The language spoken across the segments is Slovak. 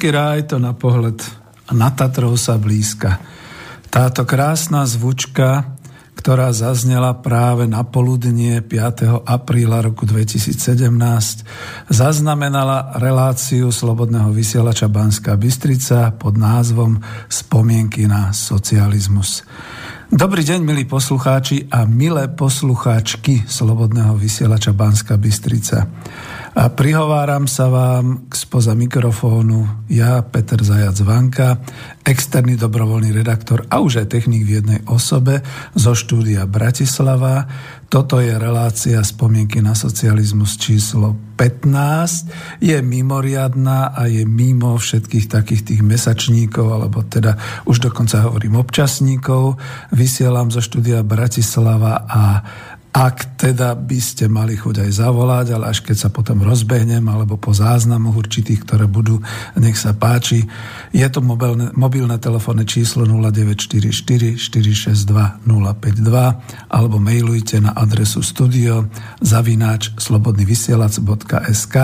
Zemský ráj to na pohľad na Tatrov sa blízka. Táto krásna zvučka, ktorá zaznela práve na poludnie 5. apríla roku 2017, zaznamenala reláciu Slobodného vysielača Banská Bystrica pod názvom Spomienky na socializmus. Dobrý deň, milí poslucháči a milé poslucháčky Slobodného vysielača Banská Bystrica. A prihováram sa vám spoza mikrofónu ja, Peter Zajac Vanka, externý dobrovoľný redaktor a už aj technik v jednej osobe zo štúdia Bratislava. Toto je relácia spomienky na socializmus číslo 15. Je mimoriadná a je mimo všetkých takých tých mesačníkov, alebo teda už dokonca hovorím občasníkov. Vysielam zo štúdia Bratislava a ak teda by ste mali chuť aj zavolať, ale až keď sa potom rozbehnem, alebo po záznamoch určitých, ktoré budú, nech sa páči. Je to mobilné, mobilné telefónne číslo 0944 462 052 alebo mailujte na adresu studio zavináč slobodnyvysielac.sk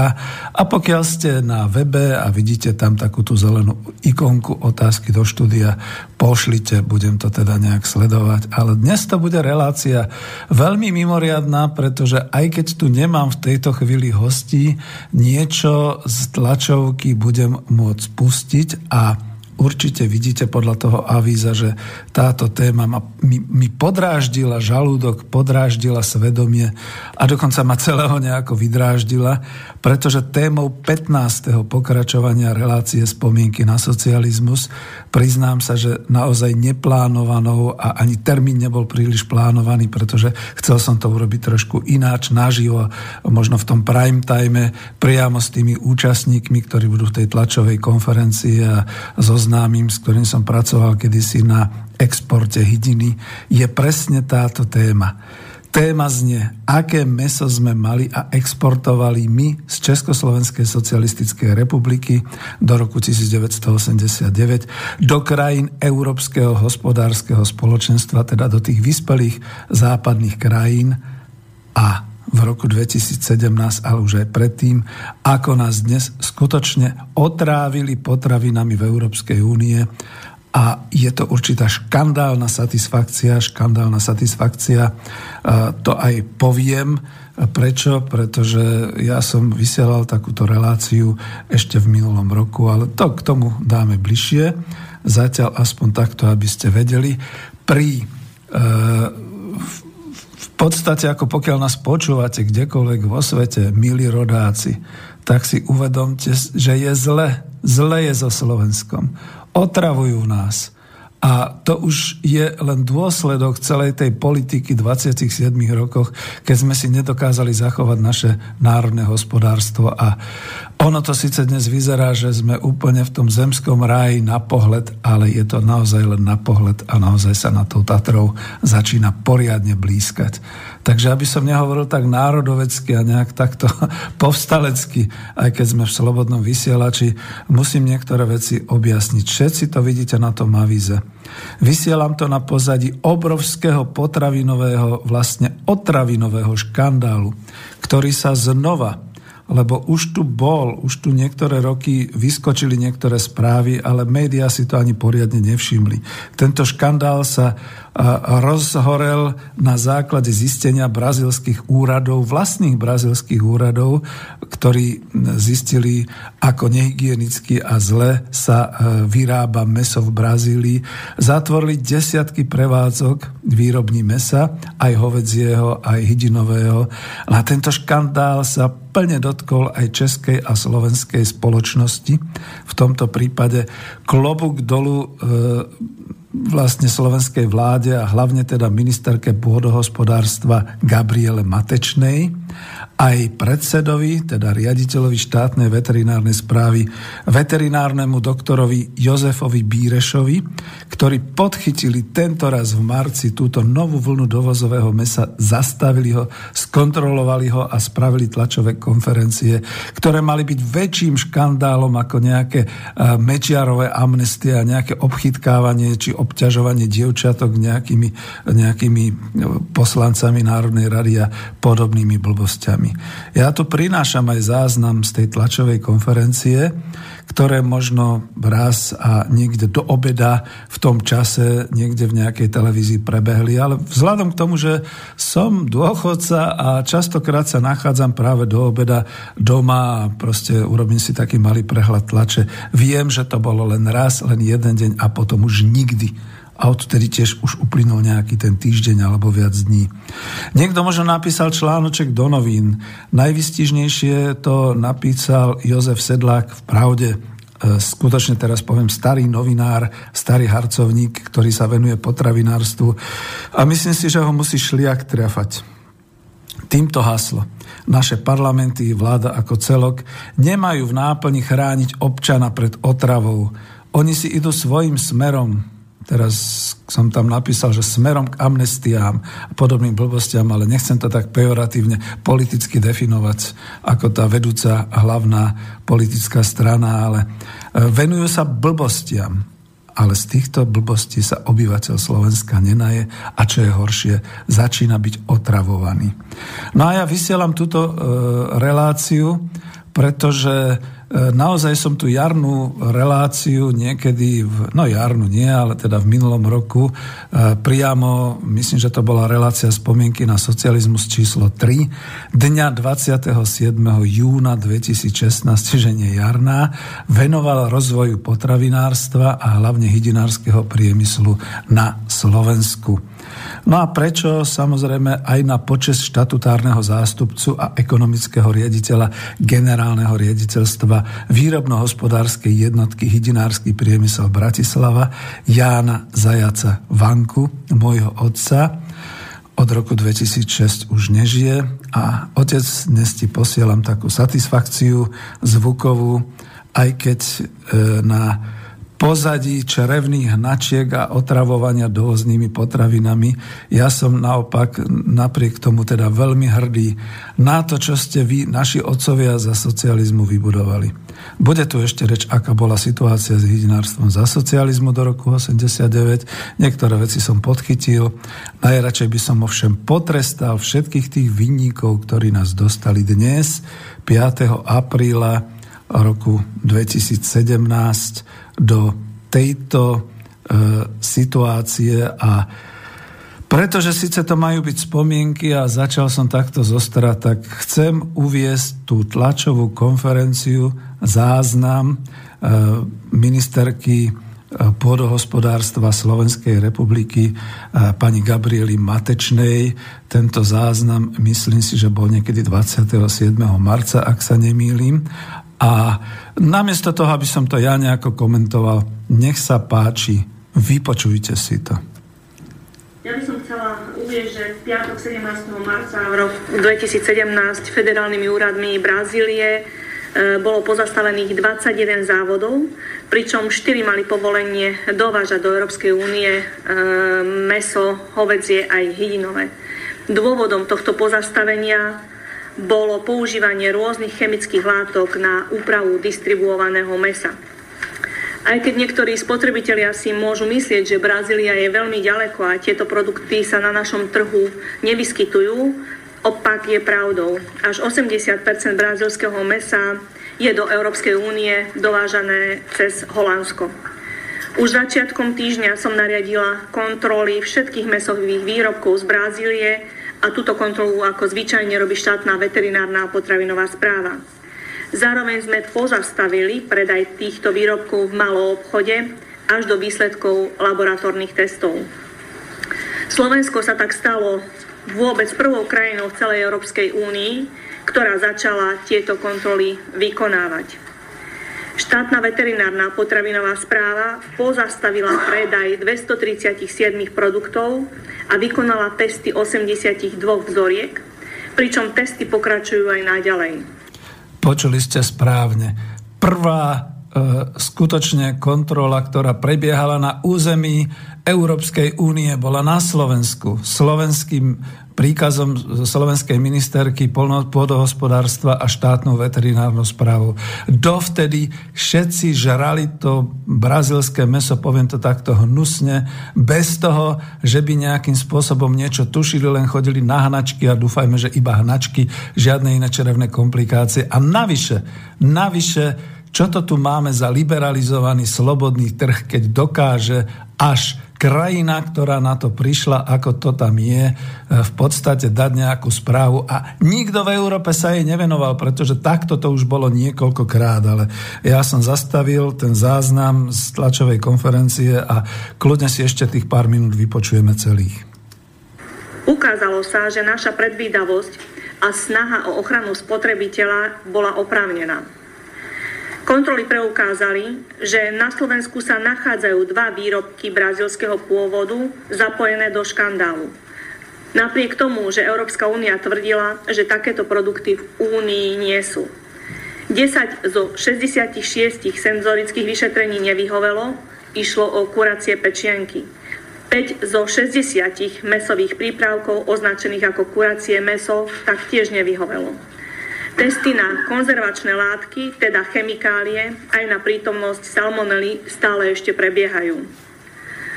a pokiaľ ste na webe a vidíte tam takú tú zelenú ikonku otázky do štúdia, pošlite, budem to teda nejak sledovať. Ale dnes to bude relácia veľmi mimoriadná, pretože aj keď tu nemám v tejto chvíli hostí, niečo z tlačovky budem môcť pustiť a určite vidíte podľa toho avíza, že táto téma ma, mi, mi podráždila žalúdok, podráždila svedomie a dokonca ma celého nejako vydráždila, pretože témou 15. pokračovania relácie spomienky na socializmus priznám sa, že naozaj neplánovanou a ani termín nebol príliš plánovaný, pretože chcel som to urobiť trošku ináč, naživo, možno v tom prime time, priamo s tými účastníkmi, ktorí budú v tej tlačovej konferencii a so známym, s ktorým som pracoval kedysi na exporte hydiny, je presne táto téma. Téma znie, aké meso sme mali a exportovali my z Československej socialistickej republiky do roku 1989 do krajín Európskeho hospodárskeho spoločenstva, teda do tých vyspelých západných krajín a v roku 2017, ale už aj predtým, ako nás dnes skutočne otrávili potravinami v Európskej únie a je to určitá škandálna satisfakcia, škandálna satisfakcia, to aj poviem, Prečo? Pretože ja som vysielal takúto reláciu ešte v minulom roku, ale to k tomu dáme bližšie. Zatiaľ aspoň takto, aby ste vedeli. Pri podstate, ako pokiaľ nás počúvate kdekoľvek vo svete, milí rodáci, tak si uvedomte, že je zle. Zle je so Slovenskom. Otravujú nás. A to už je len dôsledok celej tej politiky 27 rokoch, keď sme si nedokázali zachovať naše národné hospodárstvo a ono to síce dnes vyzerá, že sme úplne v tom zemskom ráji na pohľad, ale je to naozaj len na pohľad a naozaj sa na tou Tatrou začína poriadne blízkať. Takže aby som nehovoril tak národovecky a nejak takto povstalecky, aj keď sme v slobodnom vysielači, musím niektoré veci objasniť. Všetci to vidíte na tom avíze. Vysielam to na pozadí obrovského potravinového, vlastne otravinového škandálu, ktorý sa znova lebo už tu bol, už tu niektoré roky vyskočili niektoré správy, ale médiá si to ani poriadne nevšimli. Tento škandál sa rozhorel na základe zistenia brazilských úradov, vlastných brazilských úradov, ktorí zistili, ako nehygienicky a zle sa e, vyrába meso v Brazílii. Zatvorili desiatky prevádzok výrobní mesa, aj hovedzieho, aj hydinového. A tento škandál sa plne dotkol aj českej a slovenskej spoločnosti. V tomto prípade klobúk dolu e, vlastne slovenskej vláde a hlavne teda ministerke pôdohospodárstva Gabriele Matečnej aj predsedovi, teda riaditeľovi štátnej veterinárnej správy, veterinárnemu doktorovi Jozefovi Bírešovi, ktorí podchytili tento raz v marci túto novú vlnu dovozového mesa, zastavili ho, skontrolovali ho a spravili tlačové konferencie, ktoré mali byť väčším škandálom ako nejaké mečiarové amnestie a nejaké obchytkávanie či obťažovanie dievčatok nejakými, nejakými poslancami Národnej rady a podobnými blbosťami blbosťami. Ja tu prinášam aj záznam z tej tlačovej konferencie, ktoré možno raz a niekde do obeda v tom čase niekde v nejakej televízii prebehli, ale vzhľadom k tomu, že som dôchodca a častokrát sa nachádzam práve do obeda doma a proste urobím si taký malý prehľad tlače. Viem, že to bolo len raz, len jeden deň a potom už nikdy a odtedy tiež už uplynul nejaký ten týždeň alebo viac dní. Niekto možno napísal článoček do novín. Najvystižnejšie to napísal Jozef Sedlák v Pravde. E, skutočne teraz poviem starý novinár, starý harcovník, ktorý sa venuje potravinárstvu a myslím si, že ho musí šliak trafať. Týmto haslo. Naše parlamenty, vláda ako celok nemajú v náplni chrániť občana pred otravou. Oni si idú svojim smerom, Teraz som tam napísal, že smerom k amnestiám a podobným blbostiam, ale nechcem to tak pejoratívne politicky definovať ako tá vedúca hlavná politická strana, ale e, venujú sa blbostiam. Ale z týchto blbostí sa obyvateľ Slovenska nenaje a čo je horšie, začína byť otravovaný. No a ja vysielam túto e, reláciu, pretože naozaj som tu jarnú reláciu niekedy, v, no jarnú nie, ale teda v minulom roku, e, priamo, myslím, že to bola relácia spomienky na socializmus číslo 3, dňa 27. júna 2016, čiže nie jarná, venoval rozvoju potravinárstva a hlavne hydinárskeho priemyslu na Slovensku. No a prečo? Samozrejme aj na počas štatutárneho zástupcu a ekonomického riaditeľa generálneho riaditeľstva výrobno-hospodárskej jednotky Hydinársky priemysel Bratislava Jána Zajaca Vanku, môjho otca, od roku 2006 už nežije a otec dnes ti posielam takú satisfakciu zvukovú, aj keď e, na pozadí črevných hnačiek a otravovania dovoznými potravinami. Ja som naopak napriek tomu teda veľmi hrdý na to, čo ste vy, naši otcovia za socializmu vybudovali. Bude tu ešte reč, aká bola situácia s hydinárstvom za socializmu do roku 89. Niektoré veci som podchytil. Najradšej by som ovšem potrestal všetkých tých vinníkov, ktorí nás dostali dnes, 5. apríla roku 2017 do tejto e, situácie a pretože síce to majú byť spomienky a začal som takto zostra, tak chcem uviesť tú tlačovú konferenciu, záznam e, ministerky e, pôdohospodárstva Slovenskej republiky pani Gabriely Matečnej. Tento záznam, myslím si, že bol niekedy 27. marca, ak sa nemýlim. A namiesto toho, aby som to ja nejako komentoval, nech sa páči, vypočujte si to. Ja by som chcela uvieť, že v piatok 17. marca v roku 2017 federálnymi úradmi Brazílie e, bolo pozastavených 21 závodov, pričom 4 mali povolenie dovážať do Európskej únie e, meso, hovedzie aj hydinové. Dôvodom tohto pozastavenia bolo používanie rôznych chemických látok na úpravu distribuovaného mesa. Aj keď niektorí spotrebitelia si môžu myslieť, že Brazília je veľmi ďaleko a tieto produkty sa na našom trhu nevyskytujú, opak je pravdou. Až 80% brazilského mesa je do Európskej únie dovážané cez Holandsko. Už začiatkom týždňa som nariadila kontroly všetkých mesových výrobkov z Brazílie a túto kontrolu ako zvyčajne robí štátna veterinárna a potravinová správa. Zároveň sme pozastavili predaj týchto výrobkov v malom obchode až do výsledkov laboratórnych testov. Slovensko sa tak stalo vôbec prvou krajinou v celej Európskej únii, ktorá začala tieto kontroly vykonávať. Štátna veterinárna potravinová správa pozastavila predaj 237 produktov a vykonala testy 82 vzoriek, pričom testy pokračujú aj naďalej. Počuli ste správne. Prvá e, skutočne kontrola, ktorá prebiehala na území Európskej únie, bola na Slovensku. Slovenským príkazom slovenskej ministerky pôdohospodárstva a štátnou veterinárnou správou. Dovtedy všetci žrali to brazilské meso, poviem to takto hnusne, bez toho, že by nejakým spôsobom niečo tušili, len chodili na hnačky a dúfajme, že iba hnačky, žiadne iné čerevné komplikácie. A navyše, navyše, čo to tu máme za liberalizovaný slobodný trh, keď dokáže až krajina, ktorá na to prišla, ako to tam je, e, v podstate dať nejakú správu a nikto v Európe sa jej nevenoval, pretože takto to už bolo niekoľkokrát, ale ja som zastavil ten záznam z tlačovej konferencie a kľudne si ešte tých pár minút vypočujeme celých. Ukázalo sa, že naša predvídavosť a snaha o ochranu spotrebiteľa bola oprávnená. Kontroly preukázali, že na Slovensku sa nachádzajú dva výrobky brazilského pôvodu zapojené do škandálu. Napriek tomu, že Európska únia tvrdila, že takéto produkty v únii nie sú. 10 zo 66 senzorických vyšetrení nevyhovelo, išlo o kuracie pečienky. 5 zo 60 mesových prípravkov označených ako kuracie meso taktiež nevyhovelo. Testy na konzervačné látky, teda chemikálie, aj na prítomnosť salmonely stále ešte prebiehajú.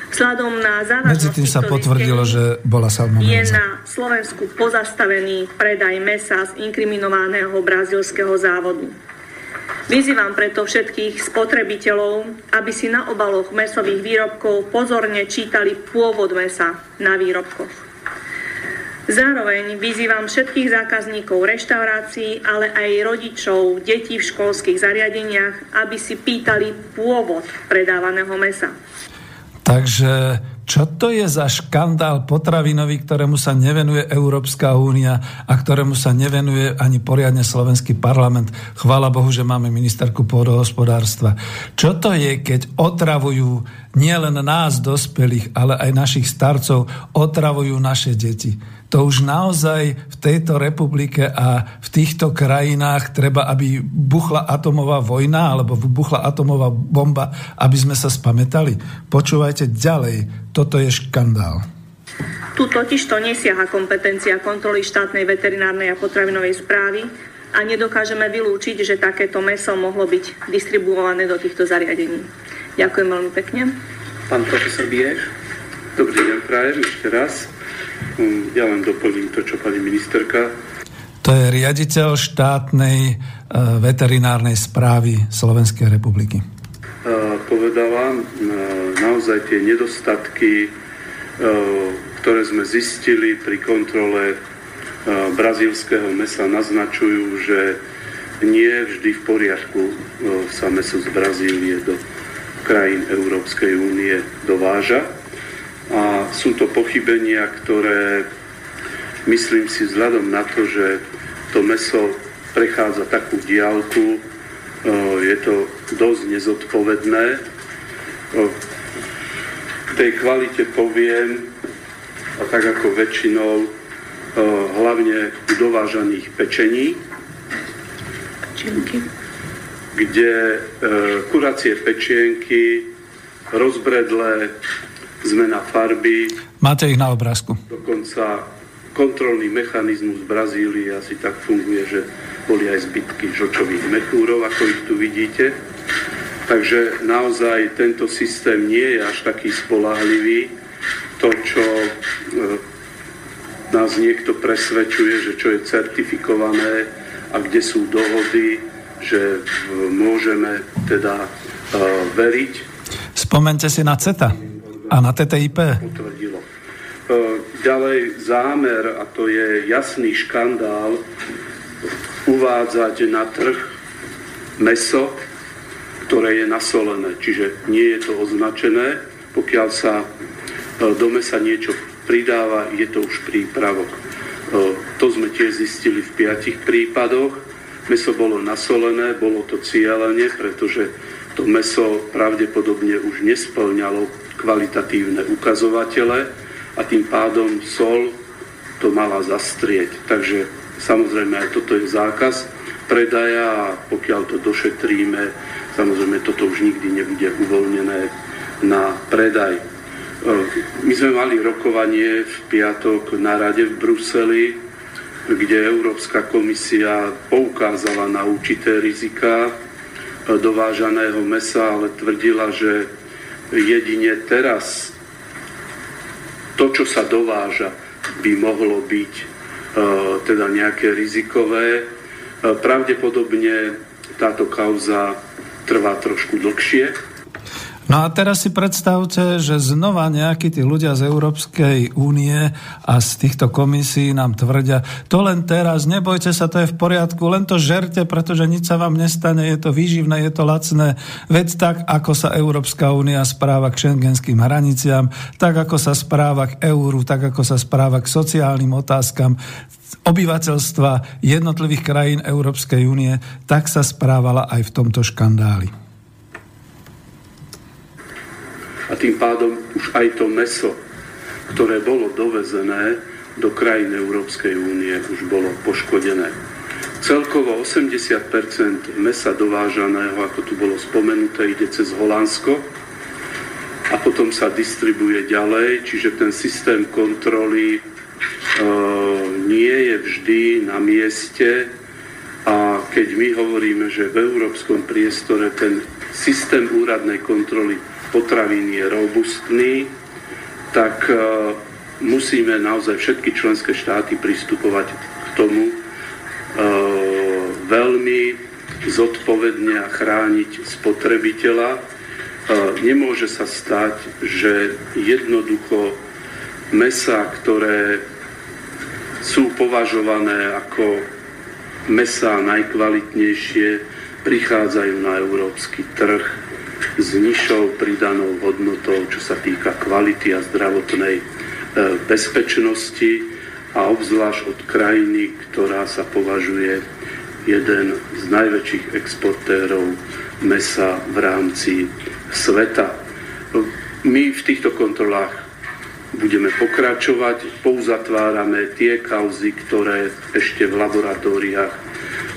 Vzhľadom na Medzi tým sa potvrdilo, že bola salmonella. Je na Slovensku pozastavený predaj mesa z inkriminovaného brazilského závodu. Vyzývam preto všetkých spotrebiteľov, aby si na obaloch mesových výrobkov pozorne čítali pôvod mesa na výrobkoch. Zároveň vyzývam všetkých zákazníkov reštaurácií, ale aj rodičov detí v školských zariadeniach, aby si pýtali pôvod predávaného mesa. Takže čo to je za škandál potravinový, ktorému sa nevenuje Európska únia a ktorému sa nevenuje ani poriadne slovenský parlament? Chvála Bohu, že máme ministerku pôdohospodárstva. Čo to je, keď otravujú nielen nás, dospelých, ale aj našich starcov, otravujú naše deti? To už naozaj v tejto republike a v týchto krajinách treba, aby buchla atomová vojna alebo buchla atomová bomba, aby sme sa spametali. Počúvajte ďalej, toto je škandál. Tu totiž to nesiaha kompetencia kontroly štátnej veterinárnej a potravinovej správy a nedokážeme vylúčiť, že takéto meso mohlo byť distribuované do týchto zariadení. Ďakujem veľmi pekne. Pán profesor Bieš. Dobrý deň, prajem ešte raz. Hm, ja len doplním to, čo pani ministerka. To je riaditeľ štátnej e, veterinárnej správy Slovenskej republiky. Povedala, e, naozaj tie nedostatky, e, ktoré sme zistili pri kontrole brazílskeho mesa, naznačujú, že nie vždy v poriadku sa meso z Brazílie do krajín Európskej únie dováža a sú to pochybenia, ktoré myslím si vzhľadom na to, že to meso prechádza takú diálku, e, je to dosť nezodpovedné. E, v tej kvalite poviem, a tak ako väčšinou, e, hlavne u dovážaných pečení, Pečenky. kde kuracie pečienky, rozbredlé, zmena farby. Máte ich na obrázku. Dokonca kontrolný mechanizmus v Brazílii asi tak funguje, že boli aj zbytky žočových mechúrov, ako ich tu vidíte. Takže naozaj tento systém nie je až taký spolahlivý. To, čo e, nás niekto presvedčuje, že čo je certifikované a kde sú dohody, že môžeme teda e, veriť. Spomente si na CETA. A na TTIP? Potvrdilo. E, ďalej zámer, a to je jasný škandál, uvádzať na trh meso, ktoré je nasolené. Čiže nie je to označené. Pokiaľ sa e, do mesa niečo pridáva, je to už prípravok. E, to sme tiež zistili v piatich prípadoch. Meso bolo nasolené, bolo to cieľenie, pretože to meso pravdepodobne už nesplňalo kvalitatívne ukazovatele a tým pádom sol to mala zastrieť. Takže samozrejme aj toto je zákaz predaja a pokiaľ to došetríme, samozrejme toto už nikdy nebude uvoľnené na predaj. My sme mali rokovanie v piatok na rade v Bruseli, kde Európska komisia poukázala na určité rizika dovážaného mesa, ale tvrdila, že jedine teraz to, čo sa dováža, by mohlo byť e, teda nejaké rizikové. E, pravdepodobne táto kauza trvá trošku dlhšie, No a teraz si predstavte, že znova nejakí tí ľudia z Európskej únie a z týchto komisí nám tvrdia, to len teraz, nebojte sa, to je v poriadku, len to žerte, pretože nič sa vám nestane, je to výživné, je to lacné. Veď tak, ako sa Európska únia správa k šengenským hraniciam, tak ako sa správa k euru, tak ako sa správa k sociálnym otázkam, obyvateľstva jednotlivých krajín Európskej únie, tak sa správala aj v tomto škandáli. A tým pádom už aj to meso, ktoré bolo dovezené do krajín Európskej únie, už bolo poškodené. Celkovo 80% mesa dovážaného, ako tu bolo spomenuté, ide cez Holandsko a potom sa distribuje ďalej, čiže ten systém kontroly e, nie je vždy na mieste a keď my hovoríme, že v európskom priestore ten systém úradnej kontroly potravín je robustný, tak e, musíme naozaj všetky členské štáty pristupovať k tomu e, veľmi zodpovedne a chrániť spotrebiteľa. E, nemôže sa stať, že jednoducho mesa, ktoré sú považované ako mesa najkvalitnejšie, prichádzajú na európsky trh s nižšou pridanou hodnotou, čo sa týka kvality a zdravotnej e, bezpečnosti a obzvlášť od krajiny, ktorá sa považuje jeden z najväčších exportérov mesa v rámci sveta. My v týchto kontrolách budeme pokračovať, pouzatvárame tie kauzy, ktoré ešte v laboratóriách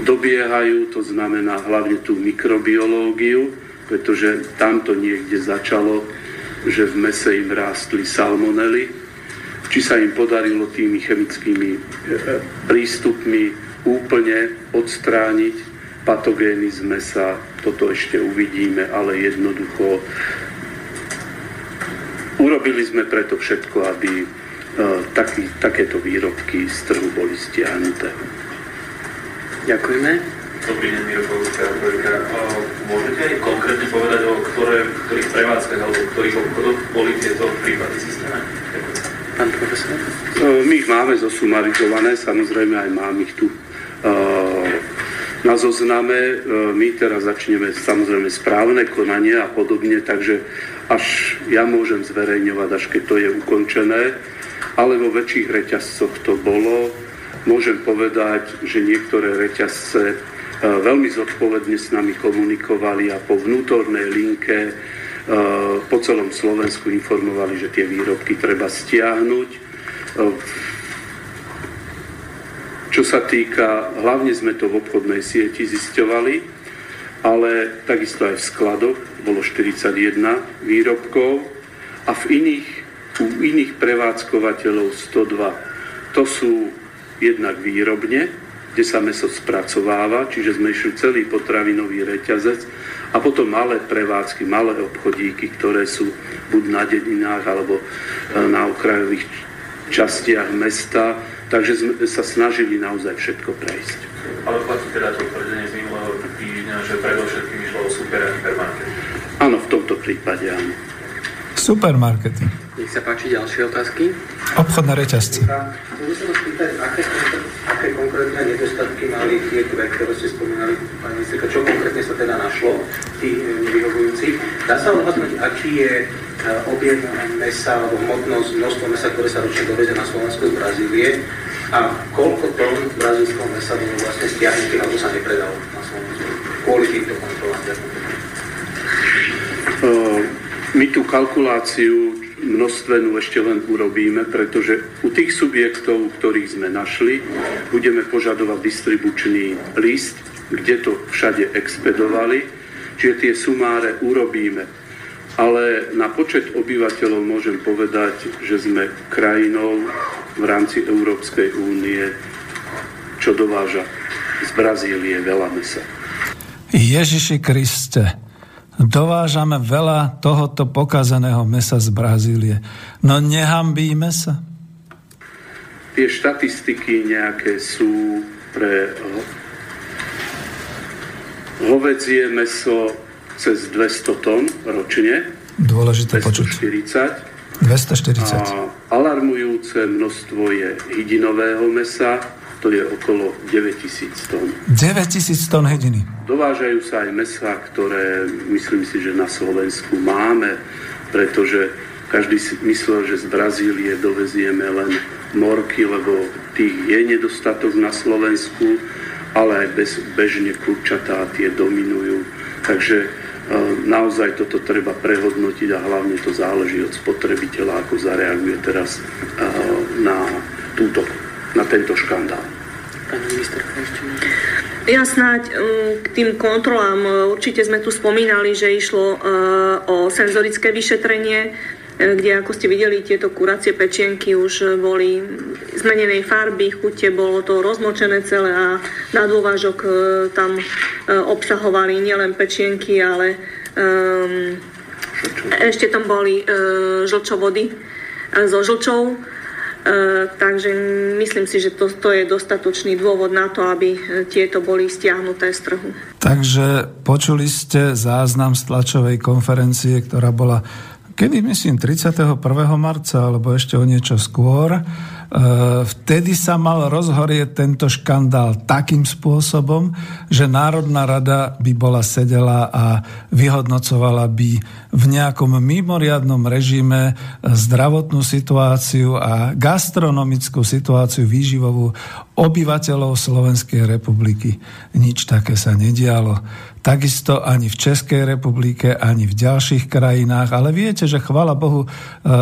dobiehajú, to znamená hlavne tú mikrobiológiu, pretože tamto niekde začalo, že v mese im rástli salmonely. Či sa im podarilo tými chemickými e, e, prístupmi úplne odstrániť patogény z mesa, toto ešte uvidíme, ale jednoducho urobili sme preto všetko, aby e, taký, takéto výrobky z trhu boli stiahnuté. Ďakujeme. Dobrý deň, Miro Kovská Môžete aj konkrétne povedať, o ktoré, ktorých prevádzkach alebo ktorých obchodoch boli tieto prípady zistené? Pán profesor? My ich máme zosumarizované, samozrejme aj mám ich tu na zozname. My teraz začneme samozrejme správne konanie a podobne, takže až ja môžem zverejňovať, až keď to je ukončené, ale vo väčších reťazcoch to bolo. Môžem povedať, že niektoré reťazce veľmi zodpovedne s nami komunikovali a po vnútornej linke e, po celom Slovensku informovali, že tie výrobky treba stiahnuť. E, čo sa týka, hlavne sme to v obchodnej sieti zisťovali, ale takisto aj v skladoch bolo 41 výrobkov a v iných, u iných prevádzkovateľov 102. To sú jednak výrobne, kde sa meso spracováva, čiže sme išli celý potravinový reťazec a potom malé prevádzky, malé obchodíky, ktoré sú buď na dedinách alebo e, na okrajových častiach mesta, takže sme sa snažili naozaj všetko prejsť. Ale platí teda to tvrdenie z minulého týždňa, že predovšetkým išlo o super a hypermarket. Áno, v tomto prípade áno. Supermarkety. Nech sa páči ďalšie otázky. Obchodné reťazce. Chcem sa spýtať, aké, aké konkrétne nedostatky mali tie dve, ktoré ste spomínali, pani ministerka, čo konkrétne sa teda našlo, tých nevyhovujúcich. Dá sa odhadnúť, aký je e, objem mesa alebo hmotnosť, množstvo mesa, ktoré sa ročne doveze na Slovensku z Brazílie a koľko tón brazílského mesa bolo vlastne stiahnutých alebo sa nepredalo na Slovensku kvôli týmto kontrolám. My tú kalkuláciu množstvenú ešte len urobíme, pretože u tých subjektov, ktorých sme našli, budeme požadovať distribučný list, kde to všade expedovali, čiže tie sumáre urobíme. ale na počet obyvateľov môžem povedať, že sme krajinou v rámci Európskej únie, čo dováža z Brazílie veľa mesa. Ježiši Kriste, dovážame veľa tohoto pokazaného mesa z Brazílie. No nehambíme sa? Tie štatistiky nejaké sú pre hovedzie meso cez 200 tón ročne. Dôležité 240. počuť. 240. A alarmujúce množstvo je hydinového mesa, to je okolo 9000 tón. 9000 tón hydiny. Dovážajú sa aj mesa, ktoré myslím si, že na Slovensku máme, pretože každý si myslel, že z Brazílie dovezieme len morky, lebo tých je nedostatok na Slovensku, ale aj bez, bežne kurčatá tie dominujú. Takže naozaj toto treba prehodnotiť a hlavne to záleží od spotrebiteľa, ako zareaguje teraz na, túto, na tento škandál. Ja snáď k tým kontrolám, určite sme tu spomínali, že išlo o senzorické vyšetrenie, kde ako ste videli tieto kuracie pečienky už boli zmenenej farby, chute, bolo to rozmočené celé a na dôvážok e, tam e, obsahovali nielen pečienky, ale um, ešte tam boli uh, žlčovody so žlčou. Uh, takže myslím si, že to, to je dostatočný dôvod na to, aby tieto boli stiahnuté z trhu. Takže počuli ste záznam z tlačovej konferencie, ktorá bola kedy myslím 31. marca alebo ešte o niečo skôr vtedy sa mal rozhorieť tento škandál takým spôsobom, že Národná rada by bola sedela a vyhodnocovala by v nejakom mimoriadnom režime zdravotnú situáciu a gastronomickú situáciu výživovú obyvateľov Slovenskej republiky. Nič také sa nedialo. Takisto ani v Českej republike, ani v ďalších krajinách. Ale viete, že chvala Bohu, e,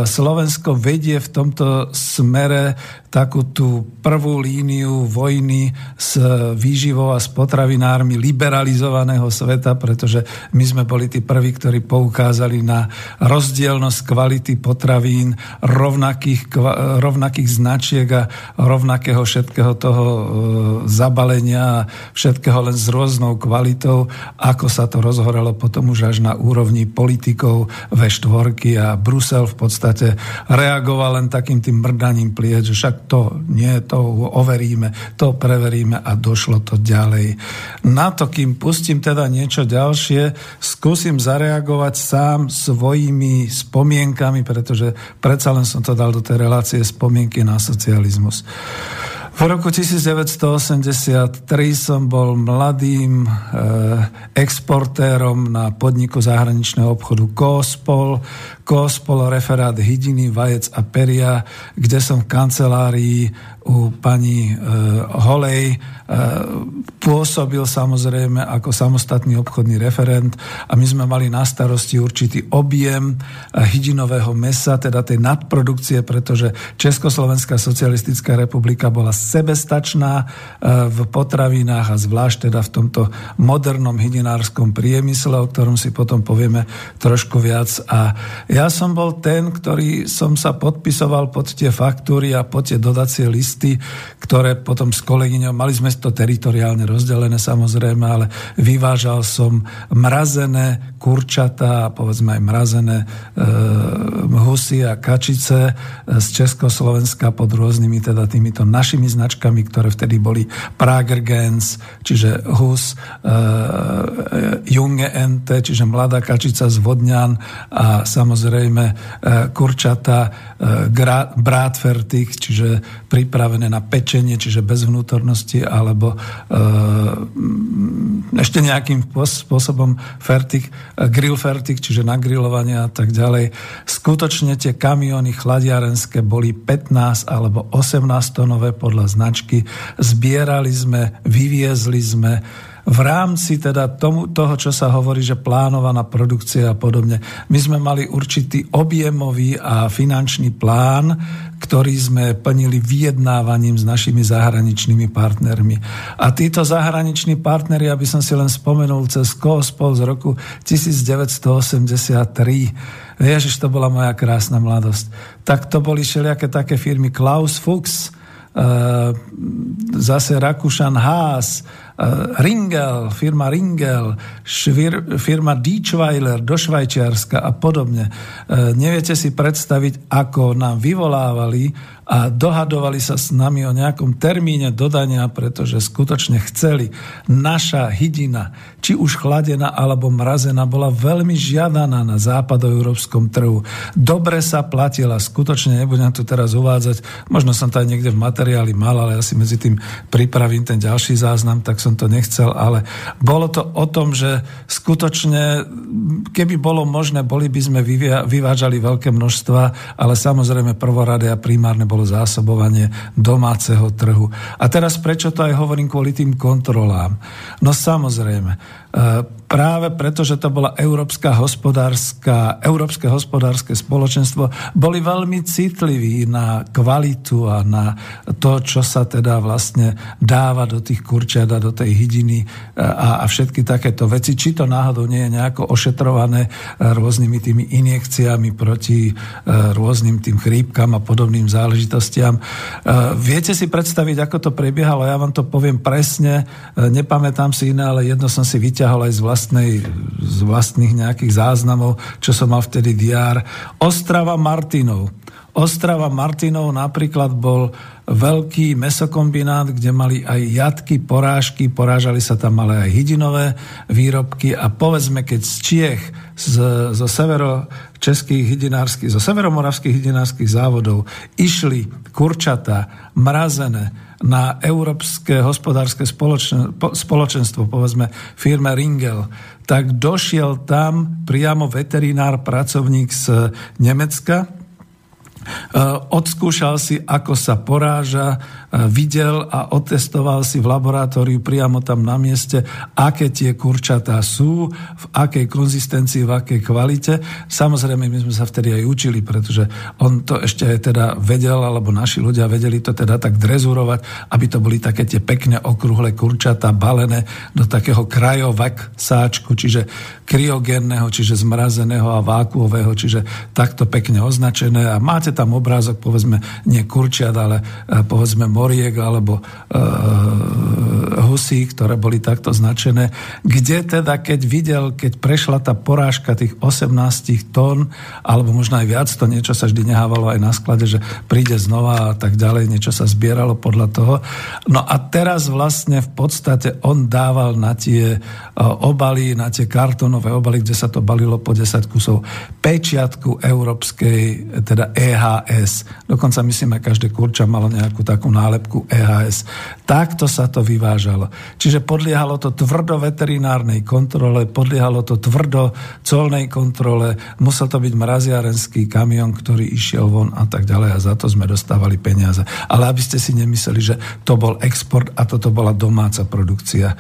Slovensko vedie v tomto smere takú tú prvú líniu vojny s výživou a s potravinármi liberalizovaného sveta, pretože my sme boli tí prví, ktorí poukázali na rozdielnosť kvality potravín, rovnakých, rovnakých značiek a rovnakého všetkého toho e, zabalenia všetkého len s rôznou kvalitou ako sa to rozhorelo potom už až na úrovni politikov V4 a Brusel v podstate reagoval len takým tým mrdaním pliec, že však to nie, to overíme, to preveríme a došlo to ďalej. Na to, kým pustím teda niečo ďalšie, skúsim zareagovať sám svojimi spomienkami, pretože predsa len som to dal do tej relácie spomienky na socializmus. V roku 1983 som bol mladým e, exportérom na podniku zahraničného obchodu Kospol. Kospol referát hydiny, vajec a peria, kde som v kancelárii u pani e, Holej e, pôsobil samozrejme ako samostatný obchodný referent a my sme mali na starosti určitý objem e, hydinového mesa, teda tej nadprodukcie, pretože Československá socialistická republika bola sebestačná v potravinách a zvlášť teda v tomto modernom hydinárskom priemysle, o ktorom si potom povieme trošku viac. A ja som bol ten, ktorý som sa podpisoval pod tie faktúry a pod tie dodacie listy listy, ktoré potom s kolegyňou, mali sme to teritoriálne rozdelené samozrejme, ale vyvážal som mrazené kurčata a povedzme aj mrazené e, husy a kačice e, z Československa pod rôznymi teda týmito našimi značkami, ktoré vtedy boli Pragergens, čiže hus, e, e, Junge Ente, čiže mladá kačica z Vodňan a samozrejme e, kurčata e, Bratfertig, čiže pripravené na pečenie, čiže bez vnútornosti, alebo e, ešte nejakým spôsobom fertik, grill fertik, čiže na a tak ďalej. Skutočne tie kamiony chladiarenské boli 15 alebo 18 tonové podľa značky. Zbierali sme, vyviezli sme, v rámci teda tomu, toho, čo sa hovorí, že plánovaná produkcia a podobne. My sme mali určitý objemový a finančný plán, ktorý sme plnili vyjednávaním s našimi zahraničnými partnermi. A títo zahraniční partnery, aby som si len spomenul cez Kospol z roku 1983, Ježiš, to bola moja krásna mladosť. Tak to boli všelijaké také firmy Klaus Fuchs, uh, zase Rakúšan Haas, Ringel, firma Ringel, švir, firma Diečweiler do Švajčiarska a podobne. Uh, neviete si predstaviť, ako nám vyvolávali a dohadovali sa s nami o nejakom termíne dodania, pretože skutočne chceli. Naša hydina, či už chladená alebo mrazená, bola veľmi žiadaná na západoeurópskom trhu. Dobre sa platila, skutočne nebudem tu teraz uvádzať, možno som to aj niekde v materiáli mal, ale ja si medzi tým pripravím ten ďalší záznam, tak som to nechcel, ale bolo to o tom, že skutočne, keby bolo možné, boli by sme vyvážali veľké množstva, ale samozrejme prvoradé a primárne bolo zásobovanie domáceho trhu. A teraz prečo to aj hovorím kvôli tým kontrolám? No samozrejme, práve preto, že to bola Európska hospodárska, Európske hospodárske spoločenstvo, boli veľmi citliví na kvalitu a na to, čo sa teda vlastne dáva do tých kurčiat a do tej hydiny e, a, a všetky takéto veci. Či to náhodou nie je nejako ošetrované e, rôznymi tými injekciami proti rôznym tým chrípkam a podobným záležitostiam. Viete si predstaviť, ako to prebiehalo? Ja vám to poviem presne, nepamätám si iné, ale jedno som si vyťahol vyťahol aj z, vlastnej, z vlastných nejakých záznamov, čo som mal vtedy diár. Ostrava Martinov. Ostrava Martinov napríklad bol veľký mesokombinát, kde mali aj jatky, porážky, porážali sa tam ale aj hydinové výrobky a povedzme, keď z Čiech, z, zo severo českých hydinárskych, zo severomoravských hydinárskych závodov išli kurčata, mrazené, na Európske hospodárske spoločenstvo, povedzme firme Ringel, tak došiel tam priamo veterinár, pracovník z Nemecka, Eh, odskúšal si, ako sa poráža, videl a otestoval si v laboratóriu priamo tam na mieste, aké tie kurčatá sú, v akej konzistencii, v akej kvalite. Samozrejme, my sme sa vtedy aj učili, pretože on to ešte aj teda vedel, alebo naši ľudia vedeli to teda tak drezurovať, aby to boli také tie pekné okrúhle kurčatá balené do takého krajovak sáčku, čiže kryogénneho, čiže zmrazeného a vákuového, čiže takto pekne označené a máte tam obrázok, povedzme, nie kurčiat, ale e, povedzme moriek alebo uh, husí, ktoré boli takto značené, kde teda, keď videl, keď prešla tá porážka tých 18 tón, alebo možno aj viac, to niečo sa vždy nehávalo aj na sklade, že príde znova a tak ďalej, niečo sa zbieralo podľa toho. No a teraz vlastne v podstate on dával na tie uh, obaly, na tie kartonové obaly, kde sa to balilo po 10 kusov, pečiatku európskej, teda EH EHS. Dokonca myslím, aj každé kurča malo nejakú takú nálepku EHS. Takto sa to vyvážalo. Čiže podliehalo to tvrdo veterinárnej kontrole, podliehalo to tvrdo colnej kontrole, musel to byť mraziarenský kamion, ktorý išiel von a tak ďalej a za to sme dostávali peniaze. Ale aby ste si nemysleli, že to bol export a toto bola domáca produkcia. E,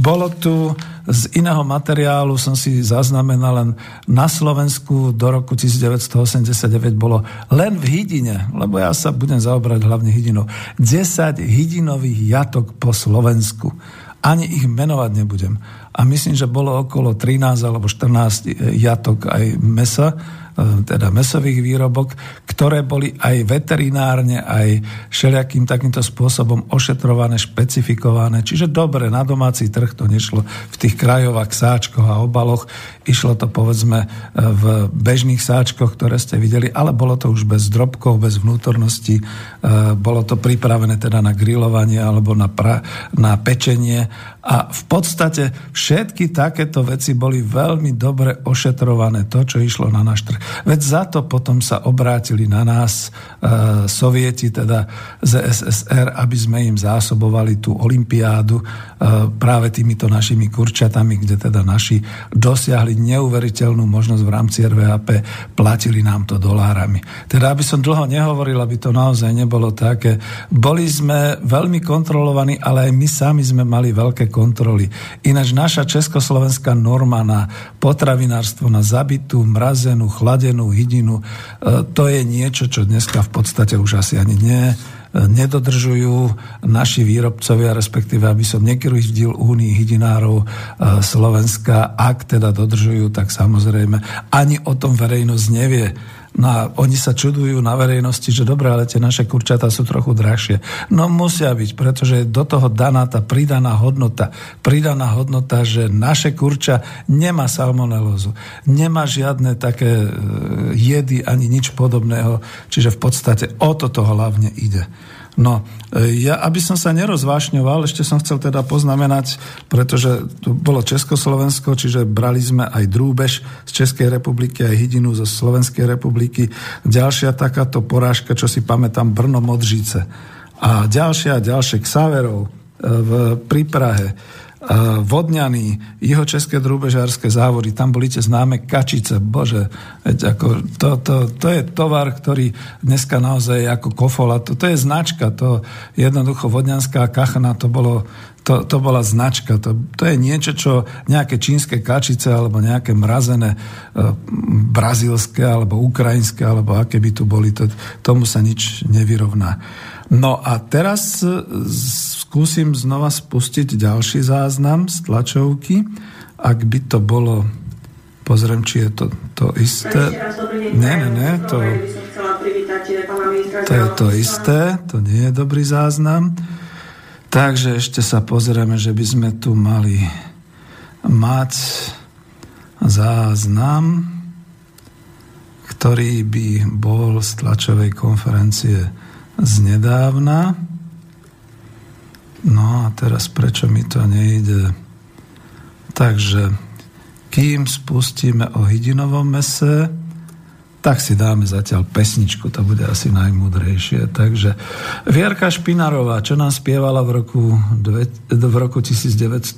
bolo tu z iného materiálu som si zaznamenal len na Slovensku do roku 1989 bolo len v Hydine, lebo ja sa budem zaobrať hlavne Hydinou, 10 hydinových jatok po Slovensku. Ani ich menovať nebudem. A myslím, že bolo okolo 13 alebo 14 jatok aj mesa, E, teda mesových výrobok, ktoré boli aj veterinárne, aj všelijakým takýmto spôsobom ošetrované, špecifikované. Čiže dobre, na domáci trh to nešlo v tých krajovách, sáčkoch a obaloch. Išlo to povedzme e, v bežných sáčkoch, ktoré ste videli, ale bolo to už bez drobkov, bez vnútornosti. E, bolo to pripravené teda na grilovanie alebo na, pra, na pečenie. A v podstate všetky takéto veci boli veľmi dobre ošetrované, to, čo išlo na náš trh. Veď za to potom sa obrátili na nás e, sovieti, teda z SSR, aby sme im zásobovali tú olympiádu e, práve týmito našimi kurčatami, kde teda naši dosiahli neuveriteľnú možnosť v rámci RVAP, platili nám to dolárami. Teda, aby som dlho nehovoril, aby to naozaj nebolo také. Boli sme veľmi kontrolovaní, ale aj my sami sme mali veľké kontroly. Ináč naša československá norma na potravinárstvo, na zabitú, mrazenú, chladenú hydinu, e, to je niečo, čo dneska v podstate už asi ani nie nedodržujú naši výrobcovia, respektíve aby som nekryždil Únii hydinárov e, Slovenska, ak teda dodržujú, tak samozrejme ani o tom verejnosť nevie. No a oni sa čudujú na verejnosti, že dobré, ale tie naše kurčatá sú trochu drahšie. No musia byť, pretože je do toho daná tá pridaná hodnota. Pridaná hodnota, že naše kurča nemá salmonelózu, nemá žiadne také e, jedy ani nič podobného, čiže v podstate o toto hlavne ide. No, e, ja, aby som sa nerozvášňoval, ešte som chcel teda poznamenať, pretože tu bolo Československo, čiže brali sme aj drúbež z Českej republiky, aj hydinu zo Slovenskej republiky. Ďalšia takáto porážka, čo si pamätám, Brno Modžice. A ďalšia a ďalšie Ksaverov e, v Príprahe Vodňany, české drúbežárske závody, tam boli tie známe kačice, bože, veď ako, to, to, to je tovar, ktorý dneska naozaj je ako kofola, to, to je značka, to jednoducho vodňanská kachna, to bolo to, to bola značka. To, to je niečo, čo nejaké čínske kačice alebo nejaké mrazené e, brazílske alebo ukrajinské alebo aké by tu boli, to, tomu sa nič nevyrovná. No a teraz e, skúsim znova spustiť ďalší záznam z tlačovky, ak by to bolo pozriem, či je to to isté. Ne, ne, ne, to, to je to isté, to nie je dobrý záznam. Takže ešte sa pozrieme, že by sme tu mali mať záznam, ktorý by bol z tlačovej konferencie z nedávna. No a teraz prečo mi to nejde? Takže, kým spustíme o hydinovom mese, tak si dáme zatiaľ pesničku, to bude asi najmudrejšie. Takže Vierka Špinarová, čo nám spievala v roku, v roku 1970.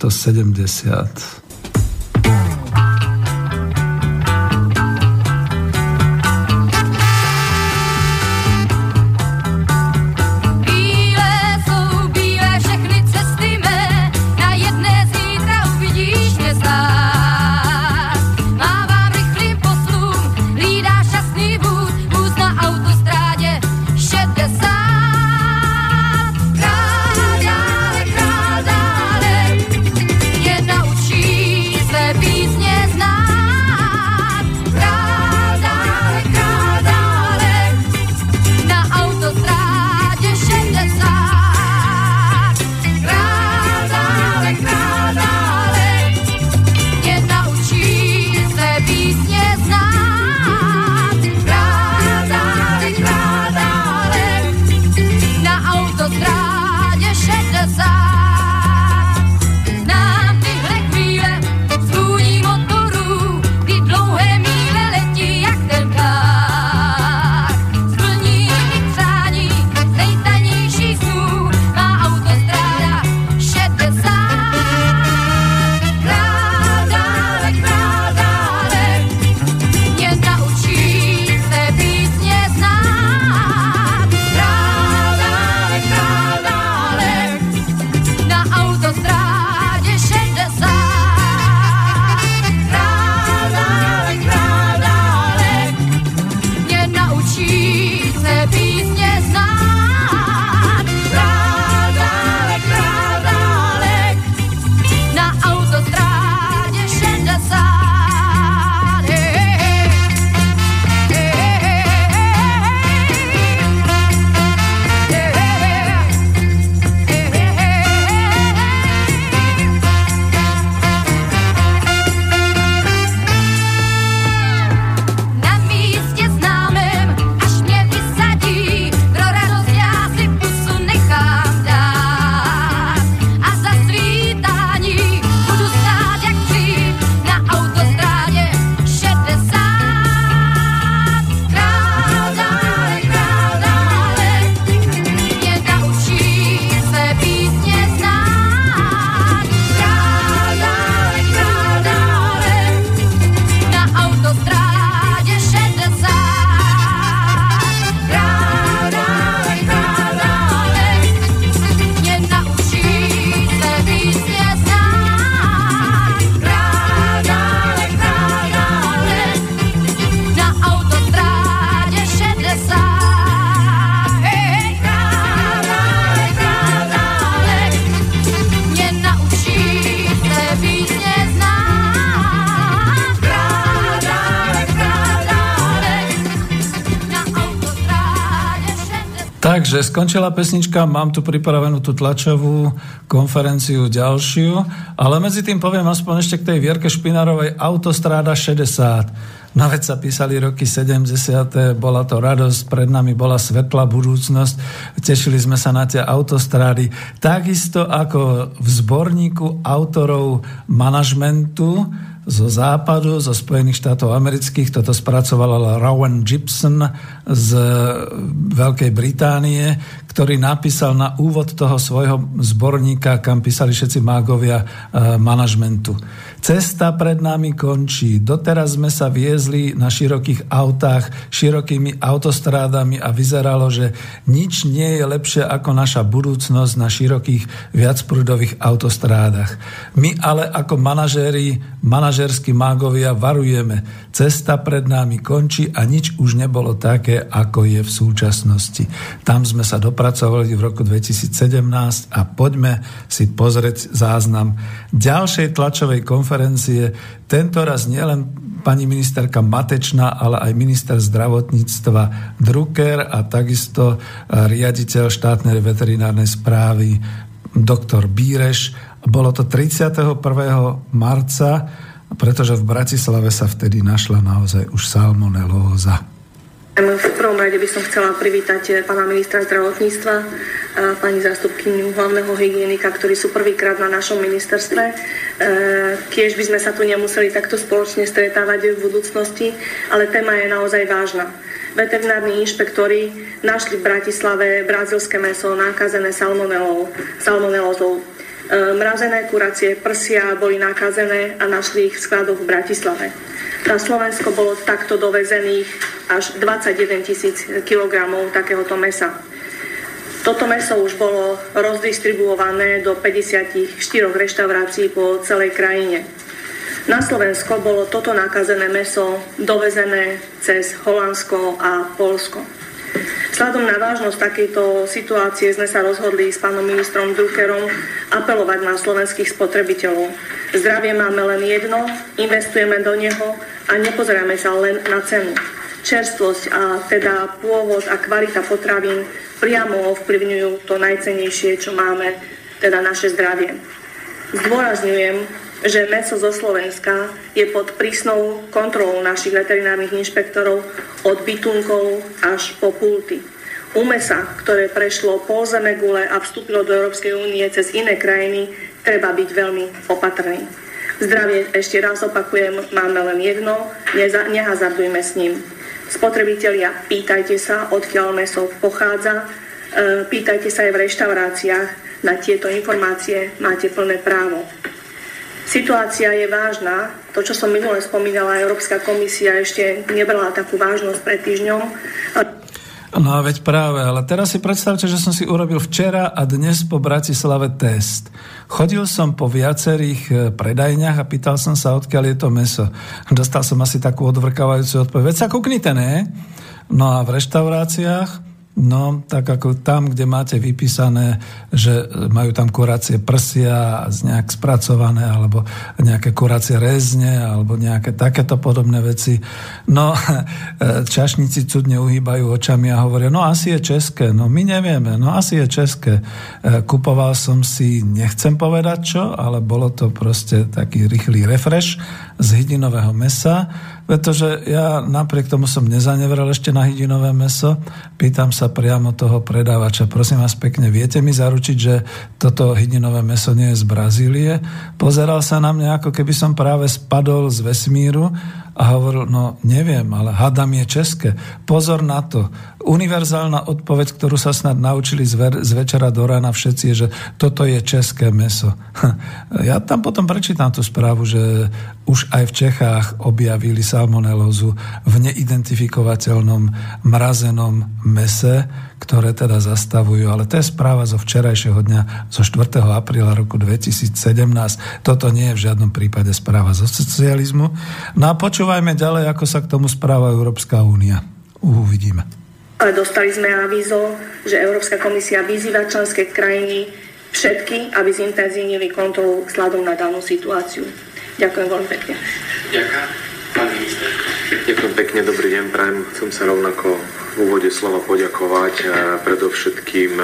Takže skončila pesnička, mám tu pripravenú tú tlačovú konferenciu ďalšiu, ale medzi tým poviem aspoň ešte k tej Vierke Špinárovej Autostráda 60. No veď sa písali roky 70. Bola to radosť, pred nami bola svetlá budúcnosť, tešili sme sa na tie autostrády. Takisto ako v zborníku autorov manažmentu, zo západu, zo Spojených štátov amerických. Toto spracovala Rowan Gibson z Veľkej Británie, ktorý napísal na úvod toho svojho zborníka, kam písali všetci mágovia e, manažmentu. Cesta pred nami končí. Doteraz sme sa viezli na širokých autách, širokými autostrádami a vyzeralo, že nič nie je lepšie ako naša budúcnosť na širokých viacprúdových autostrádach. My ale ako manažéri, manažerskí mágovia varujeme. Cesta pred nami končí a nič už nebolo také, ako je v súčasnosti. Tam sme sa dopracovali v roku 2017 a poďme si pozrieť záznam ďalšej tlačovej konferencie konferencie. Tento raz nielen pani ministerka Matečná, ale aj minister zdravotníctva Drucker a takisto riaditeľ štátnej veterinárnej správy doktor Bíreš. Bolo to 31. marca, pretože v Bratislave sa vtedy našla naozaj už salmonelóza. V prvom rade by som chcela privítať eh, pána ministra zdravotníctva, a pani zástupkyňu hlavného hygienika, ktorí sú prvýkrát na našom ministerstve. Kiež eh, by sme sa tu nemuseli takto spoločne stretávať v budúcnosti, ale téma je naozaj vážna. Veterinárni inšpektori našli v Bratislave brazilské meso nakazené salmonelózou. Eh, mrazené kuracie prsia boli nakazené a našli ich v skladoch v Bratislave. Na Slovensko bolo takto dovezených až 21 tisíc kilogramov takéhoto mesa. Toto meso už bolo rozdistribuované do 54 reštaurácií po celej krajine. Na Slovensko bolo toto nakazené meso dovezené cez Holandsko a Polsko. Vzhľadom na vážnosť takejto situácie sme sa rozhodli s pánom ministrom Druckerom apelovať na slovenských spotrebiteľov. Zdravie máme len jedno, investujeme do neho a nepozeráme sa len na cenu. Čerstvosť a teda pôvod a kvalita potravín priamo ovplyvňujú to najcenejšie, čo máme, teda naše zdravie. Zdôrazňujem, že meso zo Slovenska je pod prísnou kontrolou našich veterinárnych inšpektorov od bytunkov až po pulty. U mesa, ktoré prešlo pol zeme gule a vstúpilo do Európskej únie cez iné krajiny, treba byť veľmi opatrný. Zdravie, ešte raz opakujem, máme len jedno, neza, nehazardujme s ním. Spotrebitelia, pýtajte sa, odkiaľ meso pochádza, e, pýtajte sa aj v reštauráciách, na tieto informácie máte plné právo. Situácia je vážna. To, čo som minule spomínala, Európska komisia ešte nebrala takú vážnosť pred týždňom. No veď práve, ale teraz si predstavte, že som si urobil včera a dnes po Bratislave test. Chodil som po viacerých e, predajniach a pýtal som sa, odkiaľ je to meso. Dostal som asi takú odvrkávajúcu odpoveď. Veď sa kúknite, ne? No a v reštauráciách No, tak ako tam, kde máte vypísané, že majú tam kuracie prsia nejak spracované, alebo nejaké kuracie rezne, alebo nejaké takéto podobné veci. No, čašníci cudne uhýbajú očami a hovoria, no asi je české. No, my nevieme, no asi je české. E, kupoval som si, nechcem povedať čo, ale bolo to proste taký rýchly refresh z hydinového mesa, pretože ja napriek tomu som nezanevral ešte na hydinové meso. Pýtam sa priamo toho predávača, prosím vás pekne, viete mi zaručiť, že toto hydinové meso nie je z Brazílie? Pozeral sa na mňa, ako keby som práve spadol z vesmíru a hovoril, no neviem, ale hadam je české. Pozor na to. Univerzálna odpoveď, ktorú sa snad naučili z, večera do rána všetci, je, že toto je české meso. Ja tam potom prečítam tú správu, že už aj v Čechách objavili salmonelózu v neidentifikovateľnom mrazenom mese, ktoré teda zastavujú. Ale to je správa zo včerajšieho dňa, zo 4. apríla roku 2017. Toto nie je v žiadnom prípade správa zo socializmu. No a počúvajme ďalej, ako sa k tomu správa Európska únia. Uvidíme. Dostali sme avízo, že Európska komisia vyzýva členské krajiny všetky, aby zintenzívnili kontrolu vzhľadom na danú situáciu. Ďakujem veľmi pekne. Ďakujem. Ďakujem pekne, dobrý deň, prajem. Chcem sa rovnako v úvode slova poďakovať predovšetkým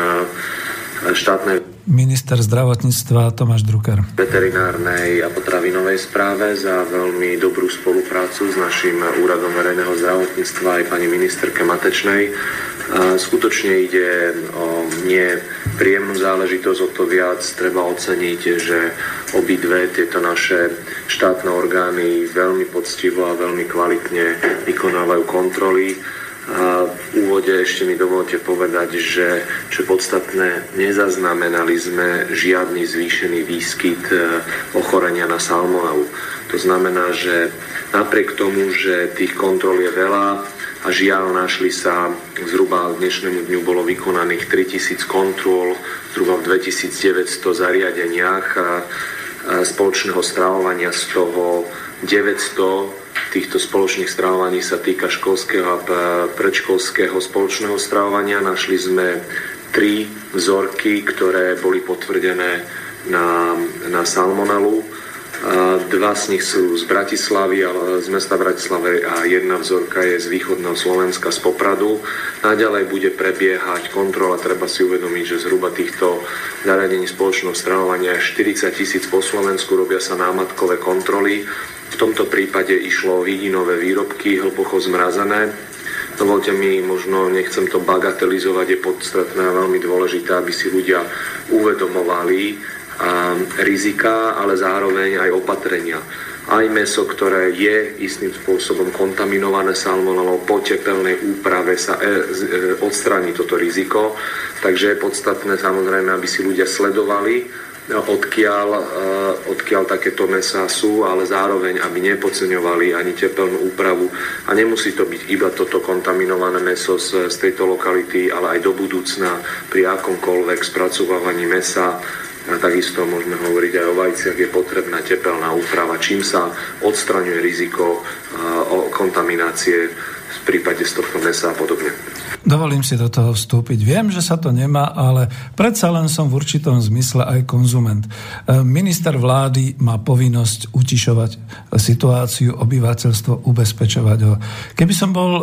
štátnej minister zdravotníctva Tomáš Drucker. veterinárnej a potravinovej správe za veľmi dobrú spoluprácu s našim úradom verejného zdravotníctva aj pani ministerke Matečnej. Skutočne ide o nie príjemnú záležitosť, o to viac treba oceniť, že obidve tieto naše štátne orgány veľmi poctivo a veľmi kvalitne vykonávajú kontroly a v úvode ešte mi dovolte povedať, že čo podstatné, nezaznamenali sme žiadny zvýšený výskyt e, ochorenia na salmonelu. To znamená, že napriek tomu, že tých kontrol je veľa a žiaľ našli sa, zhruba dnešnému dňu bolo vykonaných 3000 kontrol, zhruba v 2900 zariadeniach a spoločného stravovania, z toho 900 týchto spoločných stravovaní sa týka školského a predškolského spoločného stravovania. Našli sme tri vzorky, ktoré boli potvrdené na, na salmonelu. Dva z nich sú z Bratislavy, z mesta Bratislavy a jedna vzorka je z východného Slovenska, z Popradu. Naďalej bude prebiehať kontrola, treba si uvedomiť, že zhruba týchto zariadení spoločného stravovania je 40 tisíc po Slovensku, robia sa námatkové kontroly v tomto prípade išlo o hydinové výrobky, hlboko zmrazené. Dovolte mi, možno nechcem to bagatelizovať, je podstatné a veľmi dôležité, aby si ľudia uvedomovali a, rizika, ale zároveň aj opatrenia. Aj meso, ktoré je istým spôsobom kontaminované salmonelou, po tepelnej úprave sa e, e, odstráni toto riziko. Takže je podstatné samozrejme, aby si ľudia sledovali odkiaľ, eh, odkiaľ takéto mesá sú, ale zároveň, aby nepodceňovali ani tepelnú úpravu. A nemusí to byť iba toto kontaminované meso z, z tejto lokality, ale aj do budúcna pri akomkoľvek spracovávaní mesa a takisto môžeme hovoriť aj o vajciach, je potrebná tepelná úprava, čím sa odstraňuje riziko eh, o kontaminácie v prípade z tohto mesa a podobne. Dovolím si do toho vstúpiť. Viem, že sa to nemá, ale predsa len som v určitom zmysle aj konzument. E, minister vlády má povinnosť utišovať situáciu, obyvateľstvo, ubezpečovať ho. Keby som bol e,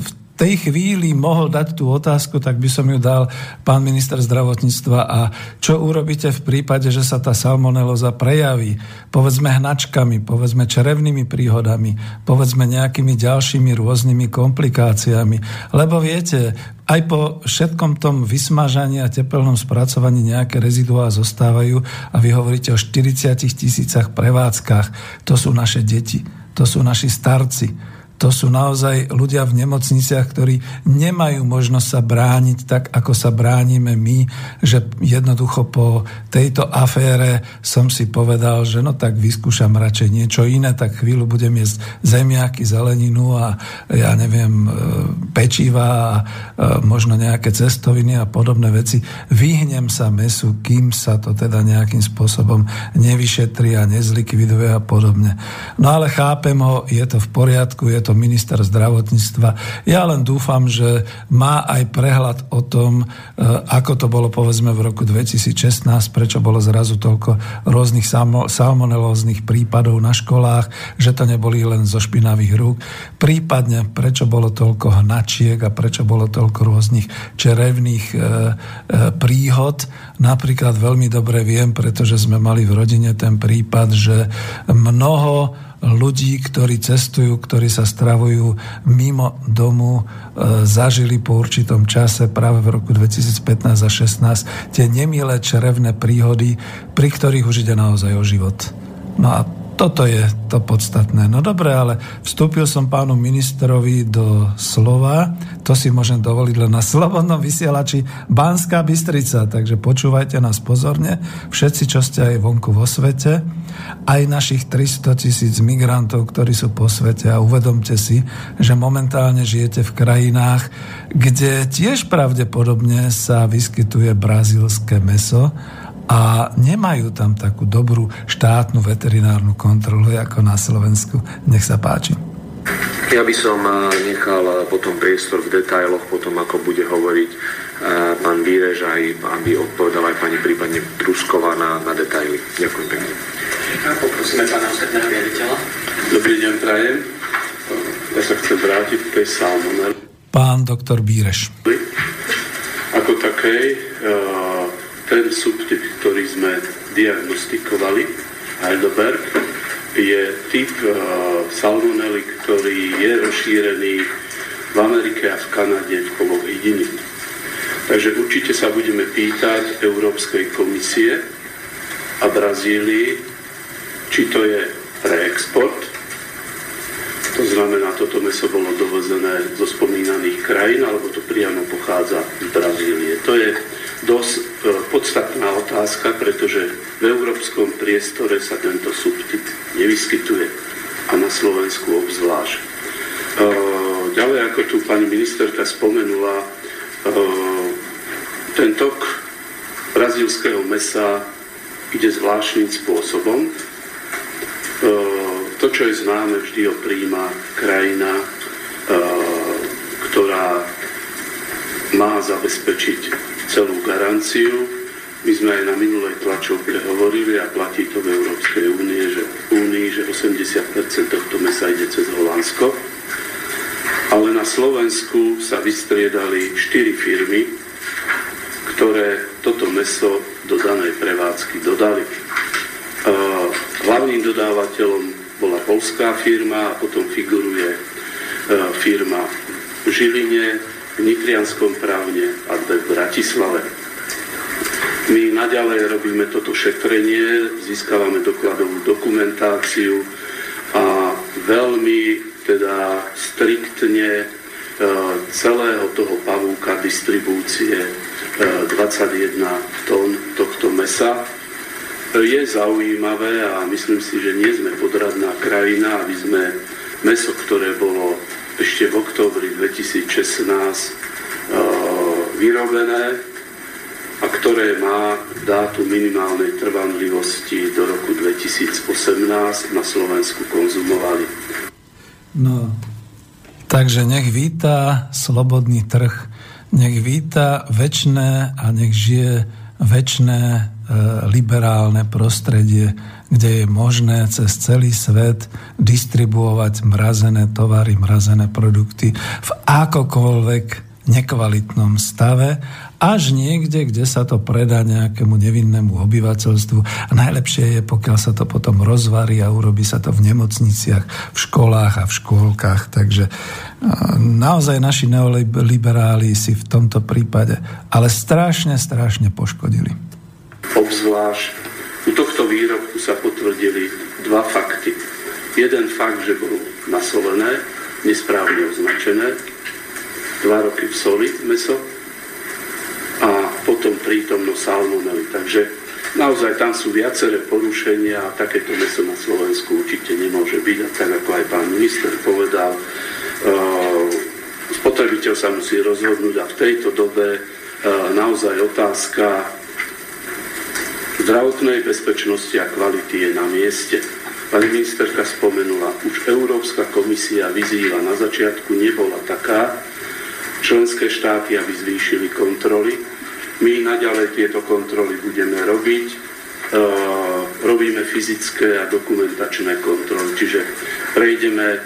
v tej chvíli mohol dať tú otázku, tak by som ju dal pán minister zdravotníctva a čo urobíte v prípade, že sa tá salmoneloza prejaví, povedzme hnačkami, povedzme črevnými príhodami, povedzme nejakými ďalšími rôznymi komplikáciami. Lebo viete, aj po všetkom tom vysmažaní a tepelnom spracovaní nejaké reziduá zostávajú a vy hovoríte o 40 tisícach prevádzkach. To sú naše deti, to sú naši starci to sú naozaj ľudia v nemocniciach, ktorí nemajú možnosť sa brániť tak, ako sa bránime my, že jednoducho po tejto afére som si povedal, že no tak vyskúšam radšej niečo iné, tak chvíľu budem jesť zemiaky, zeleninu a ja neviem, e, pečiva a e, možno nejaké cestoviny a podobné veci. Vyhnem sa mesu, kým sa to teda nejakým spôsobom nevyšetrí a nezlikviduje a podobne. No ale chápem ho, je to v poriadku, je to to minister zdravotníctva. Ja len dúfam, že má aj prehľad o tom, e, ako to bolo povedzme v roku 2016, prečo bolo zrazu toľko rôznych salmonelóznych prípadov na školách, že to neboli len zo špinavých rúk, prípadne prečo bolo toľko hnačiek a prečo bolo toľko rôznych čerevných e, e, príhod. Napríklad veľmi dobre viem, pretože sme mali v rodine ten prípad, že mnoho ľudí, ktorí cestujú, ktorí sa stravujú mimo domu, e, zažili po určitom čase práve v roku 2015 a 16 tie nemilé čerevné príhody, pri ktorých už ide naozaj o život. No a toto je to podstatné. No dobre, ale vstúpil som pánu ministrovi do slova, to si môžem dovoliť len na slobodnom vysielači Banská Bystrica, takže počúvajte nás pozorne, všetci, čo ste aj vonku vo svete, aj našich 300 tisíc migrantov, ktorí sú po svete a uvedomte si, že momentálne žijete v krajinách, kde tiež pravdepodobne sa vyskytuje brazílske meso, a nemajú tam takú dobrú štátnu veterinárnu kontrolu ako na Slovensku. Nech sa páči. Ja by som eh, nechal eh, potom priestor v detailoch, potom ako bude hovoriť eh, pán Vírež, aj aby odpovedal aj pani prípadne Trusková na, na detaily. Ďakujem pekne. Poprosíme pána ostatného riaditeľa. Dobrý deň, prajem. Ja sa chcem vrátiť k tej salmonel. pán doktor Bíreš. Ako takej, ten subtyp, ktorý sme diagnostikovali, Heidelberg, je typ salmonely, ktorý je rozšírený v Amerike a v Kanade v chovoch hydiny. Takže určite sa budeme pýtať Európskej komisie a Brazílii, či to je pre export, to znamená, toto meso bolo dovezené zo spomínaných krajín, alebo to priamo pochádza z Brazílie. To je dosť e, podstatná otázka, pretože v európskom priestore sa tento subtyp nevyskytuje a na Slovensku obzvlášť. E, ďalej, ako tu pani ministerka spomenula, e, ten tok brazílského mesa ide zvláštnym spôsobom. To, čo je známe, vždy ho príjma krajina, ktorá má zabezpečiť celú garanciu. My sme aj na minulej tlačovke hovorili a platí to v Európskej únie, že, únii, že 80% tohto mesa ide cez Holandsko. Ale na Slovensku sa vystriedali 4 firmy, ktoré toto meso do danej prevádzky dodali. Hlavným dodávateľom bola polská firma a potom figuruje firma v Žiline, Nitrianskom právne a v Bratislave. My naďalej robíme toto šetrenie, získavame dokladovú dokumentáciu a veľmi teda striktne celého toho pavúka distribúcie 21 tón tohto mesa. Je zaujímavé a myslím si, že nie sme podradná krajina, aby sme meso, ktoré bolo ešte v októbri 2016 vyrobené a ktoré má dátu minimálnej trvanlivosti do roku 2018 na Slovensku konzumovali. No, takže nech víta slobodný trh nech víta väčšné a nech žije väčšné e, liberálne prostredie, kde je možné cez celý svet distribuovať mrazené tovary, mrazené produkty v akokoľvek nekvalitnom stave, až niekde, kde sa to predá nejakému nevinnému obyvateľstvu. A najlepšie je, pokiaľ sa to potom rozvarí a urobí sa to v nemocniciach, v školách a v škôlkach. Takže naozaj naši neoliberáli si v tomto prípade ale strašne, strašne poškodili. Obzvlášť u tohto výrobku sa potvrdili dva fakty. Jeden fakt, že bol nasolené, nesprávne označené, dva roky v soli meso a potom prítomnosť salmonely. Takže naozaj tam sú viaceré porušenia a takéto meso na Slovensku určite nemôže byť. A tak ako aj pán minister povedal, uh, spotrebiteľ sa musí rozhodnúť a v tejto dobe uh, naozaj otázka zdravotnej bezpečnosti a kvality je na mieste. Pani ministerka spomenula, už Európska komisia vyzýva, na začiatku nebola taká, členské štáty, aby zvýšili kontroly. My naďalej tieto kontroly budeme robiť. E, robíme fyzické a dokumentačné kontroly, čiže prejdeme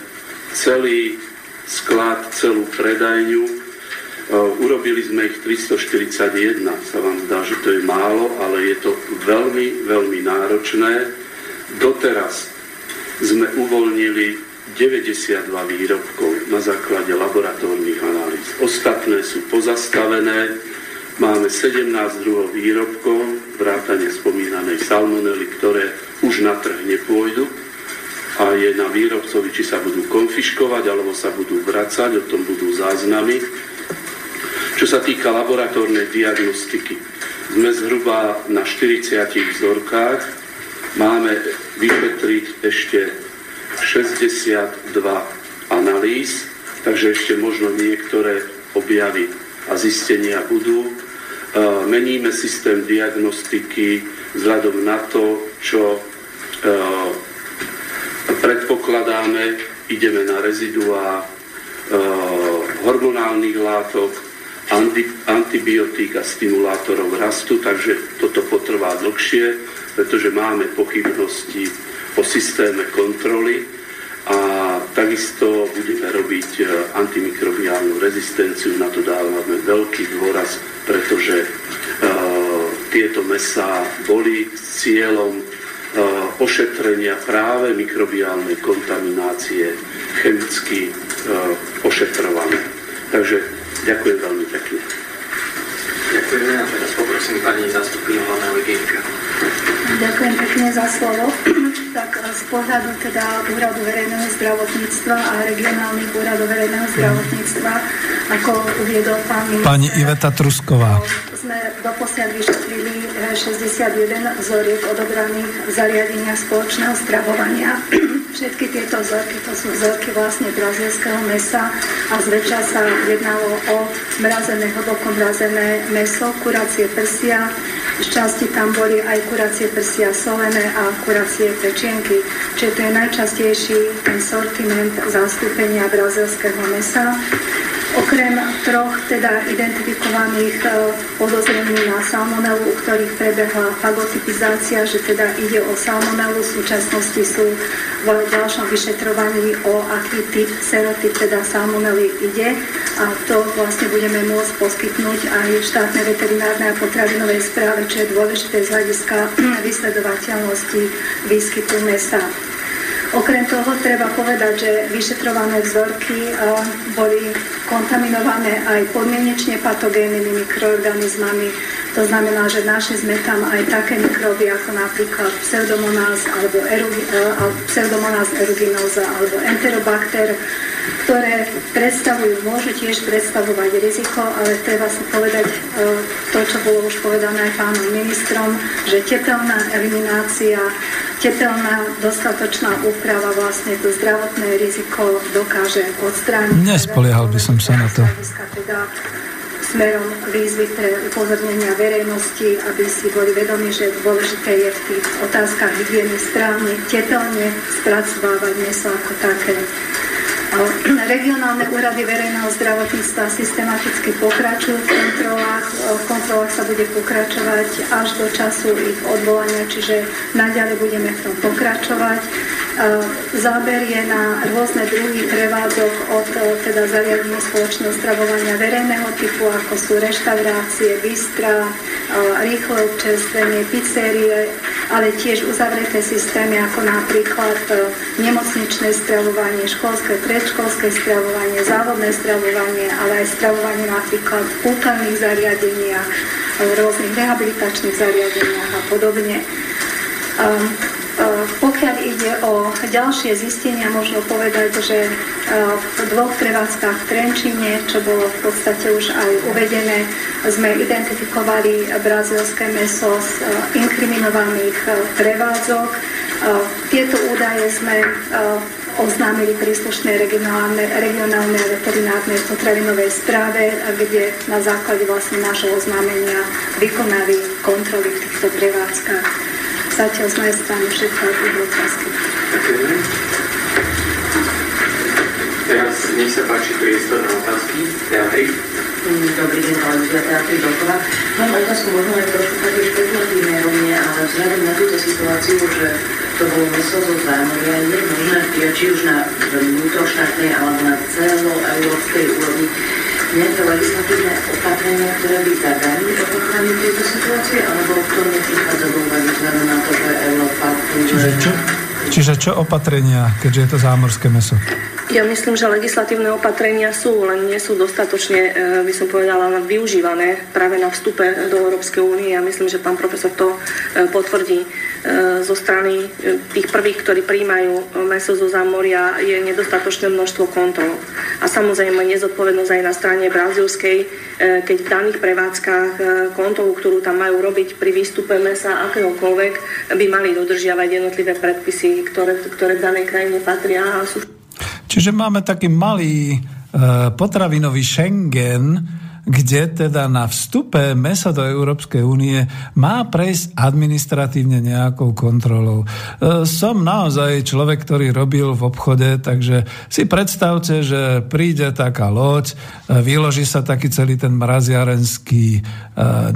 celý sklad, celú predajňu. E, urobili sme ich 341, sa vám zdá, že to je málo, ale je to veľmi, veľmi náročné. Doteraz sme uvoľnili 92 výrobkov na základe laboratórnych analýz. Ostatné sú pozastavené. Máme 17 druhov výrobkov, vrátane spomínanej salmonely, ktoré už na trh nepôjdu a je na výrobcovi, či sa budú konfiškovať alebo sa budú vracať, o tom budú záznamy. Čo sa týka laboratórnej diagnostiky, sme zhruba na 40 vzorkách, máme vyšetriť ešte 62 analýz, takže ešte možno niektoré objavy a zistenia budú. E, meníme systém diagnostiky vzhľadom na to, čo e, predpokladáme, ideme na reziduá e, hormonálnych látok, antibiotík a stimulátorov rastu, takže toto potrvá dlhšie, pretože máme pochybnosti o systéme kontroly a takisto budeme robiť e, antimikrobiálnu rezistenciu, na to dávame veľký dôraz, pretože tieto mesa boli s cieľom ošetrenia práve mikrobiálnej kontaminácie chemicky ošetrované. Takže ďakujem veľmi pekne. Ďakujeme a teraz poprosím pani zástupkyňu hlavného hygienika. Ďakujem pekne za slovo. tak z pohľadu teda Úradu verejného zdravotníctva a regionálnych úradov verejného zdravotníctva, ako uviedol pán minister, Pani Iveta Trusková. Sme doposiaľ vyšetrili 61 vzoriek odobraných zariadenia spoločného stravovania. Všetky tieto vzorky, to sú vzorky vlastne brazilského mesa a zväčša sa jednalo o mrazené, hlboko mrazené meso, kuracie prsia, z časti tam boli aj kuracie prsia solené a kuracie pečienky. Čiže to je najčastejší ten sortiment zastúpenia brazilského mesa. Okrem troch teda identifikovaných e, podozrení na salmonelu, u ktorých prebehla fagotypizácia, že teda ide o salmonelu, v súčasnosti sú v ďalšom vyšetrovaní o aký typ serotyp teda salmonely ide a to vlastne budeme môcť poskytnúť aj štátnej veterinárnej a potravinovej správe, čo je dôležité z hľadiska vysledovateľnosti výskytu mesa. Okrem toho treba povedať, že vyšetrované vzorky boli kontaminované aj podmienečne patogénnymi mikroorganizmami. To znamená, že našli sme tam aj také mikróby ako napríklad pseudomonas alebo erugi, pseudomonas eruginosa alebo enterobakter, ktoré predstavujú, môžu tiež predstavovať riziko, ale treba si povedať to, čo bolo už povedané aj pánom ministrom, že tepelná eliminácia tepelná dostatočná úprava vlastne to zdravotné riziko dokáže odstrániť. Nespoliehal by som sa na to. Teda smerom výzvy pre upozornenia verejnosti, aby si boli vedomi, že dôležité je v tých otázkach hygieny správne, tepelne spracovávať meso ako také. Regionálne úrady verejného zdravotníctva systematicky pokračujú v kontrolách. V kontrolách sa bude pokračovať až do času ich odvolania, čiže naďalej budeme v tom pokračovať. Záber je na rôzne druhy prevádzok od teda zariadení spoločného stravovania verejného typu, ako sú reštaurácie, bystra, rýchle občerstvenie, pizzerie, ale tiež uzavreté systémy ako napríklad nemocničné stravovanie, školské, predškolské stravovanie, závodné stravovanie, ale aj stravovanie napríklad v kultúrnych zariadeniach, rôznych rehabilitačných zariadeniach a podobne. Um, pokiaľ ide o ďalšie zistenia, možno povedať, že v dvoch prevádzkach v Trenčine, čo bolo v podstate už aj uvedené, sme identifikovali brazilské meso z inkriminovaných prevádzok. Tieto údaje sme oznámili príslušnej regionálnej, regionálnej a veterinárnej potravinovej správe, kde na základe vlastne nášho oznámenia vykonali kontroly v týchto prevádzkach. Zatiaľ z mojej strany všetko a otázky. Teraz nech sa páči priestor na otázky. Teatri. Mm, dobrý deň, Valentina Teatri Dolková. Mám otázku možno aj trošku také špekulatívnej rovne, ale vzhľadom na túto situáciu, že to bolo meso zo zámoria, je možné, či už na vnútroštátnej alebo na celoeurópskej úrovni, nejaké legislatívne opatrenia, ktoré by zabrali opatrenie tejto situácie, alebo to neprichádza do úvahy vzhľadom na to, že Európa Čiže čo, čiže čo opatrenia, keďže je to zámorské meso? Ja myslím, že legislatívne opatrenia sú, len nie sú dostatočne, e, by som povedala, využívané práve na vstupe do Európskej únie. Ja myslím, že pán profesor to e, potvrdí e, zo strany tých prvých, ktorí príjmajú meso zo zámoria, je nedostatočné množstvo kontrol. A samozrejme nezodpovednosť aj na strane brazilskej, keď v daných prevádzkach kontrolu, ktorú tam majú robiť pri výstupe mesa akéhokoľvek, by mali dodržiavať jednotlivé predpisy, ktoré, ktoré v danej krajine patria a sú Čiže máme taký malý e, potravinový Schengen, kde teda na vstupe mesa do Európskej únie má prejsť administratívne nejakou kontrolou. E, som naozaj človek, ktorý robil v obchode, takže si predstavte, že príde taká loď, e, vyloží sa taký celý ten mraziarenský, e,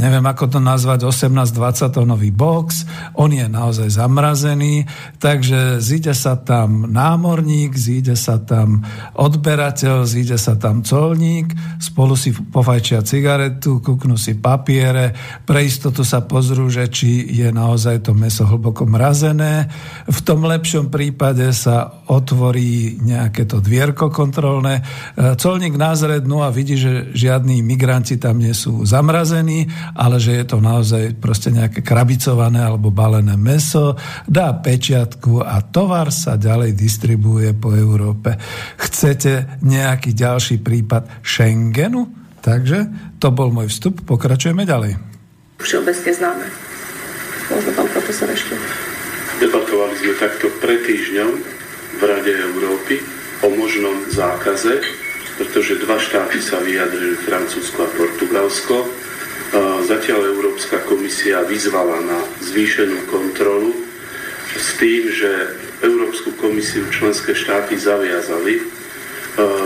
neviem ako to nazvať, 18-20 tonový box, on je naozaj zamrazený, takže zíde sa tam námorník, zíde sa tam odberateľ, zíde sa tam colník, spolu si pofajčia cigaretu, kúknú si papiere, pre istotu sa pozrú, že či je naozaj to meso hlboko mrazené. V tom lepšom prípade sa otvorí nejaké to dvierko kontrolné. E, colník názrednú a vidí, že žiadni migranti tam nie sú zamrazení, ale že je to naozaj proste nejaké krabicované alebo balené meso, dá pečiatku a tovar sa ďalej distribuuje po Európe. Chcete nejaký ďalší prípad Schengenu? Takže to bol môj vstup, pokračujeme ďalej. Všeobecne známe. Možno pán profesor ešte. Debatovali sme takto pred týždňom v Rade Európy o možnom zákaze, pretože dva štáty sa vyjadrili, Francúzsko a Portugalsko. Zatiaľ Európska komisia vyzvala na zvýšenú kontrolu s tým, že Európsku komisiu členské štáty zaviazali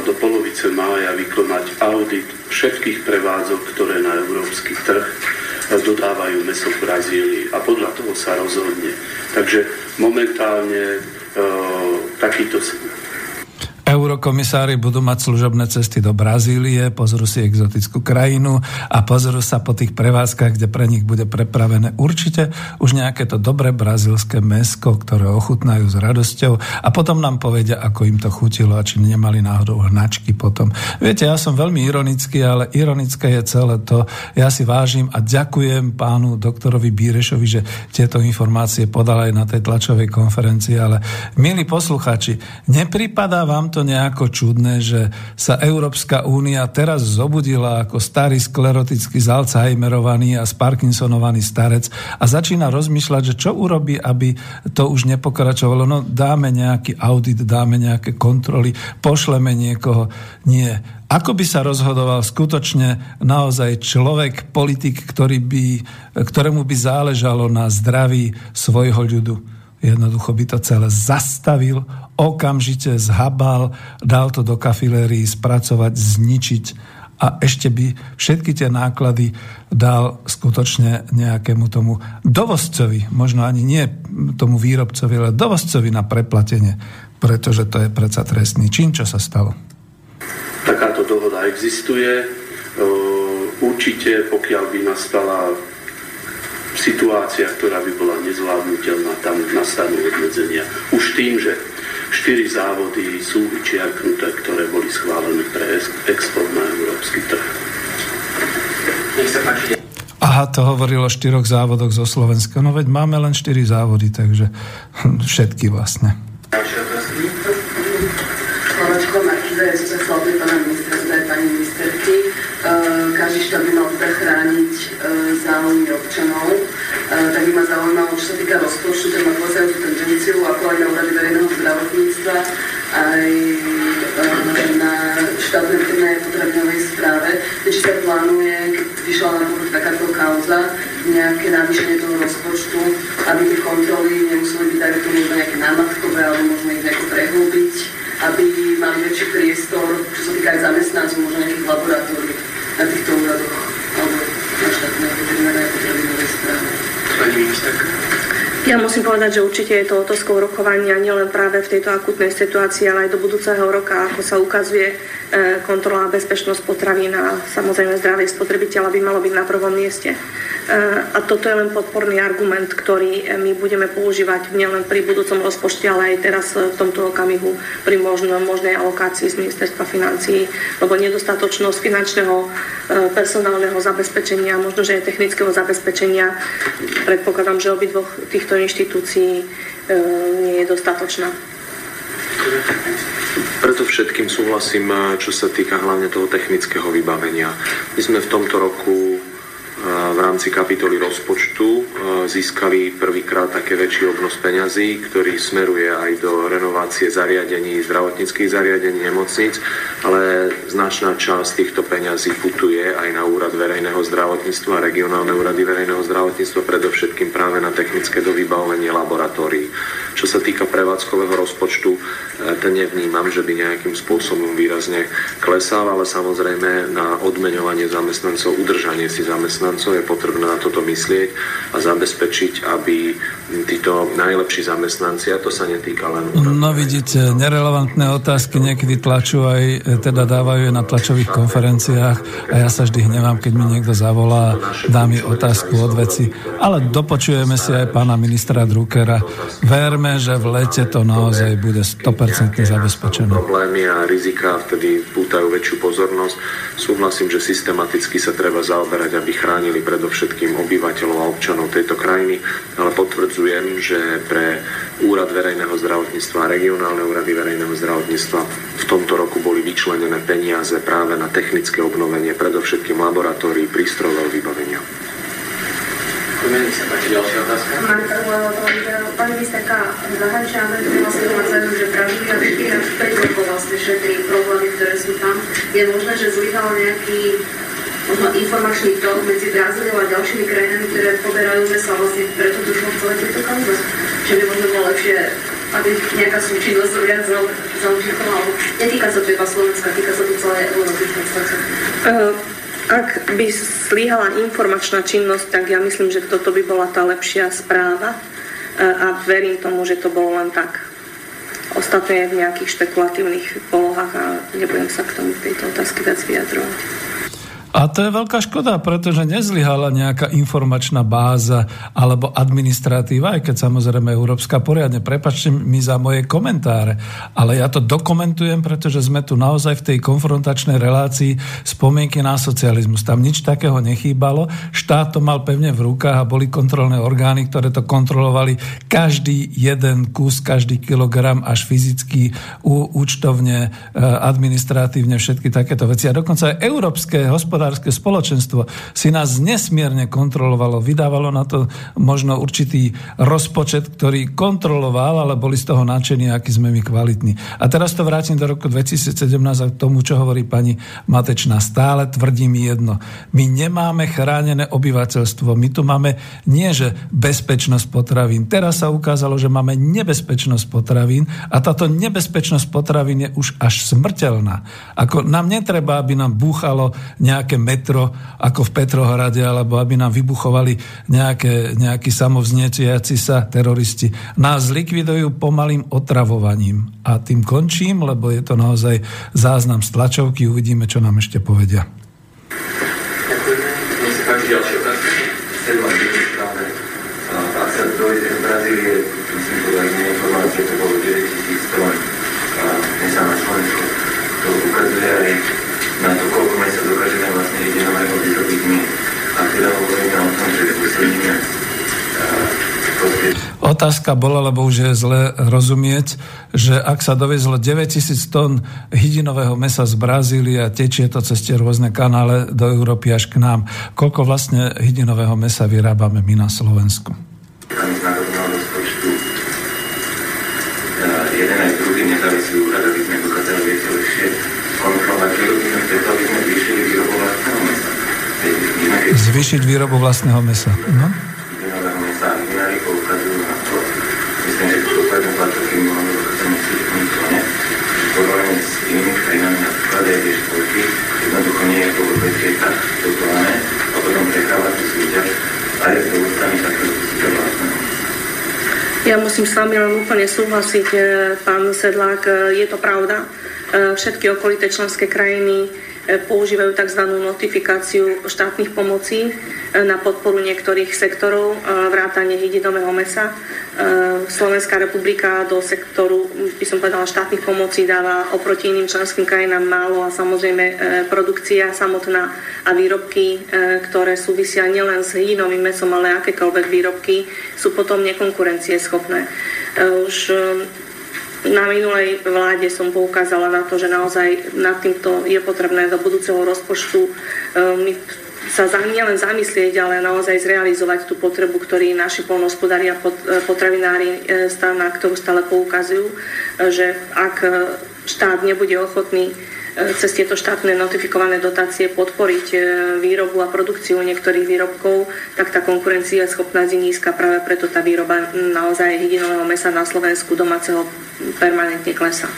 do polovice mája vykonať audit všetkých prevádzok, ktoré na európsky trh dodávajú meso v Brazílii a podľa toho sa rozhodne. Takže momentálne e, takýto Eurokomisári budú mať služobné cesty do Brazílie, pozrú si exotickú krajinu a pozrú sa po tých prevádzkach, kde pre nich bude prepravené určite už nejaké to dobré brazilské mesko, ktoré ochutnajú s radosťou a potom nám povedia, ako im to chutilo a či nemali náhodou hnačky potom. Viete, ja som veľmi ironický, ale ironické je celé to. Ja si vážim a ďakujem pánu doktorovi Bírešovi, že tieto informácie podal aj na tej tlačovej konferencii, ale milí posluchači, nepripadá vám to nejako čudné, že sa Európska únia teraz zobudila ako starý sklerotický zalzheimerovaný a sparkinsonovaný starec a začína rozmýšľať, že čo urobí, aby to už nepokračovalo. No dáme nejaký audit, dáme nejaké kontroly, pošleme niekoho. Nie. Ako by sa rozhodoval skutočne naozaj človek, politik, ktorý by, ktorému by záležalo na zdraví svojho ľudu? Jednoducho by to celé zastavil, okamžite zhabal, dal to do kafilérií spracovať, zničiť a ešte by všetky tie náklady dal skutočne nejakému tomu dovozcovi, možno ani nie tomu výrobcovi, ale dovozcovi na preplatenie, pretože to je predsa trestný čin, čo sa stalo. Takáto dohoda existuje. Určite, pokiaľ by nastala situácia, ktorá by bola nezvládnutelná, tam nastanú obmedzenia. Už tým, že Štyri závody sú vyčiarknuté, ktoré boli schválené pre export na európsky trh. Aha, to hovorilo o štyroch závodoch zo Slovenska. No veď máme len štyri závody, takže všetky vlastne. Markiza, ja som sa chcela pána ministra, aj pani ministerky. Každý štát by mal teda chrániť záujmy občanov tak by ma zaujímalo, čo sa týka rozpočtu, ten má klesajúcu tendenciu, ako aj na úrady zdravotníctva, aj na štátnej firmnej potravinovej správe, či sa plánuje, keď vyšla na povrch takáto kauza, nejaké navýšenie toho rozpočtu, aby tie kontroly nemuseli byť tak možno nejaké námatkové, alebo možno ich nejako prehlúbiť, aby mali väčší priestor, čo sa týka aj zamestnancov, možno nejakých laboratórií na týchto úradoch, alebo na štátnej veterinárnej potravinovej správe. Ja musím povedať, že určite je to otázkou rokovania nielen práve v tejto akutnej situácii, ale aj do budúceho roka, ako sa ukazuje e, kontrola a bezpečnosť potravín a samozrejme zdravie spotrebiteľa by malo byť na prvom mieste. A toto je len podporný argument, ktorý my budeme používať nielen pri budúcom rozpočte, ale aj teraz v tomto okamihu pri možno, možnej alokácii z ministerstva financií, lebo nedostatočnosť finančného e, personálneho zabezpečenia, možno, že aj technického zabezpečenia, predpokladám, že obidvoch týchto inštitúcií e, nie je dostatočná. Preto všetkým súhlasím, čo sa týka hlavne toho technického vybavenia. My sme v tomto roku v rámci kapitoly rozpočtu získali prvýkrát také väčší obnos peňazí, ktorý smeruje aj do renovácie zariadení, zdravotníckých zariadení, nemocníc, ale značná časť týchto peňazí putuje aj na úrad verejného zdravotníctva, regionálne úrady verejného zdravotníctva, predovšetkým práve na technické dovybavenie laboratórií. Čo sa týka prevádzkového rozpočtu, e, ten nevnímam, že by nejakým spôsobom výrazne klesal, ale samozrejme na odmeňovanie zamestnancov, udržanie si zamestnancov je potrebné na toto myslieť a zabezpečiť, aby títo najlepší zamestnanci, a to sa netýka len... No vidíte, nerelevantné otázky niekedy tlačú aj, e, teda dávajú na tlačových konferenciách a ja sa vždy hnevám, keď mi niekto zavolá, dá mi otázku od veci. Ale dopočujeme si aj pána ministra Druckera. Verme, že v lete to naozaj bude 100% zabezpečené. Problémy a rizika vtedy pútajú väčšiu pozornosť. Súhlasím, že systematicky sa treba zaoberať, aby chránili predovšetkým obyvateľov a občanov tejto krajiny, ale potvrdzujem, že pre Úrad verejného zdravotníctva a regionálne úrady verejného zdravotníctva v tomto roku boli vyčlenené peniaze práve na technické obnovenie, predovšetkým laboratórií, prístrojov vybavenia. Pani ministerka zahraničia Ameriky vlastne uvádzajú, že Brazília 4 až 5 rokov vlastne šetrí problémy, ktoré sú tam. Je možné, že zlyhal nejaký možno informačný tok medzi Brazíliou a ďalšími krajinami, ktoré poberajú meso a vlastne preto došlo celé tejto kauze. Čiže by možno bolo lepšie, aby nejaká súčinnosť viac zaužitovala. Netýka sa to iba Slovenska, týka sa to celé Európy. Uh, ak by slíhala informačná činnosť, tak ja myslím, že toto by bola tá lepšia správa e, a verím tomu, že to bolo len tak. Ostatné je v nejakých špekulatívnych polohách a nebudem sa k tomu tejto otázke viac vyjadrovať. A to je veľká škoda, pretože nezlyhala nejaká informačná báza alebo administratíva, aj keď samozrejme Európska poriadne. Prepačte mi za moje komentáre, ale ja to dokumentujem, pretože sme tu naozaj v tej konfrontačnej relácii spomienky na socializmus. Tam nič takého nechýbalo. Štát to mal pevne v rukách a boli kontrolné orgány, ktoré to kontrolovali každý jeden kus, každý kilogram až fyzicky, účtovne, e, administratívne, všetky takéto veci. A dokonca aj európske hospodárstvo hospodárske spoločenstvo si nás nesmierne kontrolovalo, vydávalo na to možno určitý rozpočet, ktorý kontroloval, ale boli z toho nadšení, aký sme my kvalitní. A teraz to vrátim do roku 2017 a k tomu, čo hovorí pani Matečná. Stále tvrdím jedno. My nemáme chránené obyvateľstvo. My tu máme nie, že bezpečnosť potravín. Teraz sa ukázalo, že máme nebezpečnosť potravín a táto nebezpečnosť potravín je už až smrteľná. Ako nám netreba, aby nám búchalo nejaké nejaké metro ako v Petrohrade, alebo aby nám vybuchovali nejaké, nejakí samovznieciaci sa teroristi. Nás likvidujú pomalým otravovaním. A tým končím, lebo je to naozaj záznam z tlačovky. Uvidíme, čo nám ešte povedia. Otázka bola, lebo už je zle rozumieť, že ak sa dovezlo 9000 tón hydinového mesa z Brazílie a tečie to cez tie rôzne kanále do Európy až k nám, koľko vlastne hydinového mesa vyrábame my na Slovensku? jeden aj druhý nezávislý úrad, aby sme dokázali viete lepšie kontrolovať výrobu, preto aby sme zvýšili výrobu vlastného mesa. Zvýšiť výrobu vlastného mesa. No? Krajinami, napríklad aj tie školky, jednoducho nie je to vôbec tak dotované a potom prechávať tú súťaž aj s dovozcami takého súťaž vlastného ja musím s vami len úplne súhlasiť, e, pán Sedlák, e, je to pravda. E, všetky okolité členské krajiny používajú tzv. notifikáciu štátnych pomocí na podporu niektorých sektorov, vrátanie hydinového mesa. Slovenská republika do sektoru, by som povedala, štátnych pomocí dáva oproti iným členským krajinám málo a samozrejme produkcia samotná a výrobky, ktoré súvisia nielen s hydinovým mesom, ale akékoľvek výrobky, sú potom nekonkurencieschopné. Už na minulej vláde som poukázala na to, že naozaj nad týmto je potrebné do budúceho rozpočtu. E, my sa nielen zamyslieť, ale naozaj zrealizovať tú potrebu, ktorý naši polnohospodári a potravinári na ktorú stále poukazujú, že ak štát nebude ochotný cez tieto štátne notifikované dotácie podporiť výrobu a produkciu niektorých výrobkov, tak tá konkurencia schopná je nízka. Práve preto tá výroba naozaj hydinového mesa na Slovensku domáceho permanentne klesa.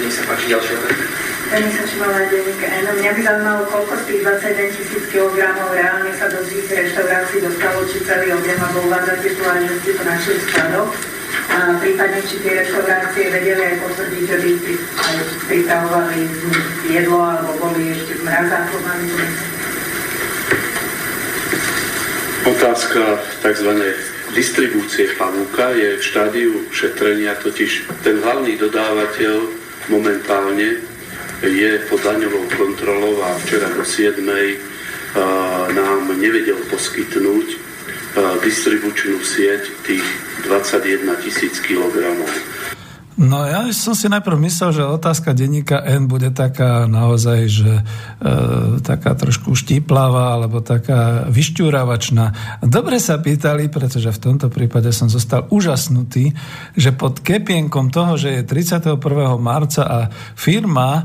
Nech sa páči ďalšia Pani Sačimová, denník N. Mňa by zaujímalo, koľko z tých 21 tisíc kilogramov reálne sa do tých reštaurácií dostalo, či celý objem, alebo uvádzate tu aj, že ste to našli v skladoch. A prípadne, či tie reštaurácie vedeli aj potvrdiť, že by pripravovali jedlo, alebo boli ešte v mrazáku. Otázka tzv. distribúcie pavúka je v štádiu šetrenia, totiž ten hlavný dodávateľ momentálne je pod daňovou kontrolou a včera do 7. nám nevedel poskytnúť distribučnú sieť tých 21 tisíc kilogramov. No ja som si najprv myslel, že otázka denníka N bude taká naozaj, že e, taká trošku štíplavá alebo taká vyšťúravačná. Dobre sa pýtali, pretože v tomto prípade som zostal úžasnutý, že pod kepienkom toho, že je 31. marca a firma e,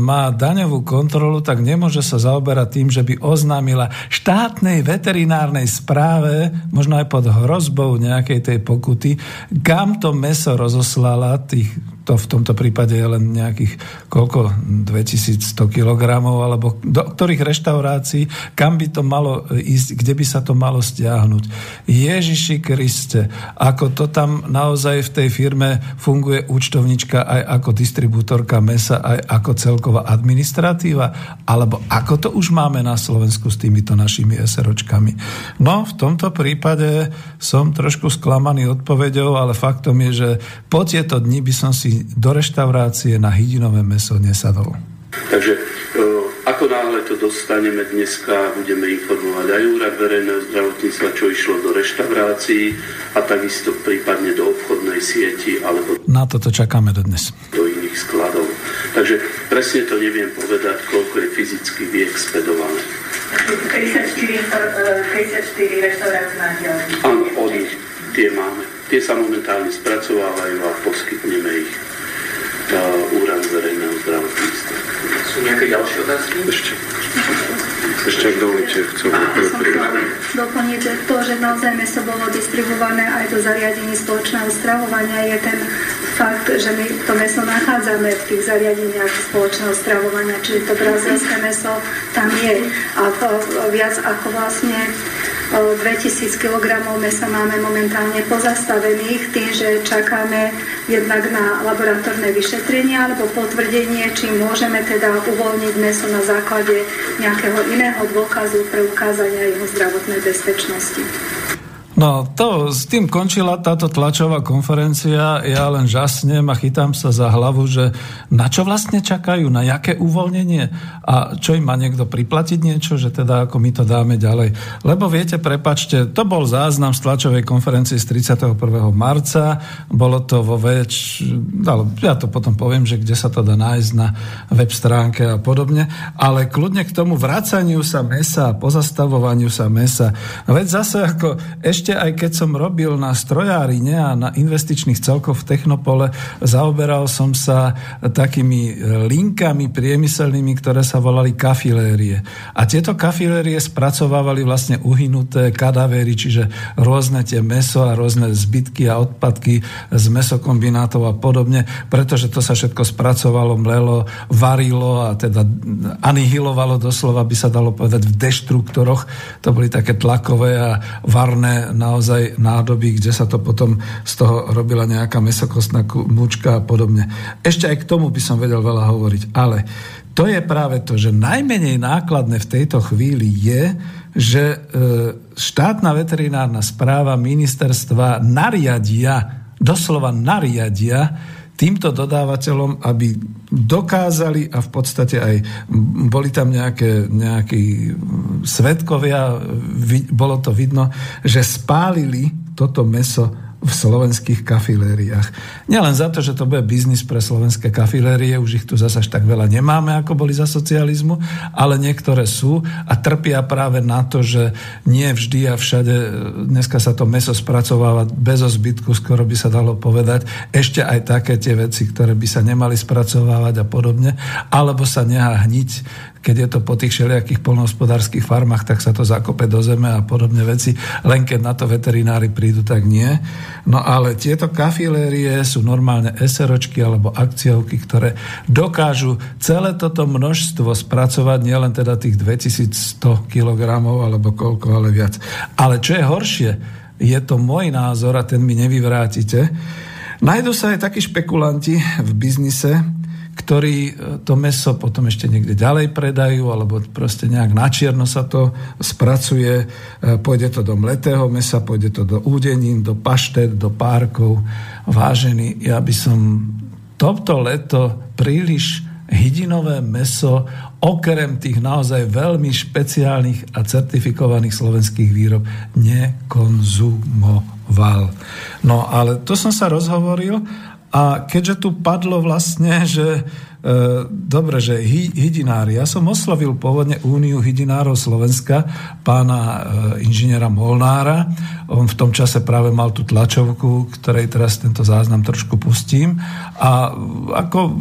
má daňovú kontrolu, tak nemôže sa zaoberať tým, že by oznámila štátnej veterinárnej správe, možno aj pod hrozbou nejakej tej pokuty, kam to meso rozoslala tých to v tomto prípade je len nejakých koľko, 2100 kg, alebo do ktorých reštaurácií, kam by to malo ísť, kde by sa to malo stiahnuť. Ježiši Kriste, ako to tam naozaj v tej firme funguje účtovnička aj ako distribútorka mesa, aj ako celková administratíva, alebo ako to už máme na Slovensku s týmito našimi SROčkami. No, v tomto prípade som trošku sklamaný odpovedou, ale faktom je, že po tieto dni by som si do reštaurácie na hydinové meso nesadol. Takže e, ako náhle to dostaneme dneska, budeme informovať aj úrad verejného zdravotníctva, čo išlo do reštaurácií a takisto prípadne do obchodnej sieti alebo na toto čakáme do dnes. Do iných skladov. Takže presne to neviem povedať, koľko je fyzicky vyexpedované. 54, 54 reštaurácií Áno, od nich tie máme. Tie sa momentálne spracovávajú a poskytneme ich úrad verejného zdravotníctva. Sú nejaké ďalšie otázky? Ešte. Ešte, ak dovolíte, chcem doplniť, to, že naozaj meso bolo distribuované aj do zariadení spoločného stravovania, je ten fakt, že my to meso nachádzame v tých zariadeniach spoločného stravovania, čiže to brazilské meso tam je. A to viac ako vlastne 2000 kg mesa máme momentálne pozastavených tým, že čakáme jednak na laboratórne vyšetrenie alebo potvrdenie, či môžeme teda uvoľniť meso na základe nejakého iného dôkazu pre ukázania jeho zdravotnej bezpečnosti. No to s tým končila táto tlačová konferencia. Ja len žasnem a chytám sa za hlavu, že na čo vlastne čakajú, na jaké uvoľnenie a čo im má niekto priplatiť niečo, že teda ako my to dáme ďalej. Lebo viete, prepačte, to bol záznam z tlačovej konferencie z 31. marca, bolo to vo väč... Ja to potom poviem, že kde sa to dá nájsť na web stránke a podobne, ale kľudne k tomu vracaniu sa mesa, pozastavovaniu sa mesa. Veď zase ako ešte ešte aj keď som robil na strojárine a na investičných celkoch v Technopole, zaoberal som sa takými linkami priemyselnými, ktoré sa volali kafilérie. A tieto kafilérie spracovávali vlastne uhynuté kadavery, čiže rôzne tie meso a rôzne zbytky a odpadky z mesokombinátov a podobne, pretože to sa všetko spracovalo, mlelo, varilo a teda anihilovalo doslova, by sa dalo povedať, v deštruktoroch. To boli také tlakové a varné naozaj nádoby, kde sa to potom z toho robila nejaká mesokostná mučka a podobne. Ešte aj k tomu by som vedel veľa hovoriť, ale to je práve to, že najmenej nákladné v tejto chvíli je, že e, štátna veterinárna správa ministerstva nariadia, doslova nariadia týmto dodávateľom, aby dokázali a v podstate aj boli tam nejaké, nejakí svetkovia, bolo to vidno, že spálili toto meso v slovenských kafilériách. Nielen za to, že to bude biznis pre slovenské kafilérie, už ich tu zase až tak veľa nemáme, ako boli za socializmu, ale niektoré sú a trpia práve na to, že nie vždy a všade dneska sa to meso spracováva bez zbytku, skoro by sa dalo povedať, ešte aj také tie veci, ktoré by sa nemali spracovávať a podobne, alebo sa nehá hniť keď je to po tých všelijakých polnohospodárských farmách, tak sa to zakope do zeme a podobne veci. Len keď na to veterinári prídu, tak nie. No ale tieto kafilérie sú normálne SROčky alebo akciovky, ktoré dokážu celé toto množstvo spracovať, nielen teda tých 2100 kg alebo koľko, ale viac. Ale čo je horšie, je to môj názor a ten mi nevyvrátite. Najdu sa aj takí špekulanti v biznise, ktorí e, to meso potom ešte niekde ďalej predajú, alebo proste nejak načierno sa to spracuje. E, pôjde to do mletého mesa, pôjde to do údenín, do paštet, do párkov. Vážený, ja by som toto leto príliš hydinové meso okrem tých naozaj veľmi špeciálnych a certifikovaných slovenských výrob nekonzumoval. No ale to som sa rozhovoril a keďže tu padlo vlastne, že e, dobre, že hy, hydinári, ja som oslovil pôvodne Úniu hydinárov Slovenska, pána e, inžiniera Molnára, on v tom čase práve mal tú tlačovku, ktorej teraz tento záznam trošku pustím a ako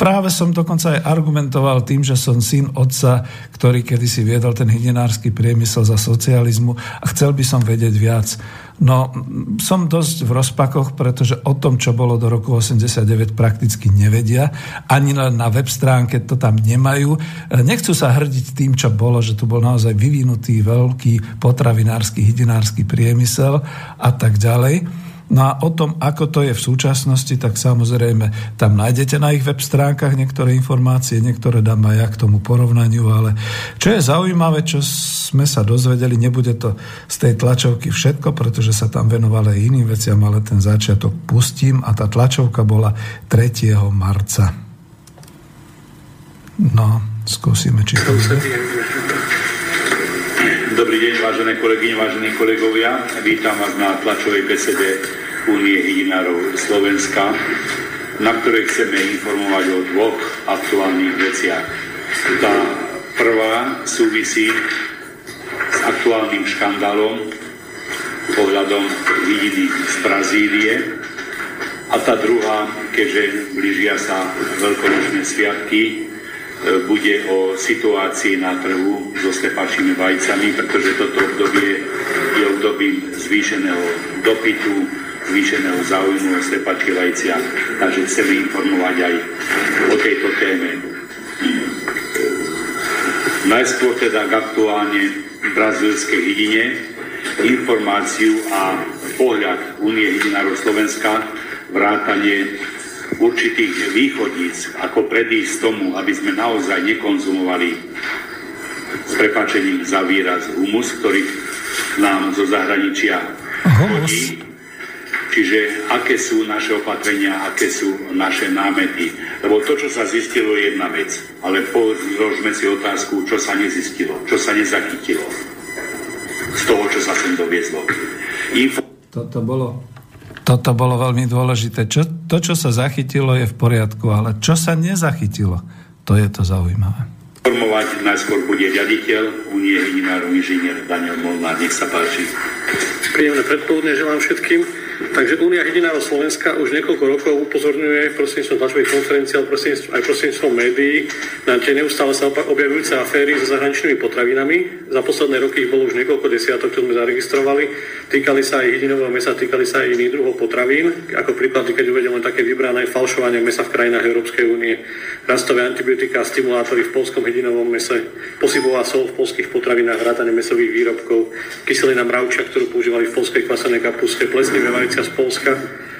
práve som dokonca aj argumentoval tým, že som syn otca, ktorý kedysi viedol ten hydinársky priemysel za socializmu a chcel by som vedieť viac. No, som dosť v rozpakoch, pretože o tom, čo bolo do roku 89, prakticky nevedia. Ani na web stránke to tam nemajú. Nechcú sa hrdiť tým, čo bolo, že tu bol naozaj vyvinutý veľký potravinársky, hydinársky priemysel a tak ďalej. No a o tom, ako to je v súčasnosti, tak samozrejme tam nájdete na ich web stránkach niektoré informácie, niektoré dám aj ja k tomu porovnaniu, ale čo je zaujímavé, čo sme sa dozvedeli, nebude to z tej tlačovky všetko, pretože sa tam venovali aj iným veciam, ale ten začiatok pustím a tá tlačovka bola 3. marca. No, skúsime, či to Dobrý deň, vážené kolegyne, vážení kolegovia. Vítam vás na tlačovej besede Únie hydinárov Slovenska, na ktorej chceme informovať o dvoch aktuálnych veciach. Tá prvá súvisí s aktuálnym škandálom ohľadom hydiny z Brazílie a tá druhá, keďže blížia sa veľkonočné sviatky, bude o situácii na trhu so slepačími vajcami, pretože toto obdobie je obdobím zvýšeného dopytu, zvýšeného záujmu o slepačie vajcia, takže chceme informovať aj o tejto téme. Najskôr teda k aktuálne brazilskej hydine informáciu a pohľad Únie hydinárov Slovenska vrátanie určitých východníc, ako predísť tomu, aby sme naozaj nekonzumovali s prepačením za výraz humus, ktorý nám zo zahraničia chodí. Čiže aké sú naše opatrenia, aké sú naše námety. Lebo to, čo sa zistilo, je jedna vec. Ale položme si otázku, čo sa nezistilo, čo sa nezachytilo z toho, čo sa sem doviezlo. Info... Toto bolo toto bolo veľmi dôležité. Čo, to, čo sa zachytilo, je v poriadku, ale čo sa nezachytilo, to je to zaujímavé. Formovať najskôr bude riaditeľ Unie hydinárov inžinier Daniel Molnár. Nech sa páči. Príjemné predpoludne želám všetkým. Takže Únia hydinárov Slovenska už niekoľko rokov upozorňuje prostredníctvom tlačových konferencií, ale prostredníctvom, aj prostredníctvom médií na tie neustále sa objavujúce aféry so zahraničnými potravinami. Za posledné roky ich bolo už niekoľko desiatok, čo sme zaregistrovali. Týkali sa aj hydinového mesa, týkali sa aj iných druhov potravín. Ako príklad, keď uvedem len také vybrané falšovanie mesa v krajinách Európskej únie, rastové antibiotika stimulátory v polskom hydinovom mese, posypová sol v polských potravinách, vrátane mesových výrobkov, kyselina mravčia, ktorú používali v polskej kvasenej kapuske, plesnivé vajcia z Polska.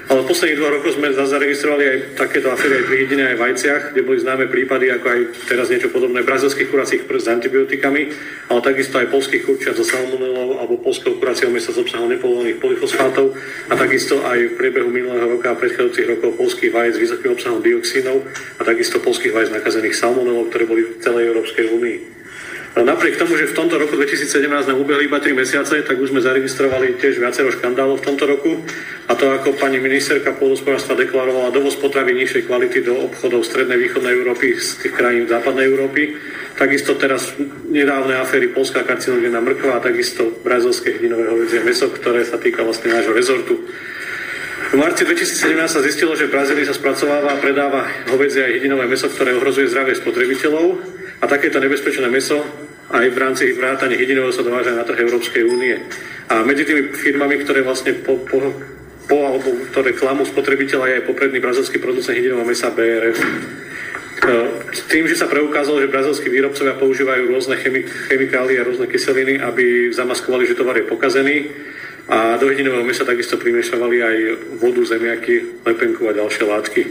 Ale v posledných dvoch rokoch sme zaregistrovali aj takéto aféry aj pri jedine aj vajciach, kde boli známe prípady ako aj teraz niečo podobné brazilských kuracích prst s antibiotikami, ale takisto aj polských kurčiat so salmonelou alebo polského kuracieho mesa s obsahom nepovolených polyfosfátov a takisto aj v priebehu minulého roka a predchádzajúcich rokov polských vajec s vysokým obsahom dioxínov a takisto polských vajec nakazených salmonelou, ktoré boli v celej Európskej únii. Napriek tomu, že v tomto roku 2017 nám ubehli iba 3 mesiace, tak už sme zaregistrovali tiež viacero škandálov v tomto roku. A to ako pani ministerka pôdospodárstva deklarovala dovoz potravy nižšej kvality do obchodov strednej východnej Európy z tých krajín západnej Európy. Takisto teraz nedávne aféry Polská karcinogénna mrkva a takisto brazilské hydinové hovedzie meso, ktoré sa týka vlastne nášho rezortu. V marci 2017 sa zistilo, že v Brazílii sa spracováva a predáva hovedzie a hydinové meso, ktoré ohrozuje zdravie spotrebiteľov a takéto nebezpečné meso aj v rámci vrátania jediného sa dováža na trh Európskej únie. A medzi tými firmami, ktoré vlastne po, po, po alebo ktoré klamú spotrebiteľa je aj popredný brazilský producent hydinového mesa BRF. E, tým, že sa preukázalo, že brazilskí výrobcovia používajú rôzne chemik- chemikálie a rôzne kyseliny, aby zamaskovali, že tovar je pokazený, a do hydinového mesa takisto primiešavali aj vodu, zemiaky, lepenku a ďalšie látky.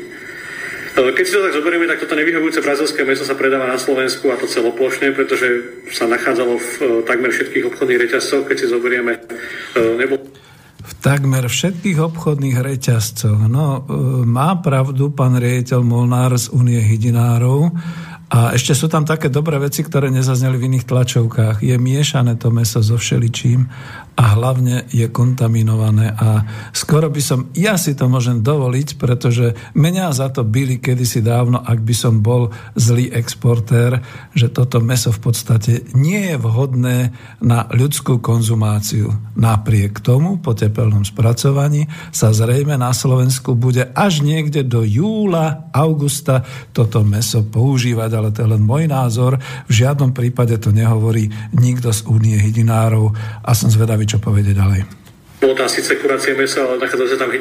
E, keď si to tak zoberieme, tak toto nevyhovujúce brazilské meso sa predáva na Slovensku a to celoplošne, pretože sa nachádzalo v e, takmer všetkých obchodných reťazcoch. Keď si zoberieme, e, nebo... V takmer všetkých obchodných reťazcoch. No, má pravdu pán riaditeľ Molnár z Unie hydinárov. A ešte sú tam také dobré veci, ktoré nezazneli v iných tlačovkách. Je miešané to meso so všeličím a hlavne je kontaminované a skoro by som, ja si to môžem dovoliť, pretože mňa za to byli kedysi dávno, ak by som bol zlý exportér, že toto meso v podstate nie je vhodné na ľudskú konzumáciu. Napriek tomu po tepelnom spracovaní sa zrejme na Slovensku bude až niekde do júla, augusta toto meso používať, ale to je len môj názor. V žiadnom prípade to nehovorí nikto z Únie hydinárov a som zvedavý, čo povede ďalej. Bolo tam síce kuracie meso, ale nachádza sa tam e,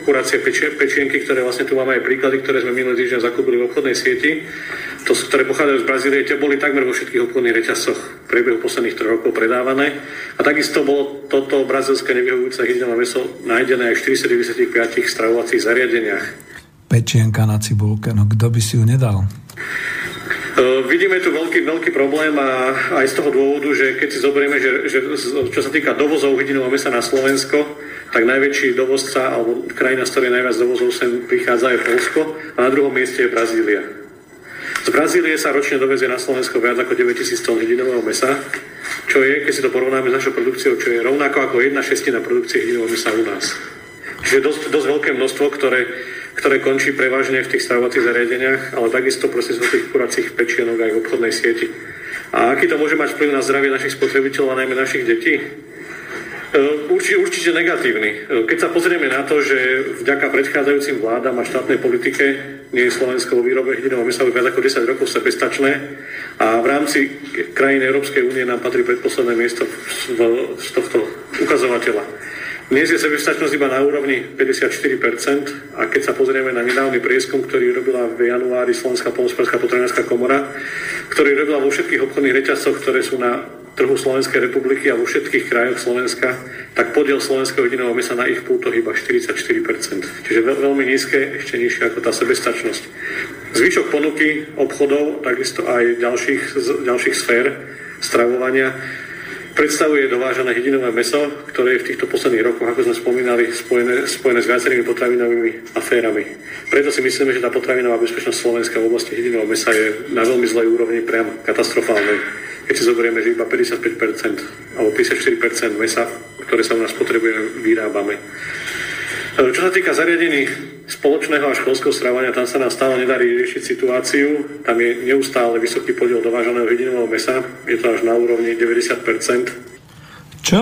kuracie pečienky, ktoré vlastne tu máme aj príklady, ktoré sme minulý týždeň zakúpili v obchodnej sieti, to, ktoré pochádzajú z Brazílie, tie boli takmer vo všetkých obchodných reťazcoch v priebehu posledných troch rokov predávané. A takisto bolo toto brazilské nevyhovujúce hydinové meso nájdené aj v 495 stravovacích zariadeniach. Pečienka na cibulke, no kto by si ju nedal? Uh, vidíme tu veľký, veľký problém a aj z toho dôvodu, že keď si zoberieme, že, že čo sa týka dovozov hydinového mesa na Slovensko, tak najväčší dovozca alebo krajina, z ktorej najviac dovozov sem prichádza je Polsko a na druhom mieste je Brazília. Z Brazílie sa ročne dovezie na Slovensko viac ako 9000 tón hydinového mesa, čo je, keď si to porovnáme s našou produkciou, čo je rovnako ako jedna šestina produkcie hydinového mesa u nás. Čiže dosť, dosť veľké množstvo, ktoré ktoré končí prevažne v tých stravovacích zariadeniach, ale takisto proste sú tých kuracích pečienok aj v obchodnej sieti. A aký to môže mať vplyv na zdravie našich spotrebiteľov a najmä našich detí? E, určite, určite negatívny. E, keď sa pozrieme na to, že vďaka predchádzajúcim vládam a štátnej politike nie je Slovensko vo výrobe hydinového mesa viac ako 10 rokov sebestačné a v rámci krajín Európskej únie nám patrí predposledné miesto z tohto ukazovateľa. Dnes je sebestačnosť iba na úrovni 54% a keď sa pozrieme na nedávny prieskum, ktorý robila v januári Slovenská polnospodárska potravinárska komora, ktorý robila vo všetkých obchodných reťazcoch, ktoré sú na trhu Slovenskej republiky a vo všetkých krajoch Slovenska, tak podiel slovenského jediného mesa na ich pútoch iba 44%. Čiže veľ, veľmi nízke, ešte nižšie ako tá sebestačnosť. Zvyšok ponuky obchodov, takisto aj ďalších, ďalších sfér stravovania predstavuje dovážané hydinové meso, ktoré je v týchto posledných rokoch, ako sme spomínali, spojené, spojené s viacerými potravinovými aférami. Preto si myslíme, že tá potravinová bezpečnosť Slovenska v oblasti hydinového mesa je na veľmi zlej úrovni, priam katastrofálnej. Keď si zoberieme, že iba 55% alebo 54% mesa, ktoré sa u nás potrebuje, vyrábame. Čo sa týka zariadení spoločného a školského strávania, tam sa nám stále nedarí riešiť situáciu. Tam je neustále vysoký podiel dovážaného hydinového mesa. Je to až na úrovni 90%. Čo?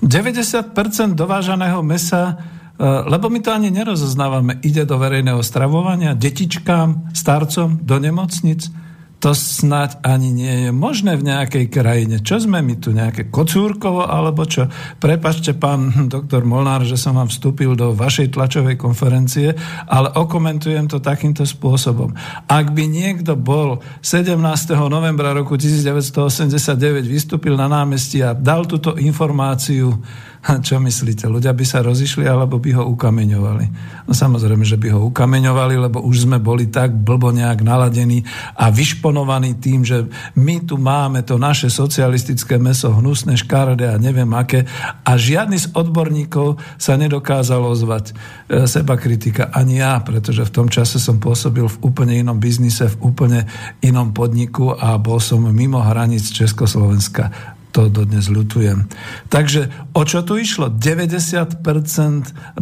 90% dovážaného mesa e, lebo my to ani nerozoznávame. Ide do verejného stravovania, detičkám, starcom, do nemocnic to snať ani nie je možné v nejakej krajine. Čo sme my tu, nejaké kocúrkovo, alebo čo? Prepačte, pán doktor Molnár, že som vám vstúpil do vašej tlačovej konferencie, ale okomentujem to takýmto spôsobom. Ak by niekto bol 17. novembra roku 1989 vystúpil na námestí a dal túto informáciu Čo myslíte? Ľudia by sa rozišli alebo by ho ukameňovali? No samozrejme, že by ho ukameňovali, lebo už sme boli tak blbo nejak naladení a vyšponovaní tým, že my tu máme to naše socialistické meso hnusné, škaredé a neviem aké a žiadny z odborníkov sa nedokázal ozvať. E, seba kritika ani ja, pretože v tom čase som pôsobil v úplne inom biznise, v úplne inom podniku a bol som mimo hraníc Československa to dodnes ľutujem. Takže o čo tu išlo? 90%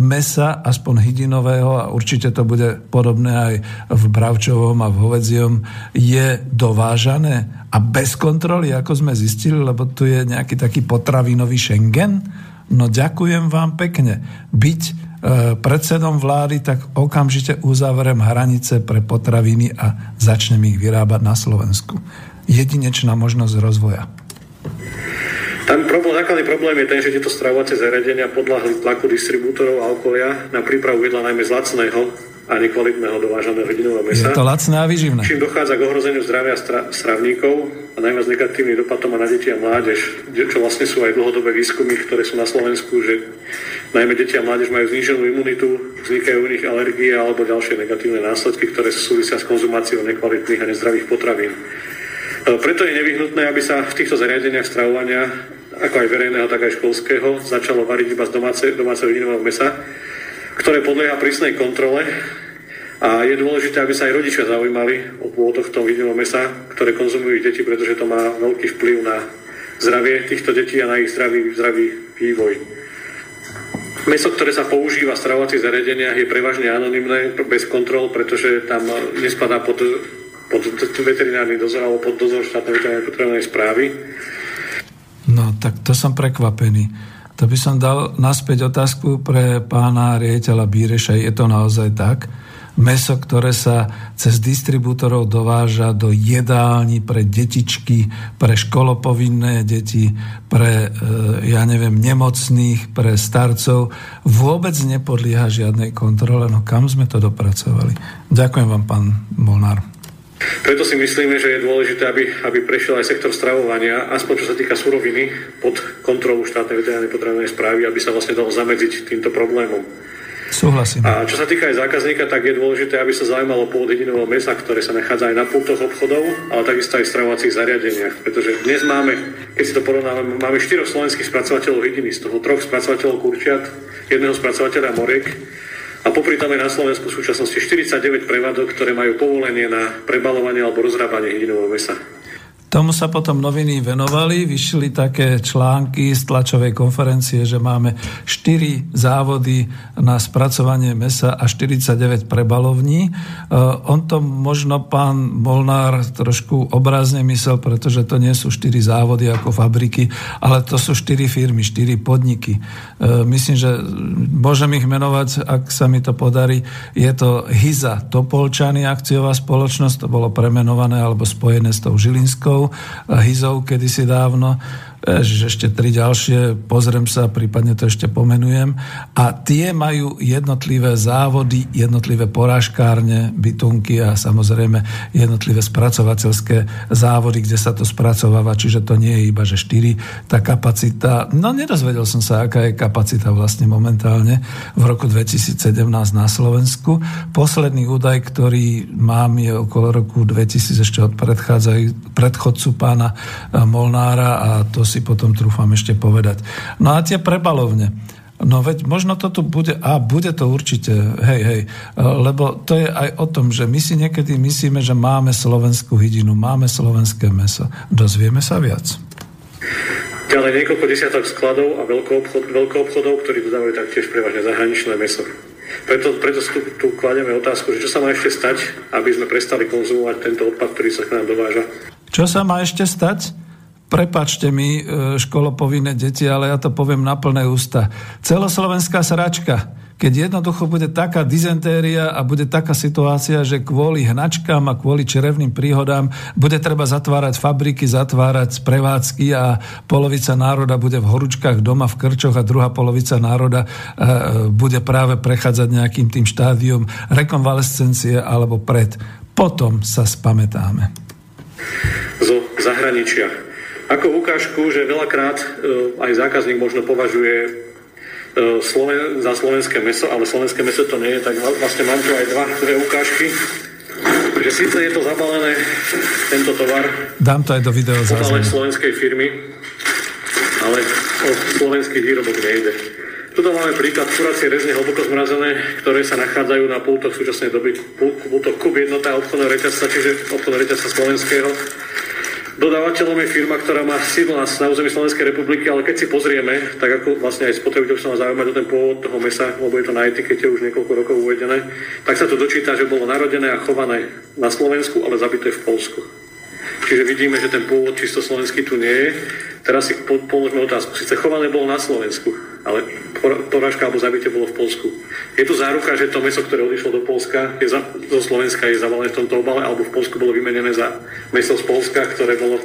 mesa, aspoň hydinového, a určite to bude podobné aj v bravčovom a v hovedziom, je dovážané a bez kontroly, ako sme zistili, lebo tu je nejaký taký potravinový Schengen. No ďakujem vám pekne. Byť e, predsedom vlády, tak okamžite uzavrem hranice pre potraviny a začnem ich vyrábať na Slovensku. Jedinečná možnosť rozvoja. Tam problém, základný problém je ten, že tieto stravovacie zariadenia podľahli tlaku distribútorov a okolia na prípravu jedla najmä z lacného a nekvalitného dovážaného hodinového mesa. Je to lacné a vyživné. Čím dochádza k ohrozeniu zdravia stra- stravníkov a najviac negatívny dopad to má na deti a mládež, čo vlastne sú aj dlhodobé výskumy, ktoré sú na Slovensku, že najmä deti a mládež majú zníženú imunitu, vznikajú u nich alergie alebo ďalšie negatívne následky, ktoré súvisia s konzumáciou nekvalitných a nezdravých potravín. E, preto je nevyhnutné, aby sa v týchto zariadeniach stravovania, ako aj verejného, tak aj školského, začalo variť iba z domáce, domáceho mesa, ktoré podlieha prísnej kontrole a je dôležité, aby sa aj rodičia zaujímali o pôvod tohto jedinového mesa, ktoré konzumujú deti, pretože to má veľký vplyv na zdravie týchto detí a na ich zdravý, zdravý vývoj. Meso, ktoré sa používa v stravovacích zariadeniach, je prevažne anonimné, bez kontrol, pretože tam nespadá pod pod veterinárny dozor alebo pod dozor štátnej veterinárnej správy. No, tak to som prekvapený. To by som dal naspäť otázku pre pána riaditeľa Bíreša. Je to naozaj tak? Meso, ktoré sa cez distribútorov dováža do jedálni pre detičky, pre školopovinné deti, pre, e, ja neviem, nemocných, pre starcov, vôbec nepodlieha žiadnej kontrole. No kam sme to dopracovali? Ďakujem vám, pán Molnár. Preto si myslíme, že je dôležité, aby, aby prešiel aj sektor stravovania, aspoň čo sa týka suroviny, pod kontrolu štátnej veterinárnej potravinovej správy, aby sa vlastne dalo zamedziť týmto problémom. Súhlasím. A čo sa týka aj zákazníka, tak je dôležité, aby sa zaujímalo pôvod jedinového mesa, ktoré sa nachádza aj na pultoch obchodov, ale takisto aj v stravovacích zariadeniach. Pretože dnes máme, keď si to porovnáme, máme štyroch slovenských spracovateľov hydiny, z toho troch spracovateľov kurčiat, jedného spracovateľa moriek a popri tom je na Slovensku v súčasnosti 49 prevádok, ktoré majú povolenie na prebalovanie alebo rozrábanie hydinového mesa. Tomu sa potom noviny venovali, vyšli také články z tlačovej konferencie, že máme 4 závody na spracovanie mesa a 49 prebalovní. Uh, on to možno pán Molnár trošku obrazne myslel, pretože to nie sú 4 závody ako fabriky, ale to sú 4 firmy, 4 podniky. Uh, myslím, že môžem ich menovať, ak sa mi to podarí. Je to Hiza Topolčany akciová spoločnosť, to bolo premenované alebo spojené s tou Žilinskou Hizou, Hizou kedysi dávno že ešte tri ďalšie, pozriem sa, prípadne to ešte pomenujem. A tie majú jednotlivé závody, jednotlivé porážkárne, bytunky a samozrejme jednotlivé spracovateľské závody, kde sa to spracováva, čiže to nie je iba, že štyri. Tá kapacita, no nedozvedel som sa, aká je kapacita vlastne momentálne v roku 2017 na Slovensku. Posledný údaj, ktorý mám, je okolo roku 2000 ešte od predchodcu pána Molnára a to si potom trúfam ešte povedať. No a tie prebalovne. No veď možno to tu bude, a bude to určite, hej, hej, lebo to je aj o tom, že my si niekedy myslíme, že máme slovenskú hydinu, máme slovenské meso. Dozvieme sa viac. Ďalej niekoľko desiatok skladov a veľkou obchodov, ktorí dodávajú taktiež prevažne zahraničné meso. Preto, preto tu, tu kladieme otázku, že čo sa má ešte stať, aby sme prestali konzumovať tento odpad, ktorý sa k nám dováža. Čo sa má ešte stať? Prepačte mi, e, školopovinné deti, ale ja to poviem na plné ústa. Celoslovenská sračka. Keď jednoducho bude taká dizentéria a bude taká situácia, že kvôli hnačkám a kvôli čerevným príhodám bude treba zatvárať fabriky, zatvárať prevádzky a polovica národa bude v horúčkach doma v krčoch a druhá polovica národa e, bude práve prechádzať nejakým tým štádium rekonvalescencie alebo pred. Potom sa spamätáme. Zo zahraničia ako ukážku, že veľakrát e, aj zákazník možno považuje Sloven, za slovenské meso, ale slovenské meso to nie je, tak vlastne mám tu aj dva, dve ukážky. Že síce je to zabalené, tento tovar, Dám to aj do videa záznamu. slovenskej firmy, ale o slovenský výrobok nejde. Tuto máme príklad kuracie rezne hlboko zmrazené, ktoré sa nachádzajú na pultoch v súčasnej doby, pultoch KUB jednota obchodného reťazca, čiže obchodného reťazca slovenského. Dodávateľom je firma, ktorá má sídlo na, na území Slovenskej republiky, ale keď si pozrieme, tak ako vlastne aj spotrebiteľ sa má zaujímať o ten pôvod toho mesa, lebo je to na etikete už niekoľko rokov uvedené, tak sa tu dočíta, že bolo narodené a chované na Slovensku, ale zabité v Polsku. Čiže vidíme, že ten pôvod čisto slovenský tu nie je. Teraz si po, položme otázku. Sice chované bolo na Slovensku, ale porážka alebo zabitie bolo v Polsku. Je tu záruka, že to meso, ktoré odišlo do Polska, je za, zo Slovenska je zavalené v tomto obale, alebo v Polsku bolo vymenené za meso z Polska, ktoré, bolo,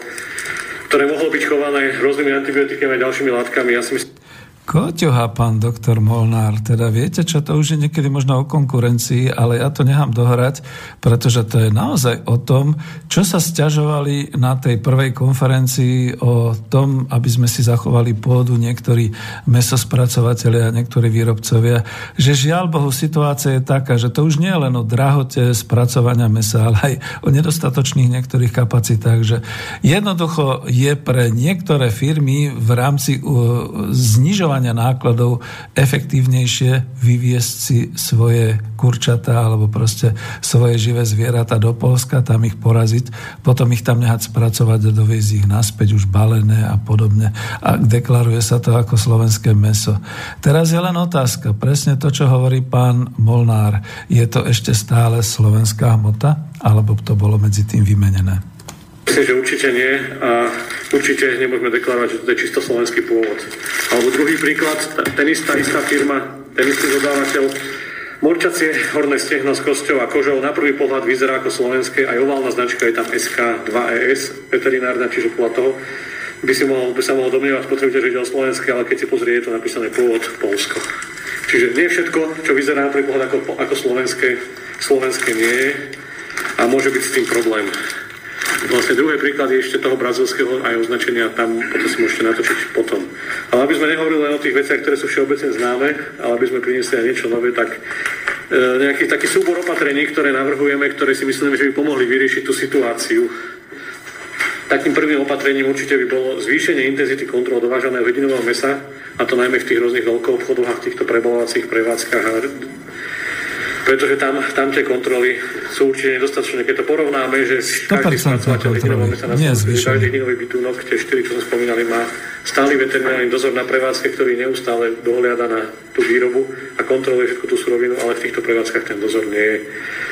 ktoré mohlo byť chované rôznymi antibiotikami a ďalšími látkami. Ja si myslím, Koťoha, pán doktor Molnár, teda viete čo, to už je niekedy možno o konkurencii, ale ja to nechám dohrať, pretože to je naozaj o tom, čo sa stiažovali na tej prvej konferencii o tom, aby sme si zachovali pôdu niektorí mesospracovateľia a niektorí výrobcovia, že žiaľ Bohu situácia je taká, že to už nie je len o drahote spracovania mesa, ale aj o nedostatočných niektorých kapacitách, že jednoducho je pre niektoré firmy v rámci uh, znižovania znižovania nákladov efektívnejšie vyviesť si svoje kurčatá alebo proste svoje živé zvieratá do Polska, tam ich poraziť, potom ich tam nehať spracovať a doviezť ich naspäť už balené a podobne. A deklaruje sa to ako slovenské meso. Teraz je len otázka, presne to, čo hovorí pán Molnár. Je to ešte stále slovenská hmota, alebo to bolo medzi tým vymenené? Myslím, že určite nie a určite nemôžeme deklarovať, že to je čisto slovenský pôvod. Alebo druhý príklad, ten istá, istá firma, ten istý dodávateľ, Morčacie horné stehno s kosťou a kožou na prvý pohľad vyzerá ako slovenské, aj oválna značka je tam SK2ES, veterinárna, čiže podľa toho by, si mohol, by sa mohol domnievať spotrebiteľ, že ide o slovenské, ale keď si pozrie, je to napísané pôvod Polsko. Čiže nie všetko, čo vyzerá na prvý pohľad ako, ako slovenské, slovenské nie je a môže byť s tým problém. Vlastne druhý príklad je ešte toho brazilského aj označenia, tam potom si môžete natočiť potom. Ale aby sme nehovorili len o tých veciach, ktoré sú všeobecne známe, ale aby sme priniesli aj niečo nové, tak e, nejaký taký súbor opatrení, ktoré navrhujeme, ktoré si myslíme, že by pomohli vyriešiť tú situáciu. Takým prvým opatrením určite by bolo zvýšenie intenzity kontrol dovážaného hodinového mesa, a to najmä v tých rôznych veľkou obchodoch a v týchto prebalovacích prevádzkach a pretože tam, tam tie kontroly sú určite nedostatočné. Keď to porovnáme, že každý spracovateľ hlinového sa na každý hlinový bytúnok, tie štyri, čo sme spomínali, má stály veterinárny dozor na prevádzke, ktorý neustále dohliada na tú výrobu a kontroluje všetku tú surovinu, ale v týchto prevádzkach ten dozor nie je.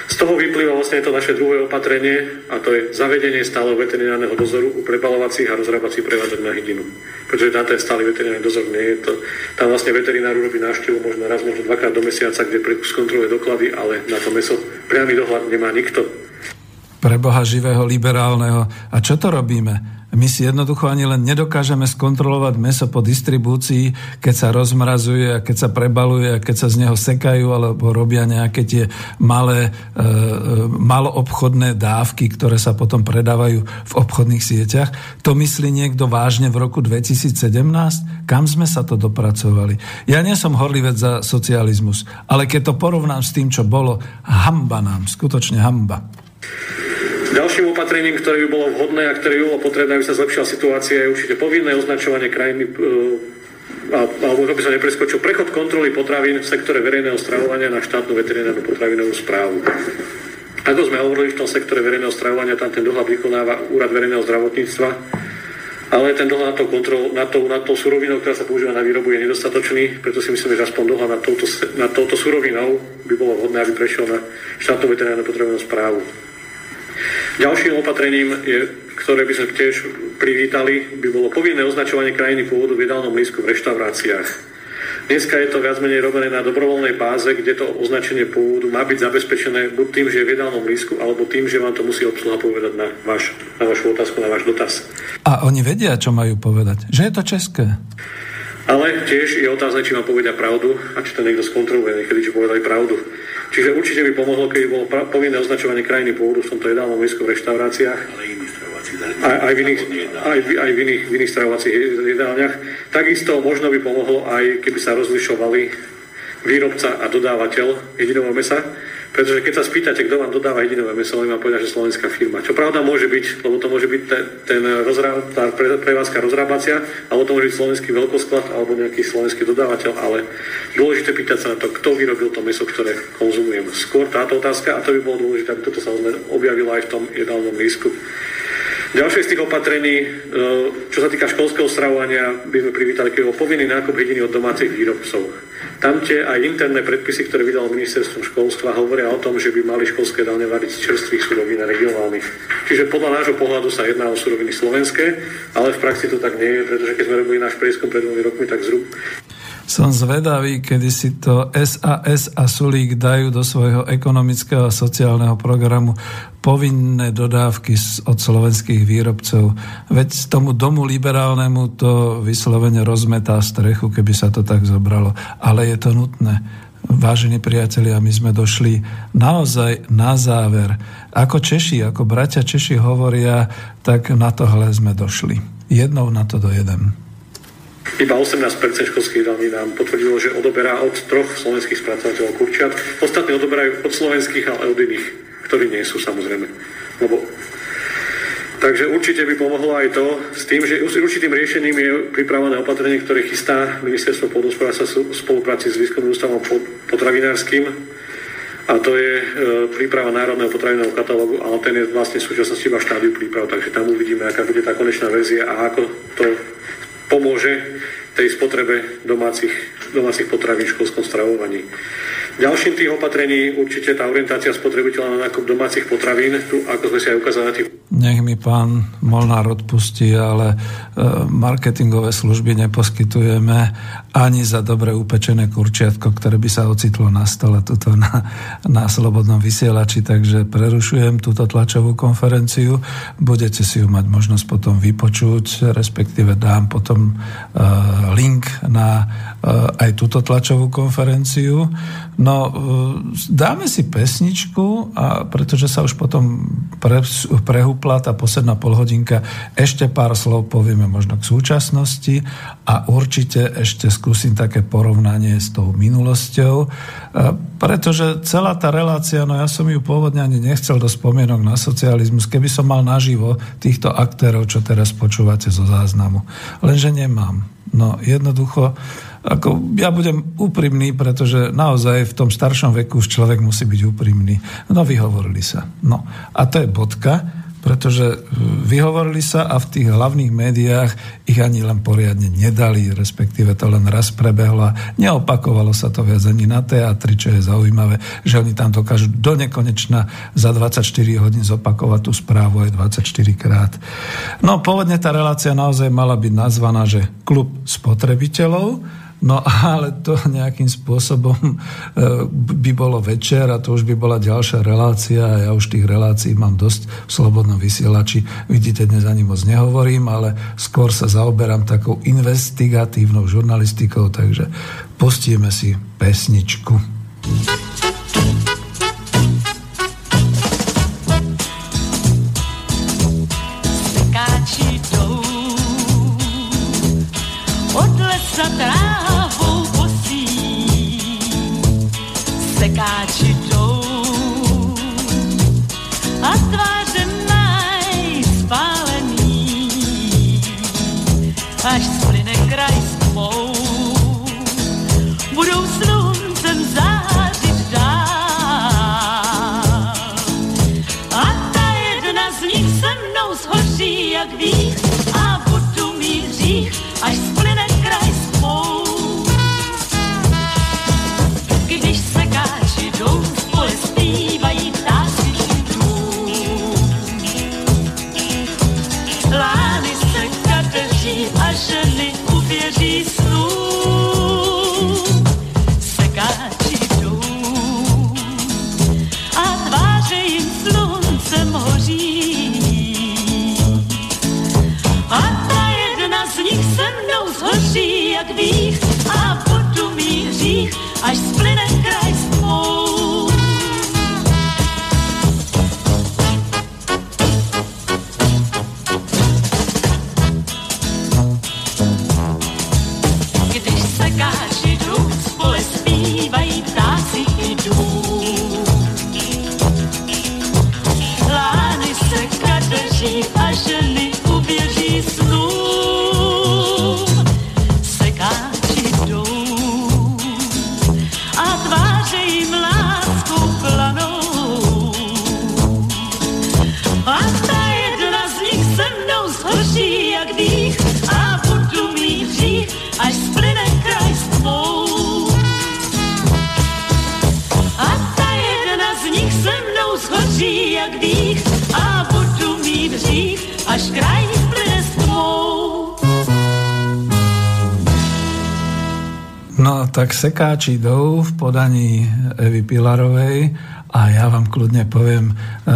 Z toho vyplýva vlastne to naše druhé opatrenie a to je zavedenie stáleho veterinárneho dozoru u prebalovacích a rozrábacích prevádzok na hydinu. Pretože tam ten stály veterinárny dozor nie je to. Tam vlastne veterinár urobí návštevu možno raz, možno dvakrát do mesiaca, kde skontroluje doklady, ale na to meso priamy dohľad nemá nikto. Pre Boha živého, liberálneho. A čo to robíme? My si jednoducho ani len nedokážeme skontrolovať meso po distribúcii, keď sa rozmrazuje a keď sa prebaluje a keď sa z neho sekajú alebo robia nejaké tie malé, e, e maloobchodné dávky, ktoré sa potom predávajú v obchodných sieťach. To myslí niekto vážne v roku 2017? Kam sme sa to dopracovali? Ja nie som horlivec za socializmus, ale keď to porovnám s tým, čo bolo, hamba nám, skutočne hamba. Ďalším opatrením, ktoré by bolo vhodné a ktoré by bolo potrebné, aby sa zlepšila situácia, je určite povinné označovanie krajiny e, alebo aby sa nepreskočil prechod kontroly potravín v sektore verejného stravovania na štátnu veterinárnu potravinovú správu. Ako sme hovorili v tom sektore verejného stravovania, tam ten dohľad vykonáva Úrad verejného zdravotníctva, ale ten dohľad na tou, kontrol, na tou, na tou surovinou, ktorá sa používa na výrobu, je nedostatočný, preto si myslíme, že aspoň dohľad nad touto, nad touto surovinou by bolo vhodné, aby prešiel na štátnu veterinárnu potravinovú správu. Ďalším opatrením, je, ktoré by sme tiež privítali, by bolo povinné označovanie krajiny pôvodu v jedálnom lístku v reštauráciách. Dneska je to viac menej robené na dobrovoľnej báze, kde to označenie pôvodu má byť zabezpečené buď tým, že je v jedálnom lístku, alebo tým, že vám to musí obsluha povedať na, váš, na vašu otázku, na váš dotaz. A oni vedia, čo majú povedať. Že je to české. Ale tiež je otázne, či vám povedia pravdu a či to niekto skontroluje, niekedy, či povedali pravdu. Čiže určite by pomohlo, keby bolo povinné označovanie krajiny pôvodu v tomto jedálnom lístku v reštauráciách. Ale aj, aj, v iných, aj, aj v iných, v iných stravovacích jedálniach. Takisto možno by pomohlo aj, keby sa rozlišovali výrobca a dodávateľ jedinového mesa, pretože keď sa spýtate, kto vám dodáva jedinové meso, oni vám povedia, že slovenská firma. Čo pravda môže byť, lebo to môže byť ten, ten rozrá, tá pre, prevádzka rozrábacia, alebo to môže byť slovenský veľkosklad, alebo nejaký slovenský dodávateľ, ale dôležité pýtať sa na to, kto vyrobil to meso, ktoré konzumujem. Skôr táto otázka, a to by bolo dôležité, aby toto sa objavilo aj v tom jedálnom lístku. Ďalšie z tých opatrení, e, čo sa týka školského stravovania, by sme privítali, keď bol povinný nákup jediny od domácich výrobcov. Tam tie aj interné predpisy, ktoré vydalo ministerstvo školstva, hovoria o tom, že by mali školské dálne variť z čerstvých surovín a regionálnych. Čiže podľa nášho pohľadu sa jedná o suroviny slovenské, ale v praxi to tak nie je, pretože keď sme robili náš prieskum pred dvomi rokmi, tak zhruba som zvedavý, kedy si to SAS a Sulík dajú do svojho ekonomického a sociálneho programu povinné dodávky od slovenských výrobcov. Veď tomu domu liberálnemu to vyslovene rozmetá strechu, keby sa to tak zobralo. Ale je to nutné. Vážení priatelia, my sme došli naozaj na záver. Ako Češi, ako bratia Češi hovoria, tak na tohle sme došli. Jednou na to dojedem. Iba 18% školských daní nám potvrdilo, že odoberá od troch slovenských spracovateľov kurčiat. Ostatní odoberajú od slovenských, ale od iných, ktorí nie sú samozrejme. Lebo Takže určite by pomohlo aj to s tým, že určitým riešením je pripravené opatrenie, ktoré chystá Ministerstvo pôdospodárstva v spolupráci s Výskumným ústavom potravinárskym. A to je e, príprava Národného potravinového katalógu, ale ten je vlastne v súčasnosti iba štádiu príprav, takže tam uvidíme, aká bude tá konečná verzia a ako to pomože tej spotrebe domácich, domácich potravín v školskom stravovaní. Ďalším tých opatrení určite tá orientácia spotrebiteľa na nákup domácich potravín, tu ako sme si aj ukázali na tých nech mi pán Molnár odpustí, ale e, marketingové služby neposkytujeme ani za dobre upečené kurčiatko, ktoré by sa ocitlo na stole tuto na, na slobodnom vysielači, takže prerušujem túto tlačovú konferenciu. Budete si ju mať možnosť potom vypočuť, respektíve dám potom uh, link na uh, aj túto tlačovú konferenciu. No, uh, dáme si pesničku, a pretože sa už potom pre, prehúpla tá posledná polhodinka, ešte pár slov povieme možno k súčasnosti a určite ešte skúsim také porovnanie s tou minulosťou, pretože celá tá relácia, no ja som ju pôvodne ani nechcel do spomienok na socializmus, keby som mal naživo týchto aktérov, čo teraz počúvate zo záznamu. Lenže nemám. No jednoducho, ako ja budem úprimný, pretože naozaj v tom staršom veku už človek musí byť úprimný. No vyhovorili sa. No a to je bodka pretože e, vyhovorili sa a v tých hlavných médiách ich ani len poriadne nedali, respektíve to len raz prebehlo a neopakovalo sa to viac ani na teatri, čo je zaujímavé, že oni tam dokážu do nekonečna za 24 hodín zopakovať tú správu aj 24 krát. No pôvodne tá relácia naozaj mala byť nazvaná, že klub spotrebiteľov, No ale to nejakým spôsobom e, by bolo večer a to už by bola ďalšia relácia a ja už tých relácií mám dosť v Slobodnom vysielači. Vidíte, dnes ani moc nehovorím, ale skôr sa zaoberám takou investigatívnou žurnalistikou, takže pustíme si pesničku. od sekáči jdou a sekáči jdou v podaní Evy Pilarovej a ja vám kľudne poviem, eh,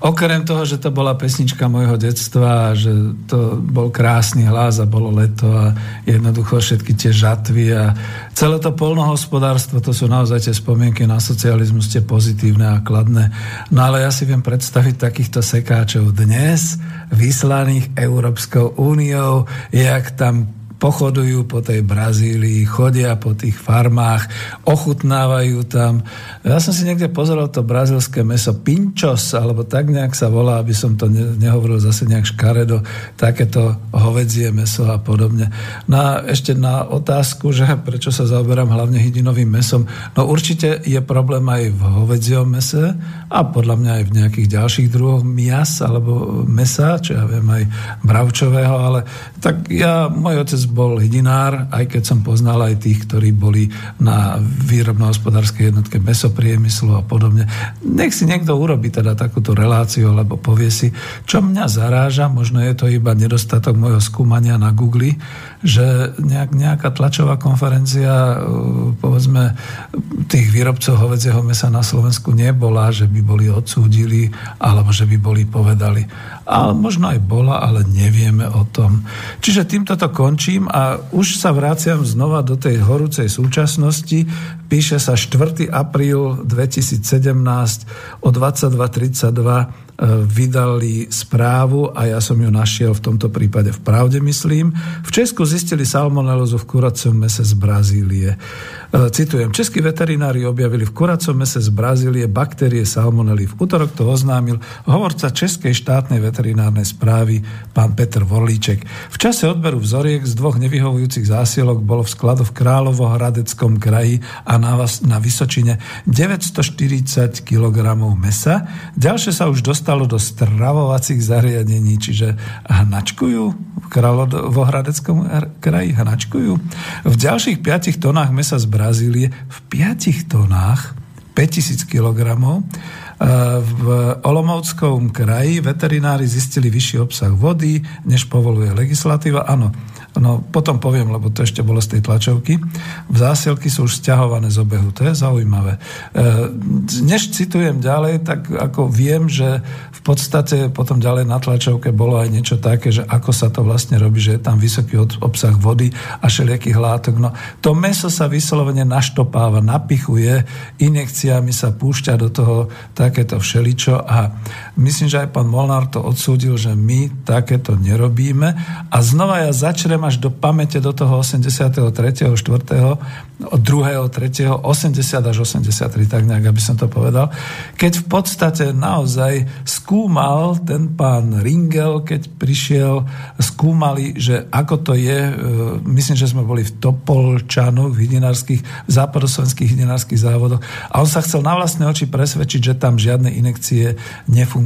okrem toho, že to bola pesnička môjho detstva, že to bol krásny hlas a bolo leto a jednoducho všetky tie žatvy a celé to polnohospodárstvo, to sú naozaj tie spomienky na socializmus, tie pozitívne a kladné. No ale ja si viem predstaviť takýchto sekáčov dnes, vyslaných Európskou úniou, jak tam pochodujú po tej Brazílii, chodia po tých farmách, ochutnávajú tam. Ja som si niekde pozrel to brazilské meso pinchos, alebo tak nejak sa volá, aby som to ne, nehovoril zase nejak škaredo, takéto hovedzie meso a podobne. No a ešte na otázku, že prečo sa zaoberám hlavne hydinovým mesom, no určite je problém aj v hovedziom mese a podľa mňa aj v nejakých ďalších druhoch mias alebo mesa, čo ja viem aj bravčového, ale tak ja, môj otec bol hydinár, aj keď som poznal aj tých, ktorí boli na výrobno-hospodárskej jednotke mesopriemyslu a podobne. Nech si niekto urobí teda takúto reláciu, alebo povie si, čo mňa zaráža, možno je to iba nedostatok môjho skúmania na Google, že nejak, nejaká tlačová konferencia uh, povedzme tých výrobcov hovedzieho mesa na Slovensku nebola, že by boli odsúdili alebo že by boli povedali. A možno aj bola, ale nevieme o tom. Čiže týmto to končím a už sa vraciam znova do tej horúcej súčasnosti. Píše sa 4. apríl 2017 o 22.32 E, vydali správu a ja som ju našiel v tomto prípade v pravde, myslím. V Česku zistili salmonelózu v kuracom mese z Brazílie. E, citujem, českí veterinári objavili v kuracom mese z Brazílie baktérie salmonely. V útorok to oznámil hovorca Českej štátnej veterinárnej správy pán Petr Vorlíček. V čase odberu vzoriek z dvoch nevyhovujúcich zásielok bolo v skladu v Královohradeckom kraji a na, na Vysočine 940 kg mesa. Ďalšie sa už dostalo do stravovacích zariadení, čiže hnačkujú v Královohradeckom kraji, hnačkujú. V ďalších 5 tonách mesa z Brazílie v 5 tonách 5000 kg. V Olomovskom kraji veterinári zistili vyšší obsah vody, než povoluje legislatíva. Áno, No potom poviem, lebo to ešte bolo z tej tlačovky. V zásielky sú už stiahované z obehu. To je zaujímavé. E, než citujem ďalej, tak ako viem, že v podstate potom ďalej na tlačovke bolo aj niečo také, že ako sa to vlastne robí, že je tam vysoký obsah vody a všelijakých látok. No to meso sa vyslovene naštopáva, napichuje, injekciami sa púšťa do toho takéto všeličo a myslím, že aj pán Molnár to odsúdil, že my takéto nerobíme a znova ja začnem až do pamäte do toho 83. 4. od 2. 3. 80 až 83, tak nejak, aby som to povedal. Keď v podstate naozaj skúmal ten pán Ringel, keď prišiel, skúmali, že ako to je, e, myslím, že sme boli v Topolčanoch, v hydinárskych, v západoslovenských hydinárskych závodoch a on sa chcel na vlastné oči presvedčiť, že tam žiadne inekcie nefungujú.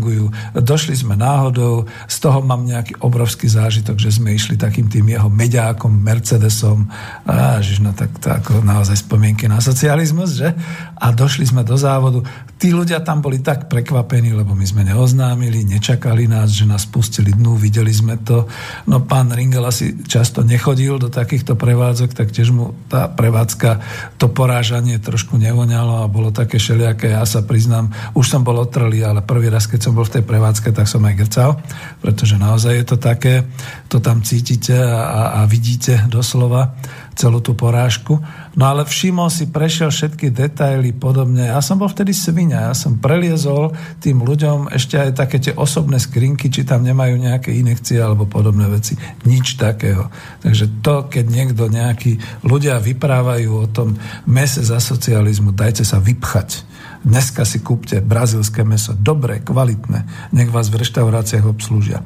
Došli sme náhodou, z toho mám nejaký obrovský zážitok, že sme išli takým tým jeho meďákom, Mercedesom. A, žiž, no tak to ako naozaj spomienky na socializmus, že? A došli sme do závodu. Tí ľudia tam boli tak prekvapení, lebo my sme neoznámili, nečakali nás, že nás pustili dnu, videli sme to. No pán Ringel asi často nechodil do takýchto prevádzok, tak tiež mu tá prevádzka, to porážanie trošku nevoňalo a bolo také šeliaké. Ja sa priznám, už som bol otrelý, ale prvý raz, keď som bol v tej prevádzke, tak som aj grcal, pretože naozaj je to také, to tam cítite a, a, a vidíte doslova celú tú porážku. No ale všimol si, prešiel všetky detaily podobne. Ja som bol vtedy svinia, ja som preliezol tým ľuďom ešte aj také tie osobné skrinky, či tam nemajú nejaké inekcie alebo podobné veci. Nič takého. Takže to, keď niekto, nejakí ľudia vyprávajú o tom mese za socializmu, dajte sa vypchať Dneska si kúpte brazilské meso, dobré, kvalitné, nech vás v reštauráciách obslúžia.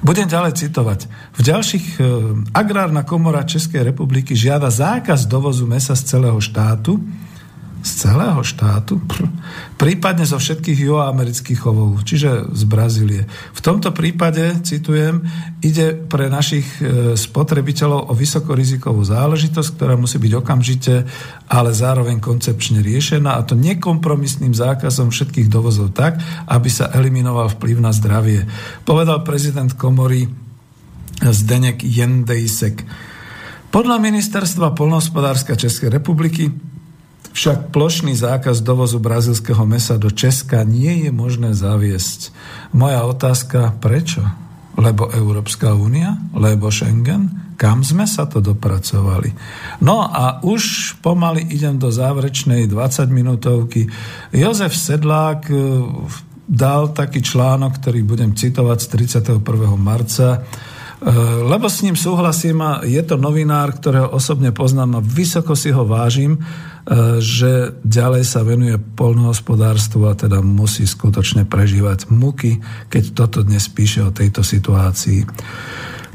Budem ďalej citovať. V ďalších e, Agrárna komora Českej republiky žiada zákaz dovozu mesa z celého štátu, z celého štátu, prípadne zo všetkých juhoamerických chovov, čiže z Brazílie. V tomto prípade, citujem, ide pre našich e, spotrebiteľov o vysokorizikovú záležitosť, ktorá musí byť okamžite, ale zároveň koncepčne riešená a to nekompromisným zákazom všetkých dovozov tak, aby sa eliminoval vplyv na zdravie. Povedal prezident komory Zdenek Jendejsek. Podľa ministerstva polnohospodárska Českej republiky však plošný zákaz dovozu brazilského mesa do Česka nie je možné zaviesť. Moja otázka, prečo? Lebo Európska únia? Lebo Schengen? Kam sme sa to dopracovali? No a už pomaly idem do záverečnej 20 minútovky. Jozef Sedlák eh, dal taký článok, ktorý budem citovať z 31. marca Eh, lebo s ním súhlasím a je to novinár, ktorého osobne poznám a vysoko si ho vážim, že ďalej sa venuje polnohospodárstvu a teda musí skutočne prežívať muky, keď toto dnes píše o tejto situácii.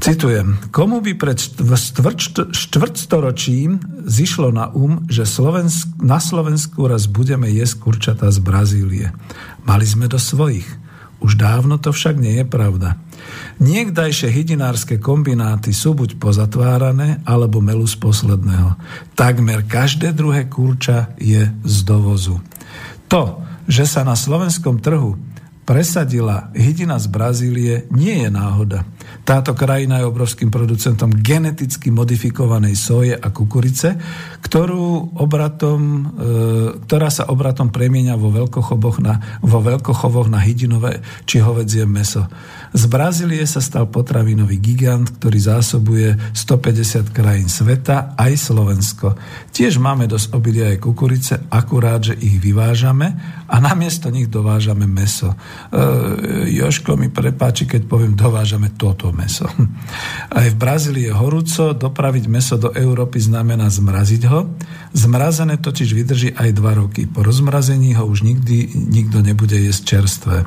Citujem, komu by pred štvrtstoročím zišlo na um, že Slovensk, na Slovensku raz budeme jesť kurčatá z Brazílie. Mali sme do svojich. Už dávno to však nie je pravda. Niekdajšie hydinárske kombináty sú buď pozatvárané, alebo melú z posledného. Takmer každé druhé kurča je z dovozu. To, že sa na slovenskom trhu presadila hydina z Brazílie, nie je náhoda. Táto krajina je obrovským producentom geneticky modifikovanej soje a kukurice, ktorú obratom, e, ktorá sa obratom premieňa vo veľkochovoch na, vo veľkochovoch na hydinové či hovedzie meso. Z Brazílie sa stal potravinový gigant, ktorý zásobuje 150 krajín sveta, aj Slovensko. Tiež máme dosť obilia aj kukurice, akurát, že ich vyvážame a namiesto nich dovážame meso. E, Joško mi prepáči, keď poviem, dovážame toto meso. Aj v Brazílii je horúco, dopraviť meso do Európy znamená zmraziť ho. Zmrazené totiž vydrží aj dva roky. Po rozmrazení ho už nikdy nikto nebude jesť čerstvé.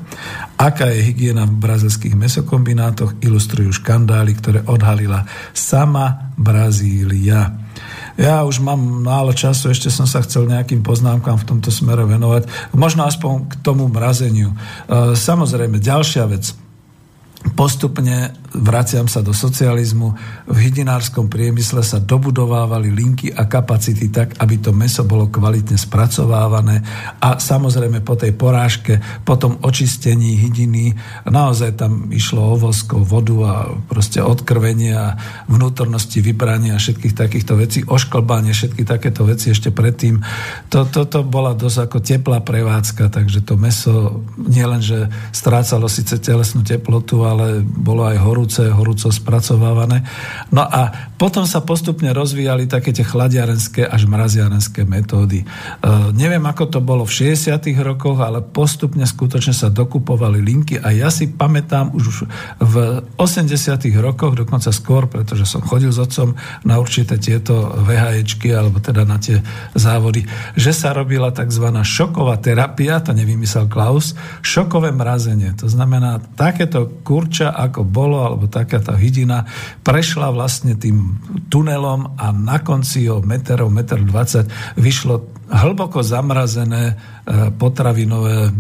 Aká je hygiena v brazilských mesokombinátoch, ilustrujú škandály, ktoré odhalila sama Brazília. Ja už mám málo času, ešte som sa chcel nejakým poznámkam v tomto smere venovať. Možno aspoň k tomu mrazeniu. E, samozrejme, ďalšia vec postupne vraciam sa do socializmu. V hydinárskom priemysle sa dobudovávali linky a kapacity tak, aby to meso bolo kvalitne spracovávané a samozrejme po tej porážke, po tom očistení hydiny, naozaj tam išlo o vosko, vodu a proste odkrvenie a vnútornosti vybrania a všetkých takýchto vecí, ošklbanie, všetky takéto veci ešte predtým. Toto to, to bola dosť ako teplá prevádzka, takže to meso nielenže strácalo síce telesnú teplotu, ale bolo aj horúce, horúco spracovávané. No a potom sa postupne rozvíjali také tie chladiarenské až mraziarenské metódy. E, neviem, ako to bolo v 60 rokoch, ale postupne skutočne sa dokupovali linky a ja si pamätám už v 80 rokoch, dokonca skôr, pretože som chodil s otcom na určité tieto VHEčky, alebo teda na tie závody, že sa robila tzv. šoková terapia, to nevymyslel Klaus, šokové mrazenie. To znamená, takéto kurča, ako bolo, alebo taká tá hydina, prešla vlastne tým tunelom a na konci o meter, o meter 20 vyšlo hlboko zamrazené e, potravinové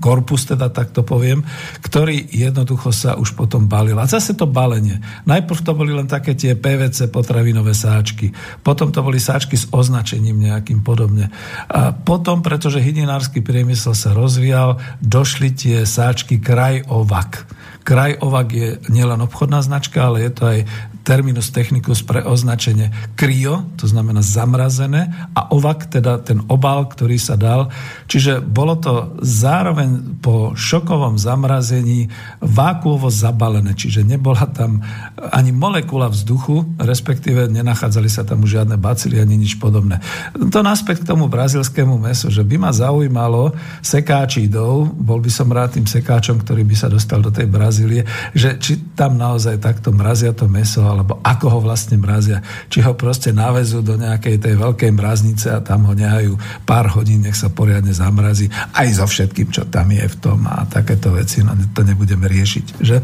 korpus, teda tak to poviem, ktorý jednoducho sa už potom balil. A zase to balenie. Najprv to boli len také tie PVC potravinové sáčky. Potom to boli sáčky s označením nejakým podobne. A potom, pretože hydinársky priemysel sa rozvíjal, došli tie sáčky kraj ovak Kraj Ovak je nielen obchodná značka, ale je to aj terminus technicus pre označenie krio, to znamená zamrazené, a ovak, teda ten obal, ktorý sa dal. Čiže bolo to zároveň po šokovom zamrazení vákuovo zabalené, čiže nebola tam ani molekula vzduchu, respektíve nenachádzali sa tam už žiadne bacily ani nič podobné. To náspekt k tomu brazilskému mesu, že by ma zaujímalo sekáčidov, bol by som rád tým sekáčom, ktorý by sa dostal do tej Brazílie, že či tam naozaj takto mrazia to meso, alebo ako ho vlastne mrazia. Či ho proste navezú do nejakej tej veľkej mraznice a tam ho nehajú pár hodín, nech sa poriadne zamrazí, aj so všetkým, čo tam je v tom a takéto veci, no to nebudeme riešiť. Že?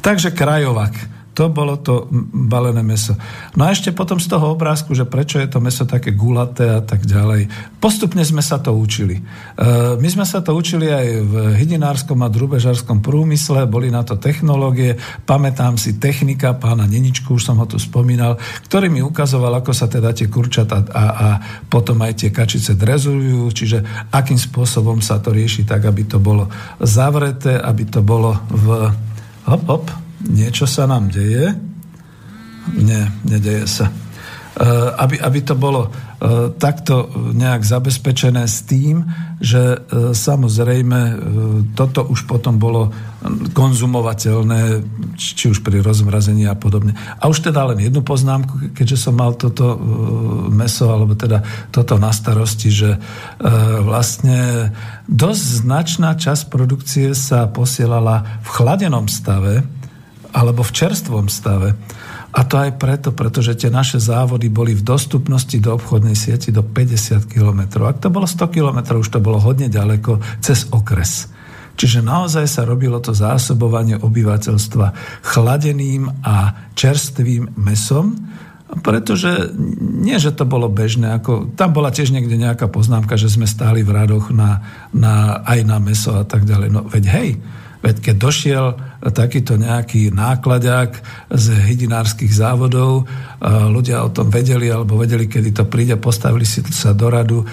Takže krajovak, to bolo to balené meso. No a ešte potom z toho obrázku, že prečo je to meso také gulaté a tak ďalej. Postupne sme sa to učili. E, my sme sa to učili aj v hydinárskom a drubežarskom prúmysle, boli na to technológie, pamätám si technika pána Neničku, už som ho tu spomínal, ktorý mi ukazoval, ako sa teda tie kurčata a, a potom aj tie kačice drezujú, čiže akým spôsobom sa to rieši tak, aby to bolo zavreté, aby to bolo v... Hop, hop, niečo sa nám deje. Nie, nedeje sa. E, aby, aby to bolo e, takto nejak zabezpečené s tým, že e, samozrejme toto už potom bolo konzumovateľné, či už pri rozmrazení a podobne. A už teda len jednu poznámku, keďže som mal toto meso, alebo teda toto na starosti, že vlastne dosť značná časť produkcie sa posielala v chladenom stave, alebo v čerstvom stave. A to aj preto, pretože tie naše závody boli v dostupnosti do obchodnej sieti do 50 km. Ak to bolo 100 km, už to bolo hodne ďaleko cez okres. Čiže naozaj sa robilo to zásobovanie obyvateľstva chladeným a čerstvým mesom, pretože nie, že to bolo bežné, ako, tam bola tiež niekde nejaká poznámka, že sme stáli v radoch na, na, aj na meso a tak ďalej. No veď hej, Veď keď došiel takýto nejaký nákladák z hydinárskych závodov, ľudia o tom vedeli, alebo vedeli, kedy to príde, postavili si sa do radu.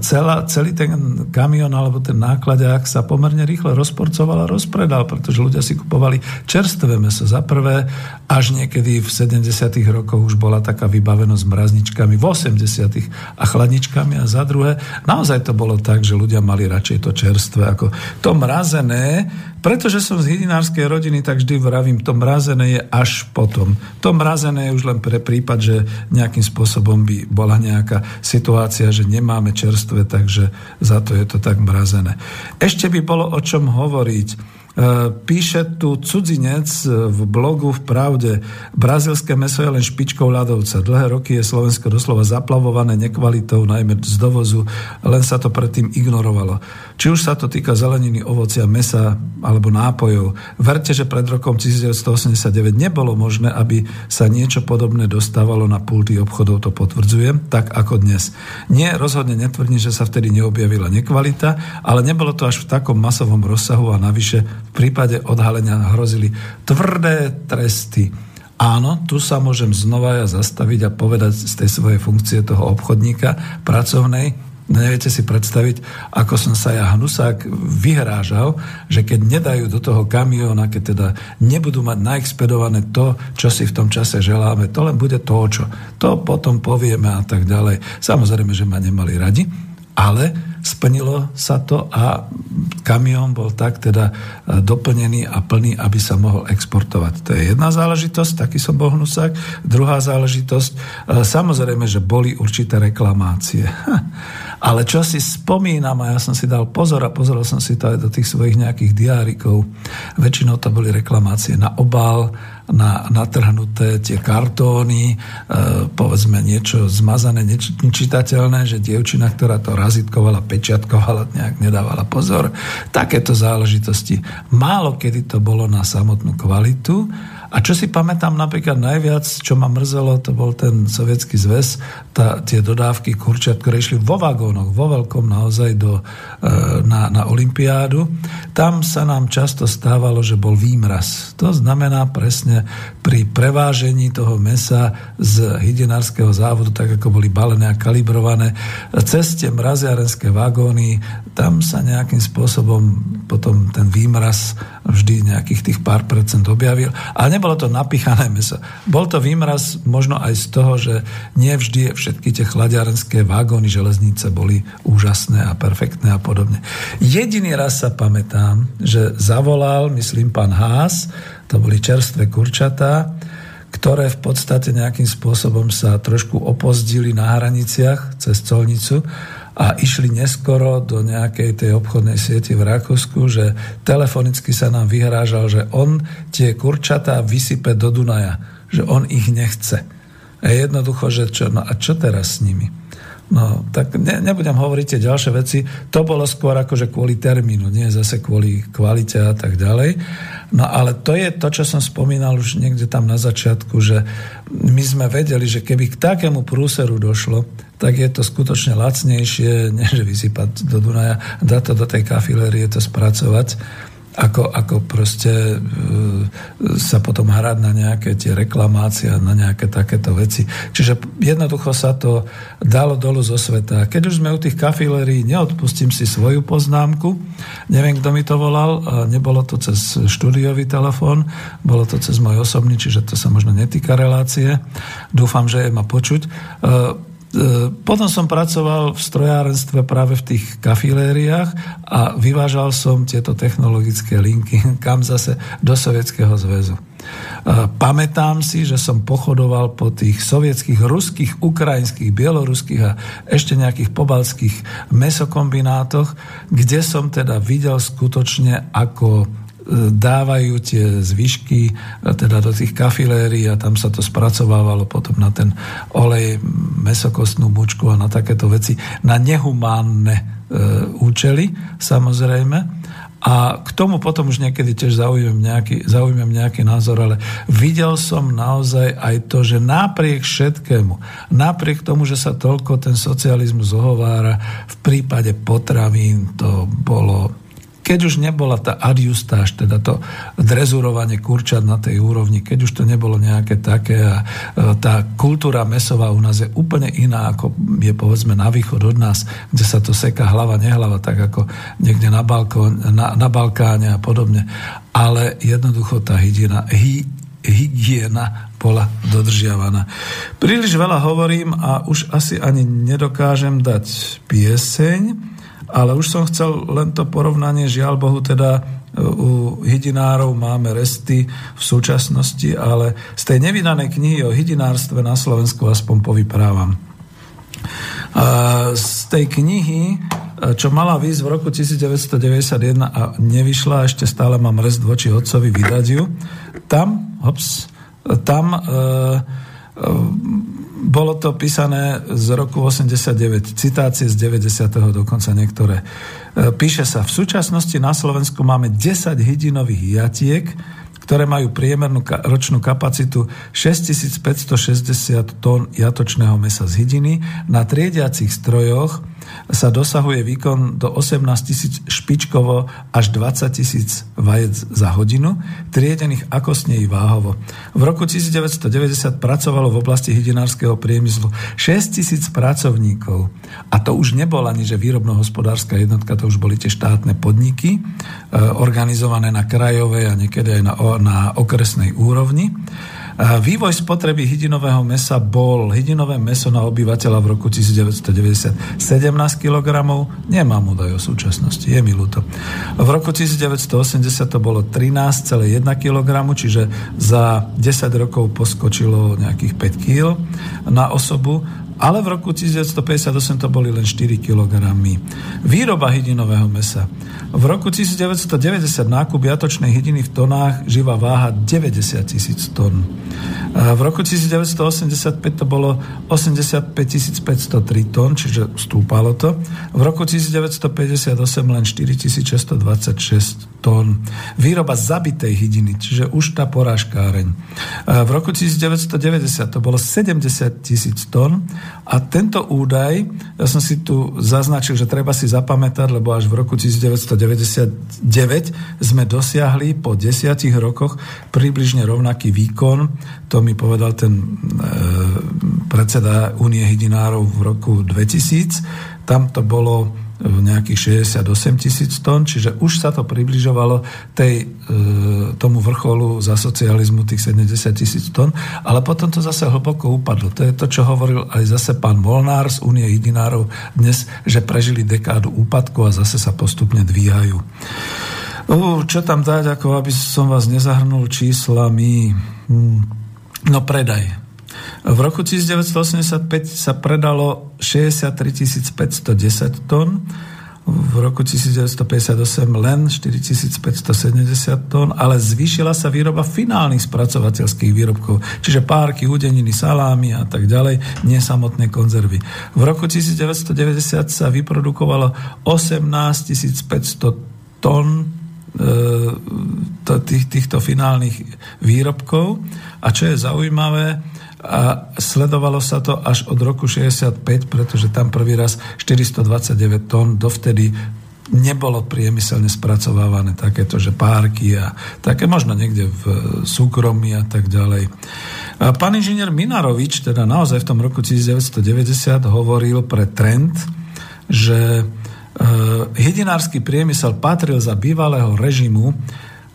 Celá, celý ten kamion alebo ten nákladák sa pomerne rýchle rozporcoval a rozpredal, pretože ľudia si kupovali čerstvé meso za prvé, až niekedy v 70. rokoch už bola taká vybavenosť mrazničkami, v 80. a chladničkami a za druhé, naozaj to bolo tak, že ľudia mali radšej to čerstvé ako to mrazené, pretože som z hydinárskej rodiny, tak vždy vravím, to mrazené je až potom. To mrazené je už len pre prípad, že nejakým spôsobom by bola nejaká situácia, že nemáme čerstvé, takže za to je to tak mrazené. Ešte by bolo o čom hovoriť. E, píše tu cudzinec v blogu v Pravde. Brazilské meso je len špičkou ľadovca. Dlhé roky je Slovensko doslova zaplavované nekvalitou, najmä z dovozu, len sa to predtým ignorovalo. Či už sa to týka zeleniny, ovocia, mesa alebo nápojov. Verte, že pred rokom 1989 nebolo možné, aby sa niečo podobné dostávalo na pulty obchodov, to potvrdzujem, tak ako dnes. Nie, rozhodne netvrdím, že sa vtedy neobjavila nekvalita, ale nebolo to až v takom masovom rozsahu a navyše v prípade odhalenia hrozili tvrdé tresty. Áno, tu sa môžem znova ja zastaviť a povedať z tej svojej funkcie toho obchodníka pracovnej, Neviete si predstaviť, ako som sa ja hnusák vyhrážal, že keď nedajú do toho kamióna, keď teda nebudú mať naexpedované to, čo si v tom čase želáme, to len bude to, čo. To potom povieme a tak ďalej. Samozrejme, že ma nemali radi, ale splnilo sa to a kamión bol tak teda e, doplnený a plný, aby sa mohol exportovať. To je jedna záležitosť, taký som bol hnusák. Druhá záležitosť, e, samozrejme, že boli určité reklamácie. Ale čo si spomínam, a ja som si dal pozor a pozeral som si to aj do tých svojich nejakých diárikov, väčšinou to boli reklamácie na obal, na natrhnuté tie kartóny, e, povedzme niečo zmazané, nečitateľné, že dievčina, ktorá to razitkovala, pečiatkovala, nejak nedávala pozor. Takéto záležitosti. Málo kedy to bolo na samotnú kvalitu, a čo si pamätám napríklad najviac, čo ma mrzelo, to bol ten sovietský zväz, tá, tie dodávky kurčiat, ktoré išli vo vagónoch, vo veľkom naozaj do, e, na, na Olympiádu. Tam sa nám často stávalo, že bol výmraz. To znamená presne pri prevážení toho mesa z hydinárskeho závodu, tak ako boli balené a kalibrované, cez tie mraziarenské vagóny, tam sa nejakým spôsobom potom ten výmraz vždy nejakých tých pár percent objavil. Ale nebolo to napichané meso. Bol to výmraz možno aj z toho, že nie vždy všetky tie chladiarenské vagóny železnice boli úžasné a perfektné a podobne. Jediný raz sa pamätám, že zavolal, myslím, pán Hás, to boli čerstvé kurčatá, ktoré v podstate nejakým spôsobom sa trošku opozdili na hraniciach cez colnicu a išli neskoro do nejakej tej obchodnej siete v Rakúsku, že telefonicky sa nám vyhrážal, že on tie kurčatá vysype do Dunaja, že on ich nechce. A jednoducho, že čo, no a čo teraz s nimi? No, tak ne, nebudem hovoriť tie ďalšie veci. To bolo skôr akože kvôli termínu, nie zase kvôli kvalite a tak ďalej. No ale to je to, čo som spomínal už niekde tam na začiatku, že my sme vedeli, že keby k takému prúseru došlo, tak je to skutočne lacnejšie, než vysypať do Dunaja, dať to do tej kafilérie, to spracovať ako, ako proste e, sa potom hrať na nejaké tie reklamácie, na nejaké takéto veci. Čiže jednoducho sa to dalo dolu zo sveta. Keď už sme u tých kafilerí, neodpustím si svoju poznámku. Neviem, kto mi to volal. Nebolo to cez štúdiový telefón, bolo to cez môj osobný, čiže to sa možno netýka relácie. Dúfam, že je ma počuť E, potom som pracoval v strojárenstve práve v tých kafilériách a vyvážal som tieto technologické linky kam zase do Sovietskeho zväzu. E, pamätám si, že som pochodoval po tých sovietských, ruských, ukrajinských, bieloruských a ešte nejakých pobalských mesokombinátoch, kde som teda videl skutočne, ako dávajú tie zvyšky teda do tých kafilérií a tam sa to spracovávalo potom na ten olej, mesokostnú bučku a na takéto veci, na nehumánne e, účely samozrejme. A k tomu potom už niekedy tiež zaujímam nejaký, zaujímam nejaký názor, ale videl som naozaj aj to, že napriek všetkému, napriek tomu, že sa toľko ten socializmus ohovára, v prípade potravín to bolo keď už nebola tá adjustáž, teda to drezurovanie kurčat na tej úrovni, keď už to nebolo nejaké také a e, tá kultúra mesová u nás je úplne iná, ako je povedzme na východ od nás, kde sa to seká hlava, nehlava, tak ako niekde na, Balkón, na, na Balkáne a podobne. Ale jednoducho tá hygiena, hy, hygiena bola dodržiavaná. Príliš veľa hovorím a už asi ani nedokážem dať pieseň, ale už som chcel len to porovnanie, žiaľ Bohu, teda e, u hydinárov máme resty v súčasnosti, ale z tej nevydanej knihy o hydinárstve na Slovensku aspoň povyprávam. Z tej knihy, e, čo mala výsť v roku 1991 a nevyšla, ešte stále mám rest voči otcovi, vydať ju, tam, hops, tam e, e, bolo to písané z roku 89, citácie z 90. dokonca niektoré. E, píše sa, v súčasnosti na Slovensku máme 10 hydinových jatiek, ktoré majú priemernú ročnú kapacitu 6560 tón jatočného mesa z hydiny. Na triediacich strojoch sa dosahuje výkon do 18 tisíc špičkovo až 20 tisíc vajec za hodinu, triedených akostne i váhovo. V roku 1990 pracovalo v oblasti hydinárskeho priemyslu 6 tisíc pracovníkov. A to už nebol ani, že výrobno-hospodárska jednotka, to už boli tie štátne podniky, e, organizované na krajovej a niekedy aj na, na okresnej úrovni. Vývoj spotreby hydinového mesa bol hydinové meso na obyvateľa v roku 1990 17 kg, nemám údaj o súčasnosti, je mi ľúto. V roku 1980 to bolo 13,1 kg, čiže za 10 rokov poskočilo nejakých 5 kg na osobu ale v roku 1958 to boli len 4 kg. Výroba hydinového mesa. V roku 1990 nákup jatočnej hydiny v tonách živá váha 90 tisíc tón. V roku 1985 to bolo 85 503 tón, čiže stúpalo to. V roku 1958 len 4626 tón. Výroba zabitej hydiny, čiže už tá porážkáreň. V roku 1990 to bolo 70 tisíc tón a tento údaj, ja som si tu zaznačil, že treba si zapamätať, lebo až v roku 1999 sme dosiahli po desiatich rokoch približne rovnaký výkon. To mi povedal ten e, predseda Unie hydinárov v roku 2000. Tam to bolo nejakých 68 tisíc tón, čiže už sa to približovalo tej, e, tomu vrcholu za socializmu tých 70 tisíc tón, ale potom to zase hlboko upadlo. To je to, čo hovoril aj zase pán Molnár z Unie jedinárov dnes, že prežili dekádu úpadku a zase sa postupne dvíhajú. Uh, čo tam dať, ako aby som vás nezahrnul číslami? Hmm. No predaj. V roku 1985 sa predalo 63 510 tón v roku 1958 len 4570 tón, ale zvýšila sa výroba finálnych spracovateľských výrobkov, čiže párky, udeniny, salámy a tak ďalej, nesamotné konzervy. V roku 1990 sa vyprodukovalo 18 500 tón e, tých, týchto finálnych výrobkov a čo je zaujímavé, a sledovalo sa to až od roku 65, pretože tam prvý raz 429 tón dovtedy nebolo priemyselne spracovávané takéto, že párky a také možno niekde v súkromí a tak ďalej. A pán inžinier Minarovič teda naozaj v tom roku 1990 hovoril pre trend, že uh, hydinársky priemysel patril za bývalého režimu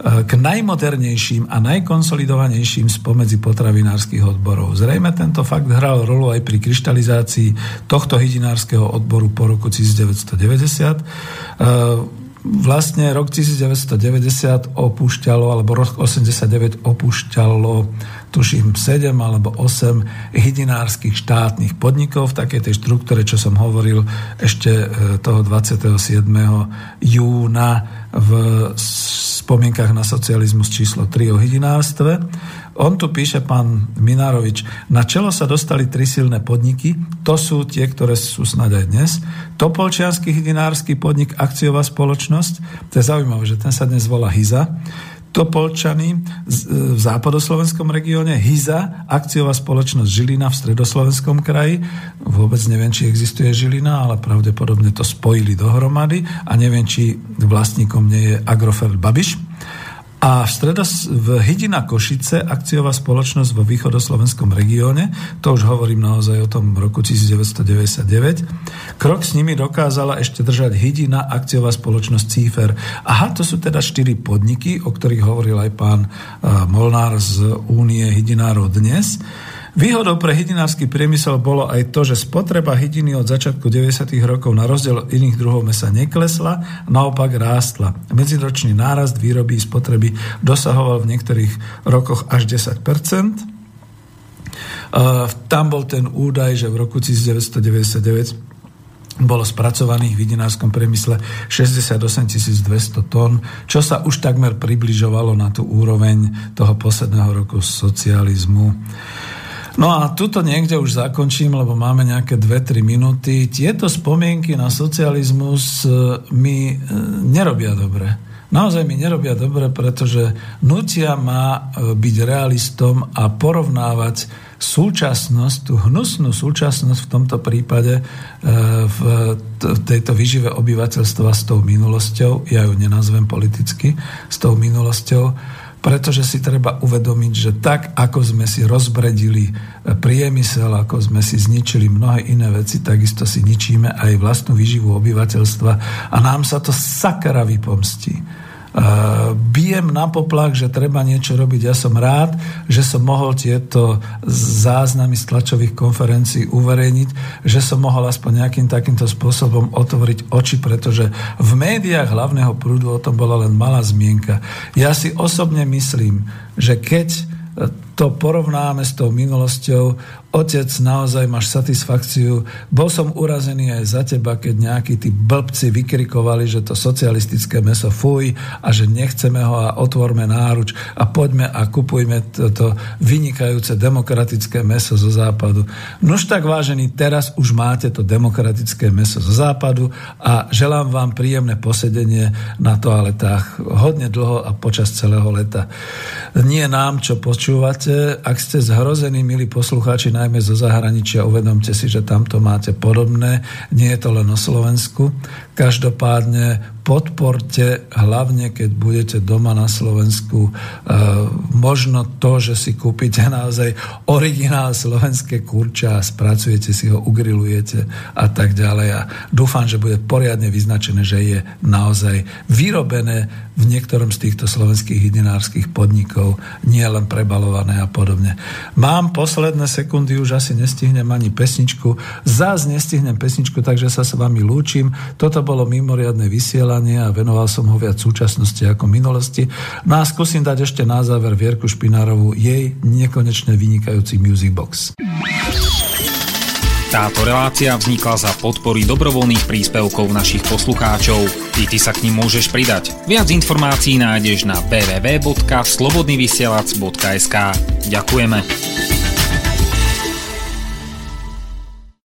k najmodernejším a najkonsolidovanejším spomedzi potravinárskych odborov. Zrejme tento fakt hral rolu aj pri kryštalizácii tohto hydinárskeho odboru po roku 1990. E, vlastne rok 1990 opúšťalo, alebo rok 89 opúšťalo tuším 7 alebo 8 hydinárskych štátnych podnikov v takej tej štruktúre, čo som hovoril ešte e, toho 27. júna v spomienkach na socializmus číslo 3 o hydinárstve. On tu píše, pán Minárovič, na čelo sa dostali tri silné podniky, to sú tie, ktoré sú snad aj dnes. Topolčianský hydinársky podnik, akciová spoločnosť, to je zaujímavé, že ten sa dnes volá HIZA. Topolčany v západoslovenskom regióne, HIZA, akciová spoločnosť Žilina v stredoslovenskom kraji. Vôbec neviem, či existuje Žilina, ale pravdepodobne to spojili dohromady a neviem, či vlastníkom nie je Agrofert Babiš. A v, stredos, v Hydina Košice, akciová spoločnosť vo východoslovenskom regióne, to už hovorím naozaj o tom roku 1999, krok s nimi dokázala ešte držať Hydina, akciová spoločnosť Cífer. Aha, to sú teda štyri podniky, o ktorých hovoril aj pán Molnár z Únie Hydinárov dnes. Výhodou pre hydinársky priemysel bolo aj to, že spotreba hydiny od začiatku 90. rokov na rozdiel od iných druhov mesa neklesla, naopak rástla. Medziročný nárast výroby spotreby dosahoval v niektorých rokoch až 10% tam bol ten údaj, že v roku 1999 bolo spracovaných v vidinárskom priemysle 68 200 tón, čo sa už takmer približovalo na tú úroveň toho posledného roku socializmu. No a tuto niekde už zakončím, lebo máme nejaké 2-3 minúty. Tieto spomienky na socializmus e, mi e, nerobia dobre. Naozaj mi nerobia dobre, pretože nutia ma e, byť realistom a porovnávať súčasnosť, tú hnusnú súčasnosť v tomto prípade v tejto vyžive obyvateľstva s tou minulosťou, ja ju nenazvem politicky, s tou minulosťou, pretože si treba uvedomiť, že tak, ako sme si rozbredili priemysel, ako sme si zničili mnohé iné veci, takisto si ničíme aj vlastnú výživu obyvateľstva a nám sa to sakra vypomstí. Uh, bijem na poplach, že treba niečo robiť. Ja som rád, že som mohol tieto záznamy z tlačových konferencií uverejniť, že som mohol aspoň nejakým takýmto spôsobom otvoriť oči, pretože v médiách hlavného prúdu o tom bola len malá zmienka. Ja si osobne myslím, že keď to porovnáme s tou minulosťou, otec, naozaj máš satisfakciu. Bol som urazený aj za teba, keď nejakí tí blbci vykrikovali, že to socialistické meso fuj a že nechceme ho a otvorme náruč a poďme a kupujme toto vynikajúce demokratické meso zo západu. Nož tak vážený, teraz už máte to demokratické meso zo západu a želám vám príjemné posedenie na toaletách hodne dlho a počas celého leta. Nie nám, čo počúvate, ak ste zhrození, milí poslucháči, najmä zo zahraničia, uvedomte si, že tamto máte podobné. Nie je to len o Slovensku. Každopádne podporte, hlavne keď budete doma na Slovensku, e, možno to, že si kúpite naozaj originál slovenské kurča a spracujete si ho, ugrilujete a tak ďalej. A dúfam, že bude poriadne vyznačené, že je naozaj vyrobené v niektorom z týchto slovenských hydinárskych podnikov, nie len prebalované a podobne. Mám posledné sekundy, už asi nestihnem ani pesničku. Zás nestihnem pesničku, takže sa s vami lúčim. Toto bolo mimoriadne vysielanie vzdelanie a venoval som ho viac súčasnosti ako minulosti. No a skúsim dať ešte na záver Vierku Špinárovú jej nekonečne vynikajúci music box. Táto relácia vznikla za podpory dobrovoľných príspevkov našich poslucháčov. I ty sa k ním môžeš pridať. Viac informácií nájdeš na www.slobodnyvysielac.sk Ďakujeme.